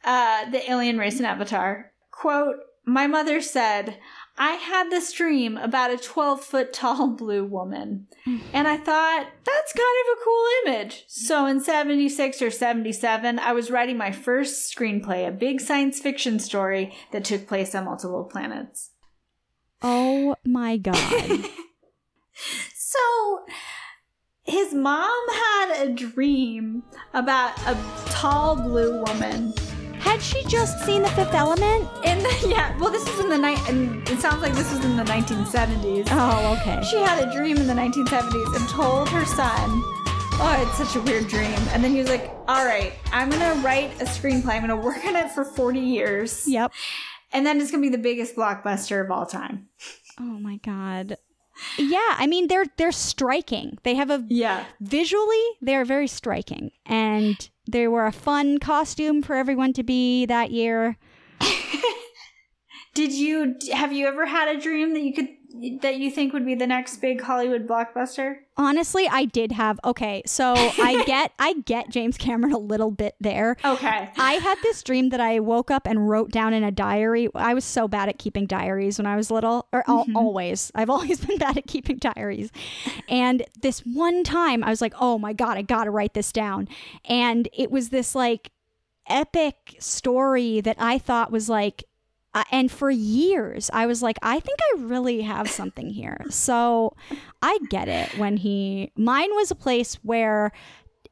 Speaker 3: uh, the alien race in Avatar, quote, My mother said, I had this dream about a 12 foot tall blue woman. And I thought, that's kind of a cool image. So in 76 or 77, I was writing my first screenplay, a big science fiction story that took place on multiple planets.
Speaker 4: oh my god
Speaker 3: So, his mom had a dream about a tall blue woman.
Speaker 4: Had she just seen the fifth element
Speaker 3: In the yeah, well, this was in the night, and it sounds like this was in the 1970s.
Speaker 4: oh okay
Speaker 3: She had a dream in the 1970s and told her son, "Oh, it's such a weird dream." And then he was like, "All right, I'm gonna write a screenplay. I'm gonna work on it for 40 years,
Speaker 4: yep
Speaker 3: and then it's gonna be the biggest blockbuster of all time."
Speaker 4: Oh my god. Yeah, I mean they're they're striking. They have a
Speaker 3: Yeah.
Speaker 4: visually they're very striking and they were a fun costume for everyone to be that year.
Speaker 3: Did you have you ever had a dream that you could that you think would be the next big Hollywood blockbuster?
Speaker 4: Honestly, I did have okay, so I get I get James Cameron a little bit there.
Speaker 3: Okay.
Speaker 4: I had this dream that I woke up and wrote down in a diary. I was so bad at keeping diaries when I was little, or al- mm-hmm. always. I've always been bad at keeping diaries. And this one time, I was like, oh my God, I gotta write this down. And it was this like epic story that I thought was like, uh, and for years, I was like, I think I really have something here. So I get it when he. Mine was a place where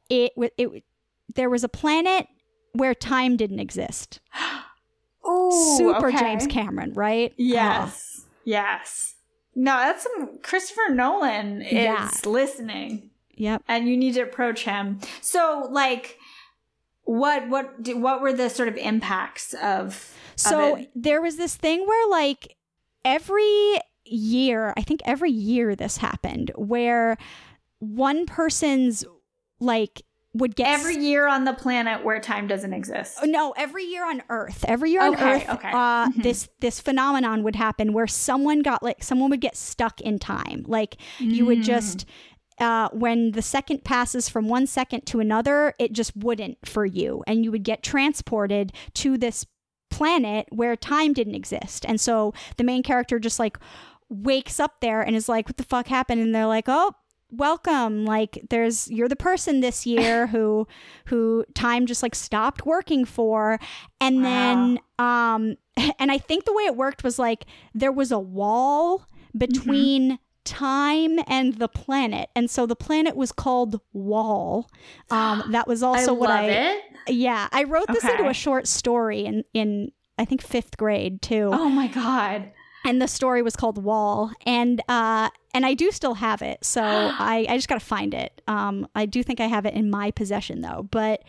Speaker 4: it it w- there was a planet where time didn't exist.
Speaker 3: Ooh,
Speaker 4: Super
Speaker 3: okay.
Speaker 4: James Cameron, right?
Speaker 3: Yes. Yes. No, that's some Christopher Nolan is
Speaker 4: Yeah.
Speaker 3: listening,
Speaker 4: Oh, yep.
Speaker 3: and you need to approach him. So, like, what what do, what were the sort of impacts of?
Speaker 4: So there was this thing where like every year, I think every year this happened where one person's like would get
Speaker 3: every year on the planet where time doesn't exist.
Speaker 4: no every year on earth every year on
Speaker 3: Okay,
Speaker 4: earth
Speaker 3: okay.
Speaker 4: uh,
Speaker 3: Mhm.
Speaker 4: this this phenomenon would happen where someone got like someone would get stuck in time like you would
Speaker 3: Mm.
Speaker 4: just uh, when the second passes from one second to another it just wouldn't for you and you would get transported to this planet where time didn't exist. And so the main character just like wakes up there and is like what the fuck happened? And they're like oh welcome. Like there's you're the person this year who who time just like stopped working for. And then um and i think the way it worked was like there was a wall between time and the planet and so the planet was called wall um that was also
Speaker 3: I
Speaker 4: what
Speaker 3: love
Speaker 4: i
Speaker 3: it.
Speaker 4: yeah i wrote this into a short story in in i think fifth grade too
Speaker 3: Oh my god.
Speaker 4: and the story was called Wall, and uh, and I do still have it, so I I just gotta find it. Um, I do think I have it in my possession though, but.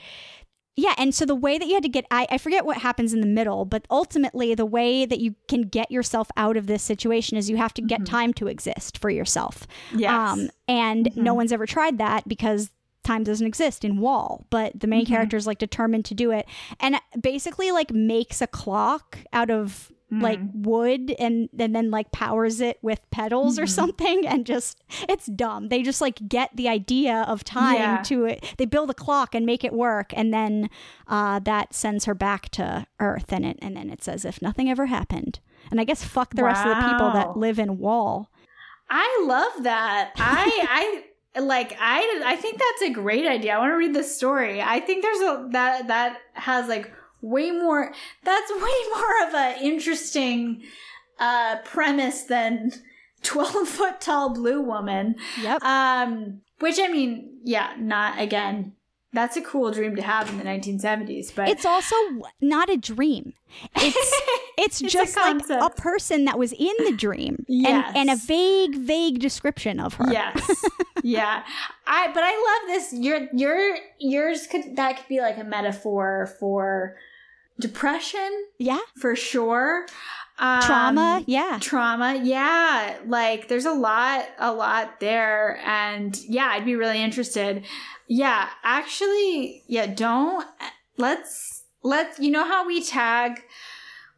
Speaker 4: Yeah, and so the way that you had to get, I, I forget what happens in the middle, but ultimately the way that you can get yourself out of this situation is you have to get mm-hmm. time to exist for yourself.
Speaker 3: Yes.
Speaker 4: Um, and no mm-hmm. one's ever tried that because time doesn't exist in Wall, but the main mm-hmm. character is like determined to do it, and basically like makes a clock out of like wood and and then like powers it with pedals or something and just it's dumb they just like get the idea of time
Speaker 3: Yeah.
Speaker 4: to it they build a clock and make it work and then uh, that sends her back to earth and it and then it's as if nothing ever happened and i guess fuck the rest of the people that live in wall
Speaker 3: I love that. I I like I I think that's a great idea. I want to read the story. I think there's a that that has like way more that's way more of a interesting uh premise than 12 foot tall blue woman.
Speaker 4: Yep.
Speaker 3: Um, which I mean, yeah, not again. That's a cool dream to have in the 1970s, but
Speaker 4: It's also not a dream. It's it's,
Speaker 3: It's a
Speaker 4: just like a person that was in the dream
Speaker 3: Yes.
Speaker 4: and and a vague vague description of her.
Speaker 3: yes, yeah. I but I love this. Your your yours could that could be like a metaphor for depression
Speaker 4: Yeah.
Speaker 3: for sure. Um,
Speaker 4: Trauma. Yeah.
Speaker 3: trauma yeah like there's a lot a lot there and yeah i'd be really interested yeah actually yeah don't let's let's you know how we tag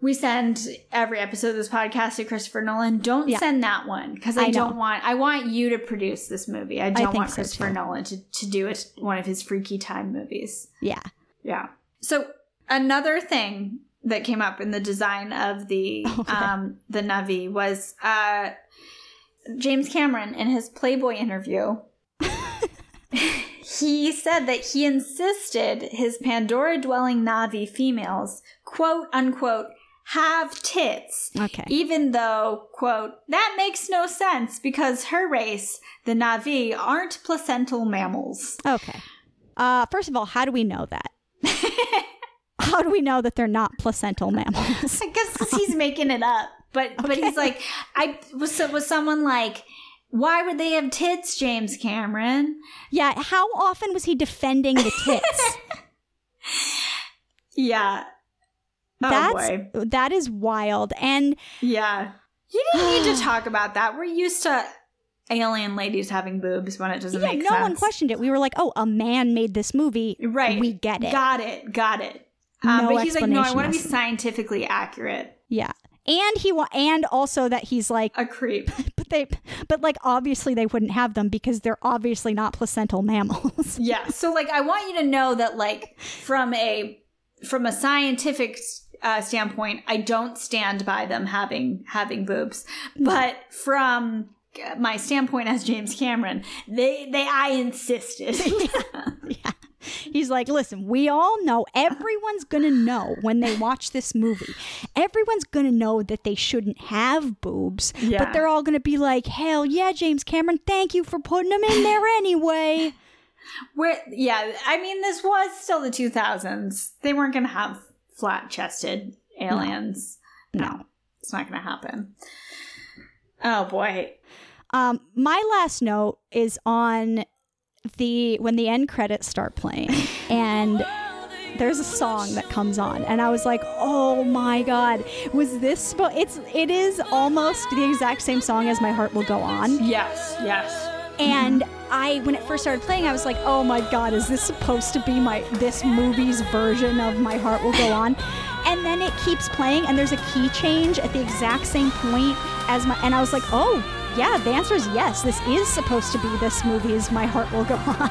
Speaker 3: we send every episode of this podcast to christopher nolan don't
Speaker 4: Yeah.
Speaker 3: send that one because
Speaker 4: I
Speaker 3: i, don't want i want you to produce this movie i don't
Speaker 4: think
Speaker 3: want christopher nolan to, to do it one of his freaky time movies
Speaker 4: Yeah.
Speaker 3: yeah. So another thing that came up in the design of the
Speaker 4: Okay.
Speaker 3: um the Navi was uh James Cameron in his Playboy interview. he said that he insisted his Pandora dwelling Navi females, quote unquote, have tits.
Speaker 4: Okay.
Speaker 3: Even though, quote, that makes no sense because her race, the Navi, aren't placental mammals.
Speaker 4: Okay. Uh, first of all, how do we know that? how do we know that they're not placental mammals?
Speaker 3: I guess 'cause he's making it up. But but he's like, I was so was someone like, why would they have tits, James Cameron?
Speaker 4: yeah. How often was he defending the tits?
Speaker 3: Yeah. Oh
Speaker 4: That's
Speaker 3: boy.
Speaker 4: that is wild. And
Speaker 3: Yeah. You didn't need to talk about that. We're used to alien ladies having boobs when it doesn't
Speaker 4: yeah,
Speaker 3: make
Speaker 4: no
Speaker 3: sense.
Speaker 4: one questioned it. We were like, oh, a man made this movie.
Speaker 3: Right.
Speaker 4: We get it.
Speaker 3: Got it. Got it. Um,
Speaker 4: No
Speaker 3: but he's like, no, I want to be scientifically accurate.
Speaker 4: yeah. And he wa- and also that he's like,
Speaker 3: A creep.
Speaker 4: but they, but like obviously they wouldn't have them because they're obviously not placental mammals.
Speaker 3: yeah so like i want you to know that like from a from a scientific uh, standpoint i don't stand by them having having boobs but from my standpoint as james cameron they they i insisted
Speaker 4: yeah. He's like, listen, we all know, everyone's gonna know when they watch this movie. Everyone's gonna know that they shouldn't have boobs,
Speaker 3: Yeah.
Speaker 4: but they're all gonna be like, hell yeah, James Cameron, thank you for putting them in there anyway.
Speaker 3: Where, yeah i mean this was still the 2000s they weren't gonna have flat chested aliens no it's not gonna happen oh boy
Speaker 4: Um, my last note is on the when the end credits start playing, and there's a song that comes on, and I was like, oh my god, was this? Spo- it's it is almost the exact same song as My Heart Will Go On,
Speaker 3: yes yes
Speaker 4: and I when it first started playing, I was like, oh my god, is this supposed to be my this movie's version of My Heart Will Go On? And then it keeps playing, and there's a key change at the exact same point as my, and I was like, oh yeah, the answer is yes. This is supposed to be this movie's My Heart Will Go On.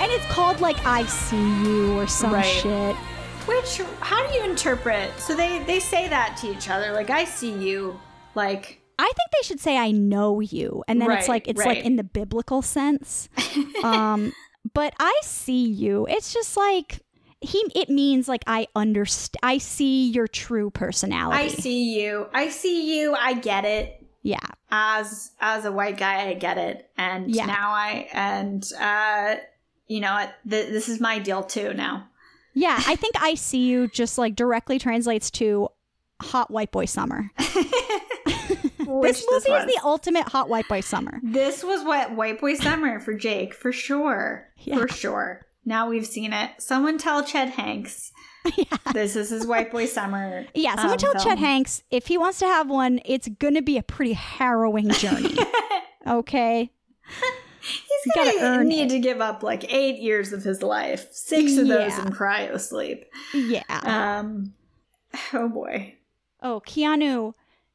Speaker 4: and it's called like I See You or some
Speaker 3: Right.
Speaker 4: shit.
Speaker 3: Which how do you interpret? So they they say that to each other, like I see you, like
Speaker 4: I think they should say I know you, and then it's like it's like in the biblical sense. um, but I see you. It's just like he. It means like I understand. I see your true personality.
Speaker 3: I see you, I see you, I get it.
Speaker 4: Yeah,
Speaker 3: As as a white guy, I get it, and
Speaker 4: Yeah.
Speaker 3: now I and uh, you know, th- this is my deal too now.
Speaker 4: yeah. I think I see you just like directly translates to hot white boy summer. This movie
Speaker 3: was.
Speaker 4: is the ultimate hot white boy summer.
Speaker 3: This was what White Boy Summer for Jake, for sure,
Speaker 4: Yeah.
Speaker 3: for sure. Now we've seen it. Someone tell Chet Hanks. This is his White Boy Summer.
Speaker 4: Yeah, someone
Speaker 3: um,
Speaker 4: tell
Speaker 3: film.
Speaker 4: Chet Hanks if he wants to have one, it's gonna be a pretty harrowing journey. okay.
Speaker 3: He's gonna
Speaker 4: earn
Speaker 3: need to give up like eight years of his life, six of those in cryo sleep.
Speaker 4: Yeah.
Speaker 3: Um, oh boy.
Speaker 4: Oh, Keanu,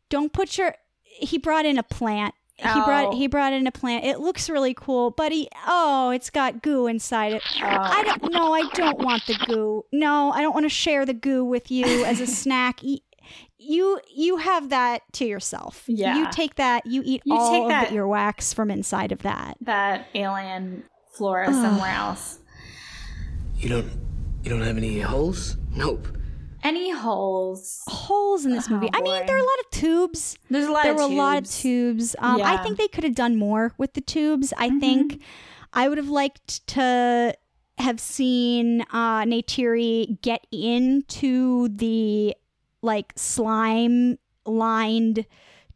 Speaker 4: don't put your. He brought in a plant. He brought
Speaker 3: Oh.
Speaker 4: he brought in a plant. It looks really cool, but he oh, it's got goo inside it. I don't oh. no, I don't want the goo. No, I don't want to share the goo with you as a snack. Y- You you have that to yourself.
Speaker 3: Yeah.
Speaker 4: You take that, you eat
Speaker 3: You
Speaker 4: all
Speaker 3: take
Speaker 4: of
Speaker 3: that-
Speaker 4: the earwax from inside of that.
Speaker 3: That alien flora somewhere else.
Speaker 7: You don't you don't have any holes? Nope.
Speaker 3: Any holes?
Speaker 4: Holes in this
Speaker 3: Oh,
Speaker 4: movie. I mean, there are a lot of tubes.
Speaker 3: There's a lot
Speaker 4: there
Speaker 3: of
Speaker 4: were a lot of
Speaker 3: tubes.
Speaker 4: tubes. Um, I
Speaker 3: Yeah. Mm-hmm.
Speaker 4: think they could have done more with the tubes. I think I would have liked to have seen uh, Neytiri get into the like slime lined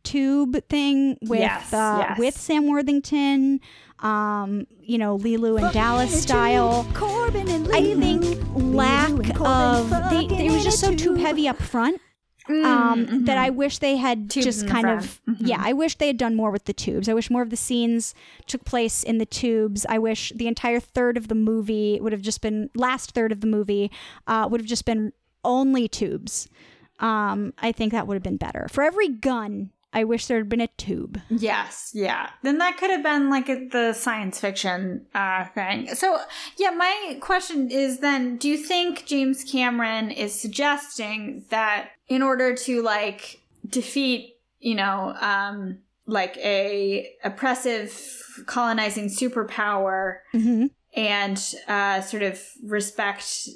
Speaker 4: tube thing with
Speaker 3: Yes,
Speaker 4: uh,
Speaker 3: yes.
Speaker 4: with Sam Worthington. Um, you know, Leeloo and Dallas style.
Speaker 2: Korben and
Speaker 4: I think lack
Speaker 2: Korben
Speaker 4: of they,
Speaker 2: fucking
Speaker 4: it was just so too
Speaker 2: tube.
Speaker 4: heavy up front
Speaker 3: Mm,
Speaker 4: um, that I wish they had
Speaker 3: mm-hmm. Tubes
Speaker 4: just kind of yeah. I wish they had done more with the tubes. I wish more of the scenes took place in the tubes. I wish the entire third of the movie would have just been last third of the movie uh, would have just been only tubes. Um, I think that would have been better. For every gun, I wish there had been a tube.
Speaker 3: Yes, yeah. Then that could have been like a, the science fiction uh, thing. So, yeah, my question is then do you think James Cameron is suggesting that in order to like defeat, you know, um, like a oppressive colonizing superpower
Speaker 4: hmm
Speaker 3: and uh, sort of respect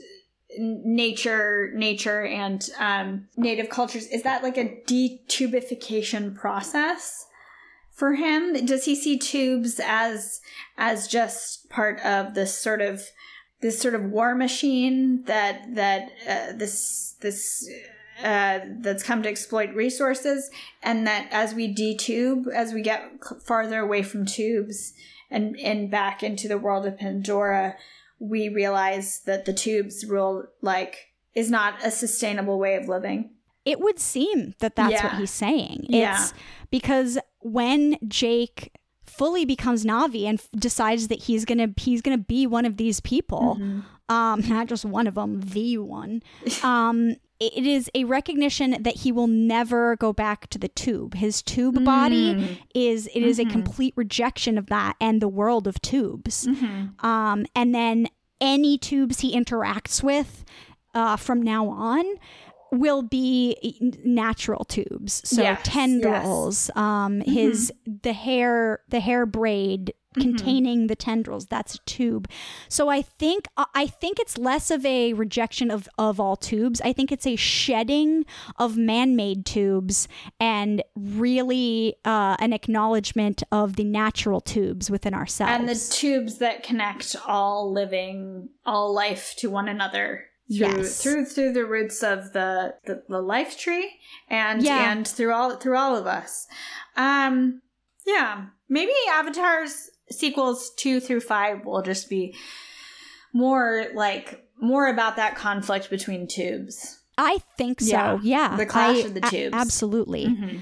Speaker 3: nature nature and um, native cultures. Is that like a detubification process for him? Does he see tubes as as just part of this sort of this sort of war machine that that uh, this this uh, that's come to exploit resources and that as we detube as we get farther away from tubes and and back into the world of pandora we realize that the tubes rule like is not a sustainable way of living
Speaker 4: It would seem that that's what he's saying.
Speaker 3: Yeah.
Speaker 4: Because when Jake fully becomes Navi and f- decides that he's gonna he's gonna be one of these people,
Speaker 3: Mm-hmm.
Speaker 4: um, not just one of them, the one. Um, it is a recognition that he will never go back to the tube. His tube
Speaker 3: Mm.
Speaker 4: body is it is
Speaker 3: Mm-hmm.
Speaker 4: a complete rejection of that and the world of tubes. Um, and then any tubes he interacts with uh, from now on will be natural tubes so
Speaker 3: Yes, Mm-hmm.
Speaker 4: tendrils um his the hair the hair braid
Speaker 3: Mm-hmm.
Speaker 4: containing the tendrils that's a tube so i think uh, i think it's less of a rejection of of all tubes i think it's a shedding of man-made tubes and really uh an acknowledgement of the natural tubes within ourselves
Speaker 3: and the tubes that connect all living all life to one another through
Speaker 4: Yes.
Speaker 3: through through the roots of the, the the life tree and
Speaker 4: Yeah.
Speaker 3: and through all through all of us um yeah maybe avatar's sequels 2 through 5 will just be more like more about that conflict between tubes
Speaker 4: I think so.
Speaker 3: Yeah,
Speaker 4: Yeah,
Speaker 3: the clash
Speaker 4: I-
Speaker 3: of the
Speaker 4: a-
Speaker 3: tubes.
Speaker 4: absolutely.
Speaker 3: Mhm.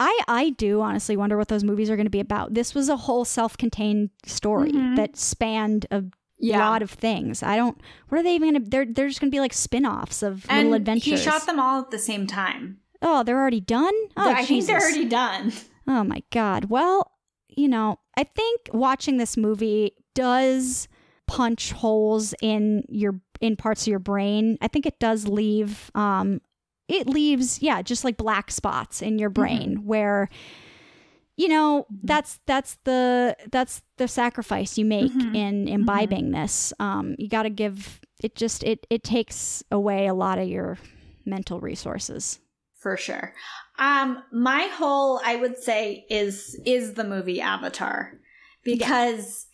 Speaker 4: I I do honestly wonder what those movies are going to be about. This was a whole self-contained story
Speaker 3: Mhm.
Speaker 4: that spanned a
Speaker 3: Yeah.
Speaker 4: lot of things. I don't. What are they even going to? They're they're just going to be like spin-offs of
Speaker 3: and
Speaker 4: little adventures.
Speaker 3: he shot them all at the same time
Speaker 4: Oh, they're already done. Oh,
Speaker 3: i think they're already done
Speaker 4: Oh my god. Well, you know, I think watching this movie does punch holes in your in parts of your brain. I think it does leave um it leaves yeah, just like black spots in your brain where you know, that's that's the that's the sacrifice you make in imbibing this. Um you got to give it just it it takes away a lot of your mental resources.
Speaker 3: For sure. Um, my whole I would say is is the movie Avatar because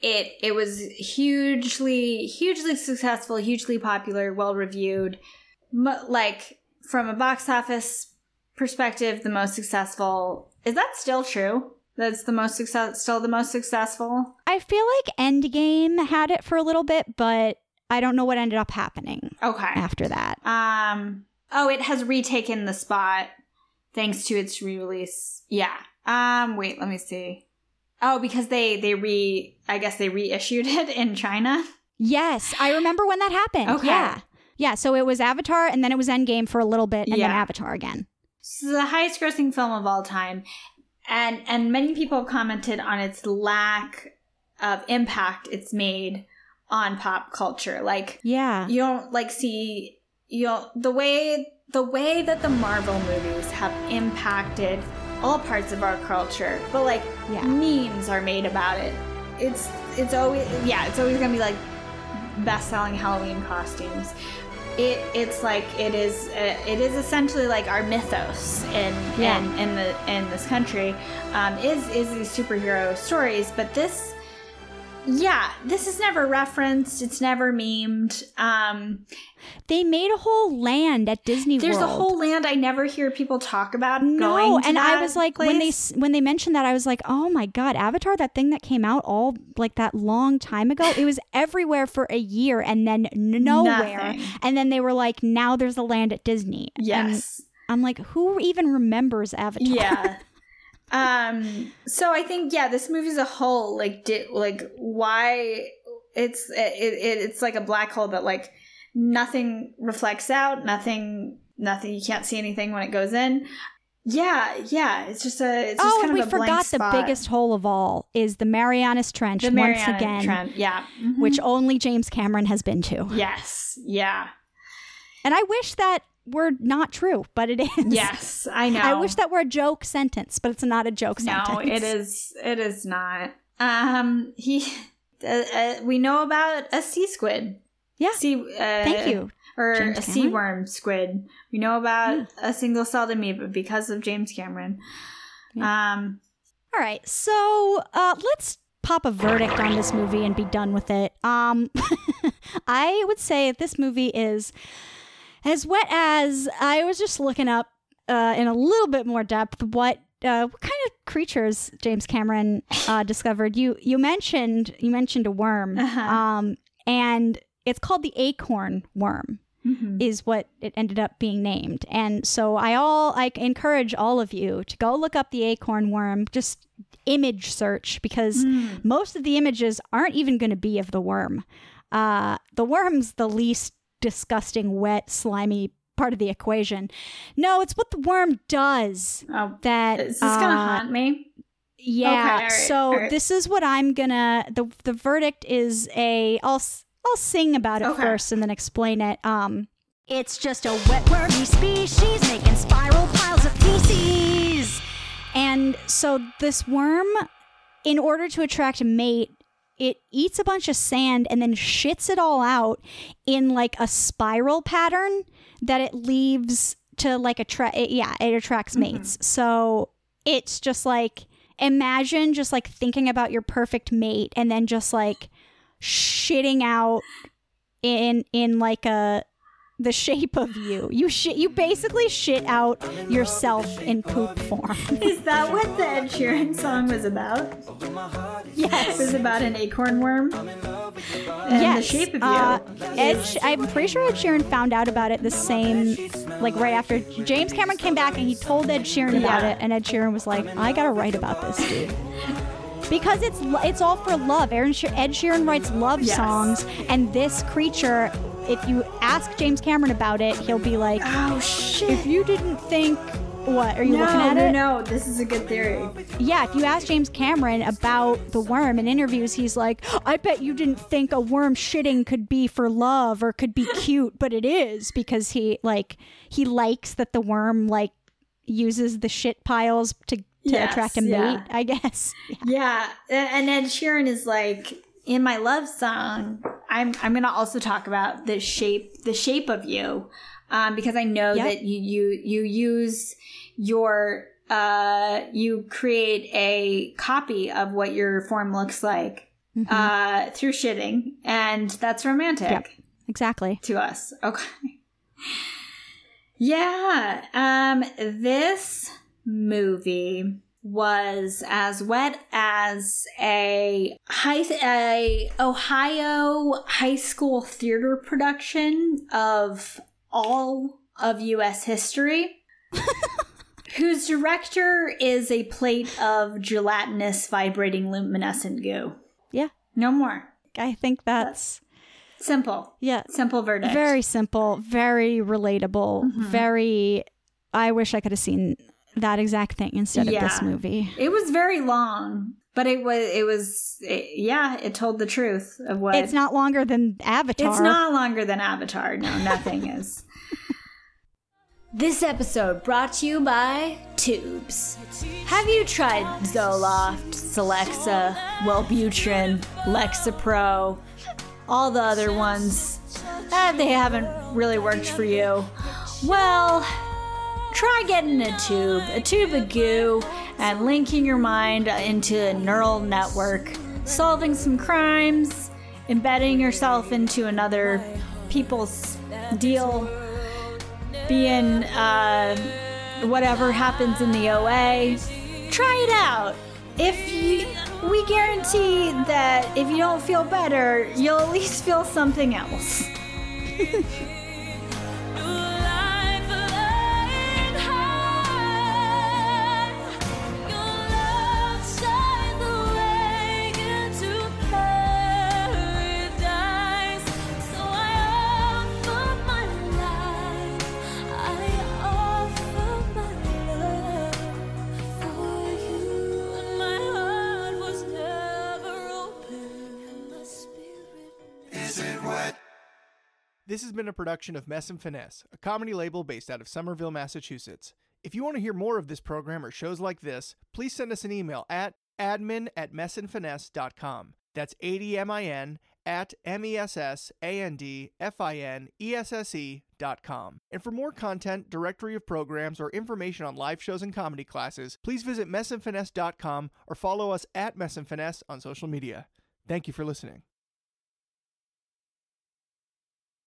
Speaker 3: it it was hugely hugely successful, hugely popular, well reviewed. Mo- like from a box office perspective, the most successful. Is that still true? That's the most success, still the most successful.
Speaker 4: I feel like Endgame had it for a little bit, but I don't know what ended up happening
Speaker 3: Okay.
Speaker 4: after that.
Speaker 3: Um. Oh, it has retaken the spot thanks to its re-release. Yeah. Um. Wait. Let me see. Oh, because they they re. I guess they reissued it in China.
Speaker 4: Yes, I remember when that happened.
Speaker 3: Okay.
Speaker 4: Yeah. Yeah, so it was Avatar and then it was Endgame for a little bit and then Avatar again.
Speaker 3: This is the highest grossing film of all time, and and many people have commented on its lack of impact it's made on pop culture. Like
Speaker 4: Yeah.
Speaker 3: you don't like see you know the way the way that the Marvel movies have impacted all parts of our culture, but like
Speaker 4: Yeah.
Speaker 3: memes are made about it. It's it's always yeah, it's always gonna be like best selling Halloween costumes. it it's like it is uh, it is essentially like our mythos in
Speaker 4: Yeah.
Speaker 3: in, in the in this country um, is is these superhero stories but this yeah this is never referenced it's never memed um
Speaker 4: They made a whole land at Disney
Speaker 3: there's
Speaker 4: World.
Speaker 3: a whole land i never hear people talk about
Speaker 4: no,
Speaker 3: going to
Speaker 4: and I was like when they when they mentioned that I was like, "Oh my god, Avatar, that thing that came out all like that long time ago. It was everywhere for a year and then nowhere.
Speaker 3: Nothing.
Speaker 4: And then they were like, "Now there's a land at Disney." And
Speaker 3: yes
Speaker 4: I'm like, "Who even remembers Avatar?"
Speaker 3: yeah um so i think yeah this movie as a whole like did like why it's it, it it's like a black hole that like nothing reflects out nothing nothing you can't see anything when it goes in yeah yeah it's just a it's just
Speaker 4: oh, we
Speaker 3: a
Speaker 4: forgot the biggest hole of all is the Marianas Trench
Speaker 3: the
Speaker 4: once
Speaker 3: Mariana
Speaker 4: again,
Speaker 3: Trench. yeah Mhm.
Speaker 4: which only James Cameron has been to.
Speaker 3: yes yeah
Speaker 4: And I wish that were not true, but it is.
Speaker 3: yes i know
Speaker 4: I wish that were a joke sentence, but it's not a joke
Speaker 3: No,
Speaker 4: sentence.
Speaker 3: No, it is. It is not. Um, he. Uh, uh, we know about a sea squid.
Speaker 4: Yeah.
Speaker 3: Sea. Uh,
Speaker 4: Thank you.
Speaker 3: Or
Speaker 4: James
Speaker 3: a sea worm squid. We know about a single celled amoeba because of James Cameron. Um.
Speaker 4: All right, so uh, let's pop a verdict on this movie and be done with it. Um, I would say this movie is as wet as I was just looking up uh, in a little bit more depth what. Uh, what kind of creatures James Cameron uh, discovered? You you mentioned you mentioned a worm,
Speaker 3: Uh-huh.
Speaker 4: um, and it's called the acorn worm.
Speaker 3: mhm.
Speaker 4: is what it ended up being named. And so I all I encourage all of you to go look up the acorn worm, just image search because most of the images aren't even going to be of the worm. Uh, the worm's the least disgusting, wet, slimy part of the equation. No, it's what the worm does
Speaker 3: Oh,
Speaker 4: that
Speaker 3: is this gonna
Speaker 4: uh,
Speaker 3: haunt me?
Speaker 4: yeah.
Speaker 3: Okay, right,
Speaker 4: so
Speaker 3: right.
Speaker 4: this is what I'm gonna. the The verdict is a. I'll I'll sing about it
Speaker 3: Okay.
Speaker 4: first and then explain it. Um, it's just a wet wormy species making spiral piles of feces. And so this worm, in order to attract a mate, it eats a bunch of sand and then shits it all out in like a spiral pattern that it leaves to like attract. Yeah, it attracts mm-hmm. mates. So it's just like imagine just like thinking about your perfect mate and then just like shitting out in in like a the shape of you. You shit you basically shit out yourself in poop form.
Speaker 3: Is that what the Ed Sheeran song was about?
Speaker 4: Yes, It
Speaker 3: was about an acorn worm and
Speaker 4: yes.
Speaker 3: the shape of you.
Speaker 4: Uh, Ed, I'm pretty sure Ed Sheeran found out about it the same, like right after James Cameron came back and he told Ed Sheeran about
Speaker 3: Yeah.
Speaker 4: it, and Ed Sheeran was like, "I gotta write about this, dude." Because it's it's all for love. Aaron Ed Sheeran writes love
Speaker 3: Yes.
Speaker 4: songs, and this creature, if you ask James Cameron about it, he'll be like,
Speaker 3: oh shit!
Speaker 4: "If you didn't think, what are you
Speaker 3: no,
Speaker 4: looking at
Speaker 3: no,
Speaker 4: it?"
Speaker 3: no. This is a good theory.
Speaker 4: Yeah, if you ask James Cameron about the worm in interviews, he's like, I bet you didn't think a worm shitting could be for love or could be cute, but it is because he like he likes that the worm like uses the shit piles to, to
Speaker 3: Yes,
Speaker 4: attract a mate,
Speaker 3: yeah.
Speaker 4: I guess.
Speaker 3: Yeah, a- and Ed Sheeran is like in my love song. I'm I'm gonna also talk about the shape the shape of you, um, because I know
Speaker 4: Yep.
Speaker 3: that you you you use your uh you create a copy of what your form looks like uh through shitting, and that's romantic
Speaker 4: Yep. Exactly.
Speaker 3: to us. Okay. Yeah, um this movie was as wet as a high a Ohio high school theater production of all of US history. whose director is a plate of gelatinous vibrating luminescent goo.
Speaker 4: Yeah.
Speaker 3: No more.
Speaker 4: I think that's
Speaker 3: Simple.
Speaker 4: yeah.
Speaker 3: Simple verdict.
Speaker 4: Very simple, very relatable,
Speaker 3: Mm-hmm.
Speaker 4: very I wish I could have seen that exact thing instead of this movie.
Speaker 3: It was very long, but it was it was it, yeah, it told the truth of what
Speaker 4: It's not longer than Avatar.
Speaker 3: It's not longer than Avatar. No, nothing is. This episode brought to you by Tubes. Have you tried Zoloft, Celexa, Wellbutrin, Lexapro, all the other ones? eh, they haven't really worked for you. Well, try getting a tube, a tube of goo, and linking your mind into a neural network, solving some crimes, embedding yourself into another people's deal, being uh, whatever happens in the OA. Try it out. If you, we guarantee that if you don't feel better, you'll at least feel something else.
Speaker 7: This has been a production of Mess and Finesse, a comedy label based out of Somerville, Massachusetts. If you want to hear more of this program or shows like this, please send us an email at admin at messandfinesse.com. That's A-D-M-I-N at M-E-S-S-A-N-D-F-I-N-E-S-S-E dot com. And for more content, directory of programs, or information on live shows and comedy classes, please visit messandfinesse.com or follow us at Mess on social media. Thank you for listening.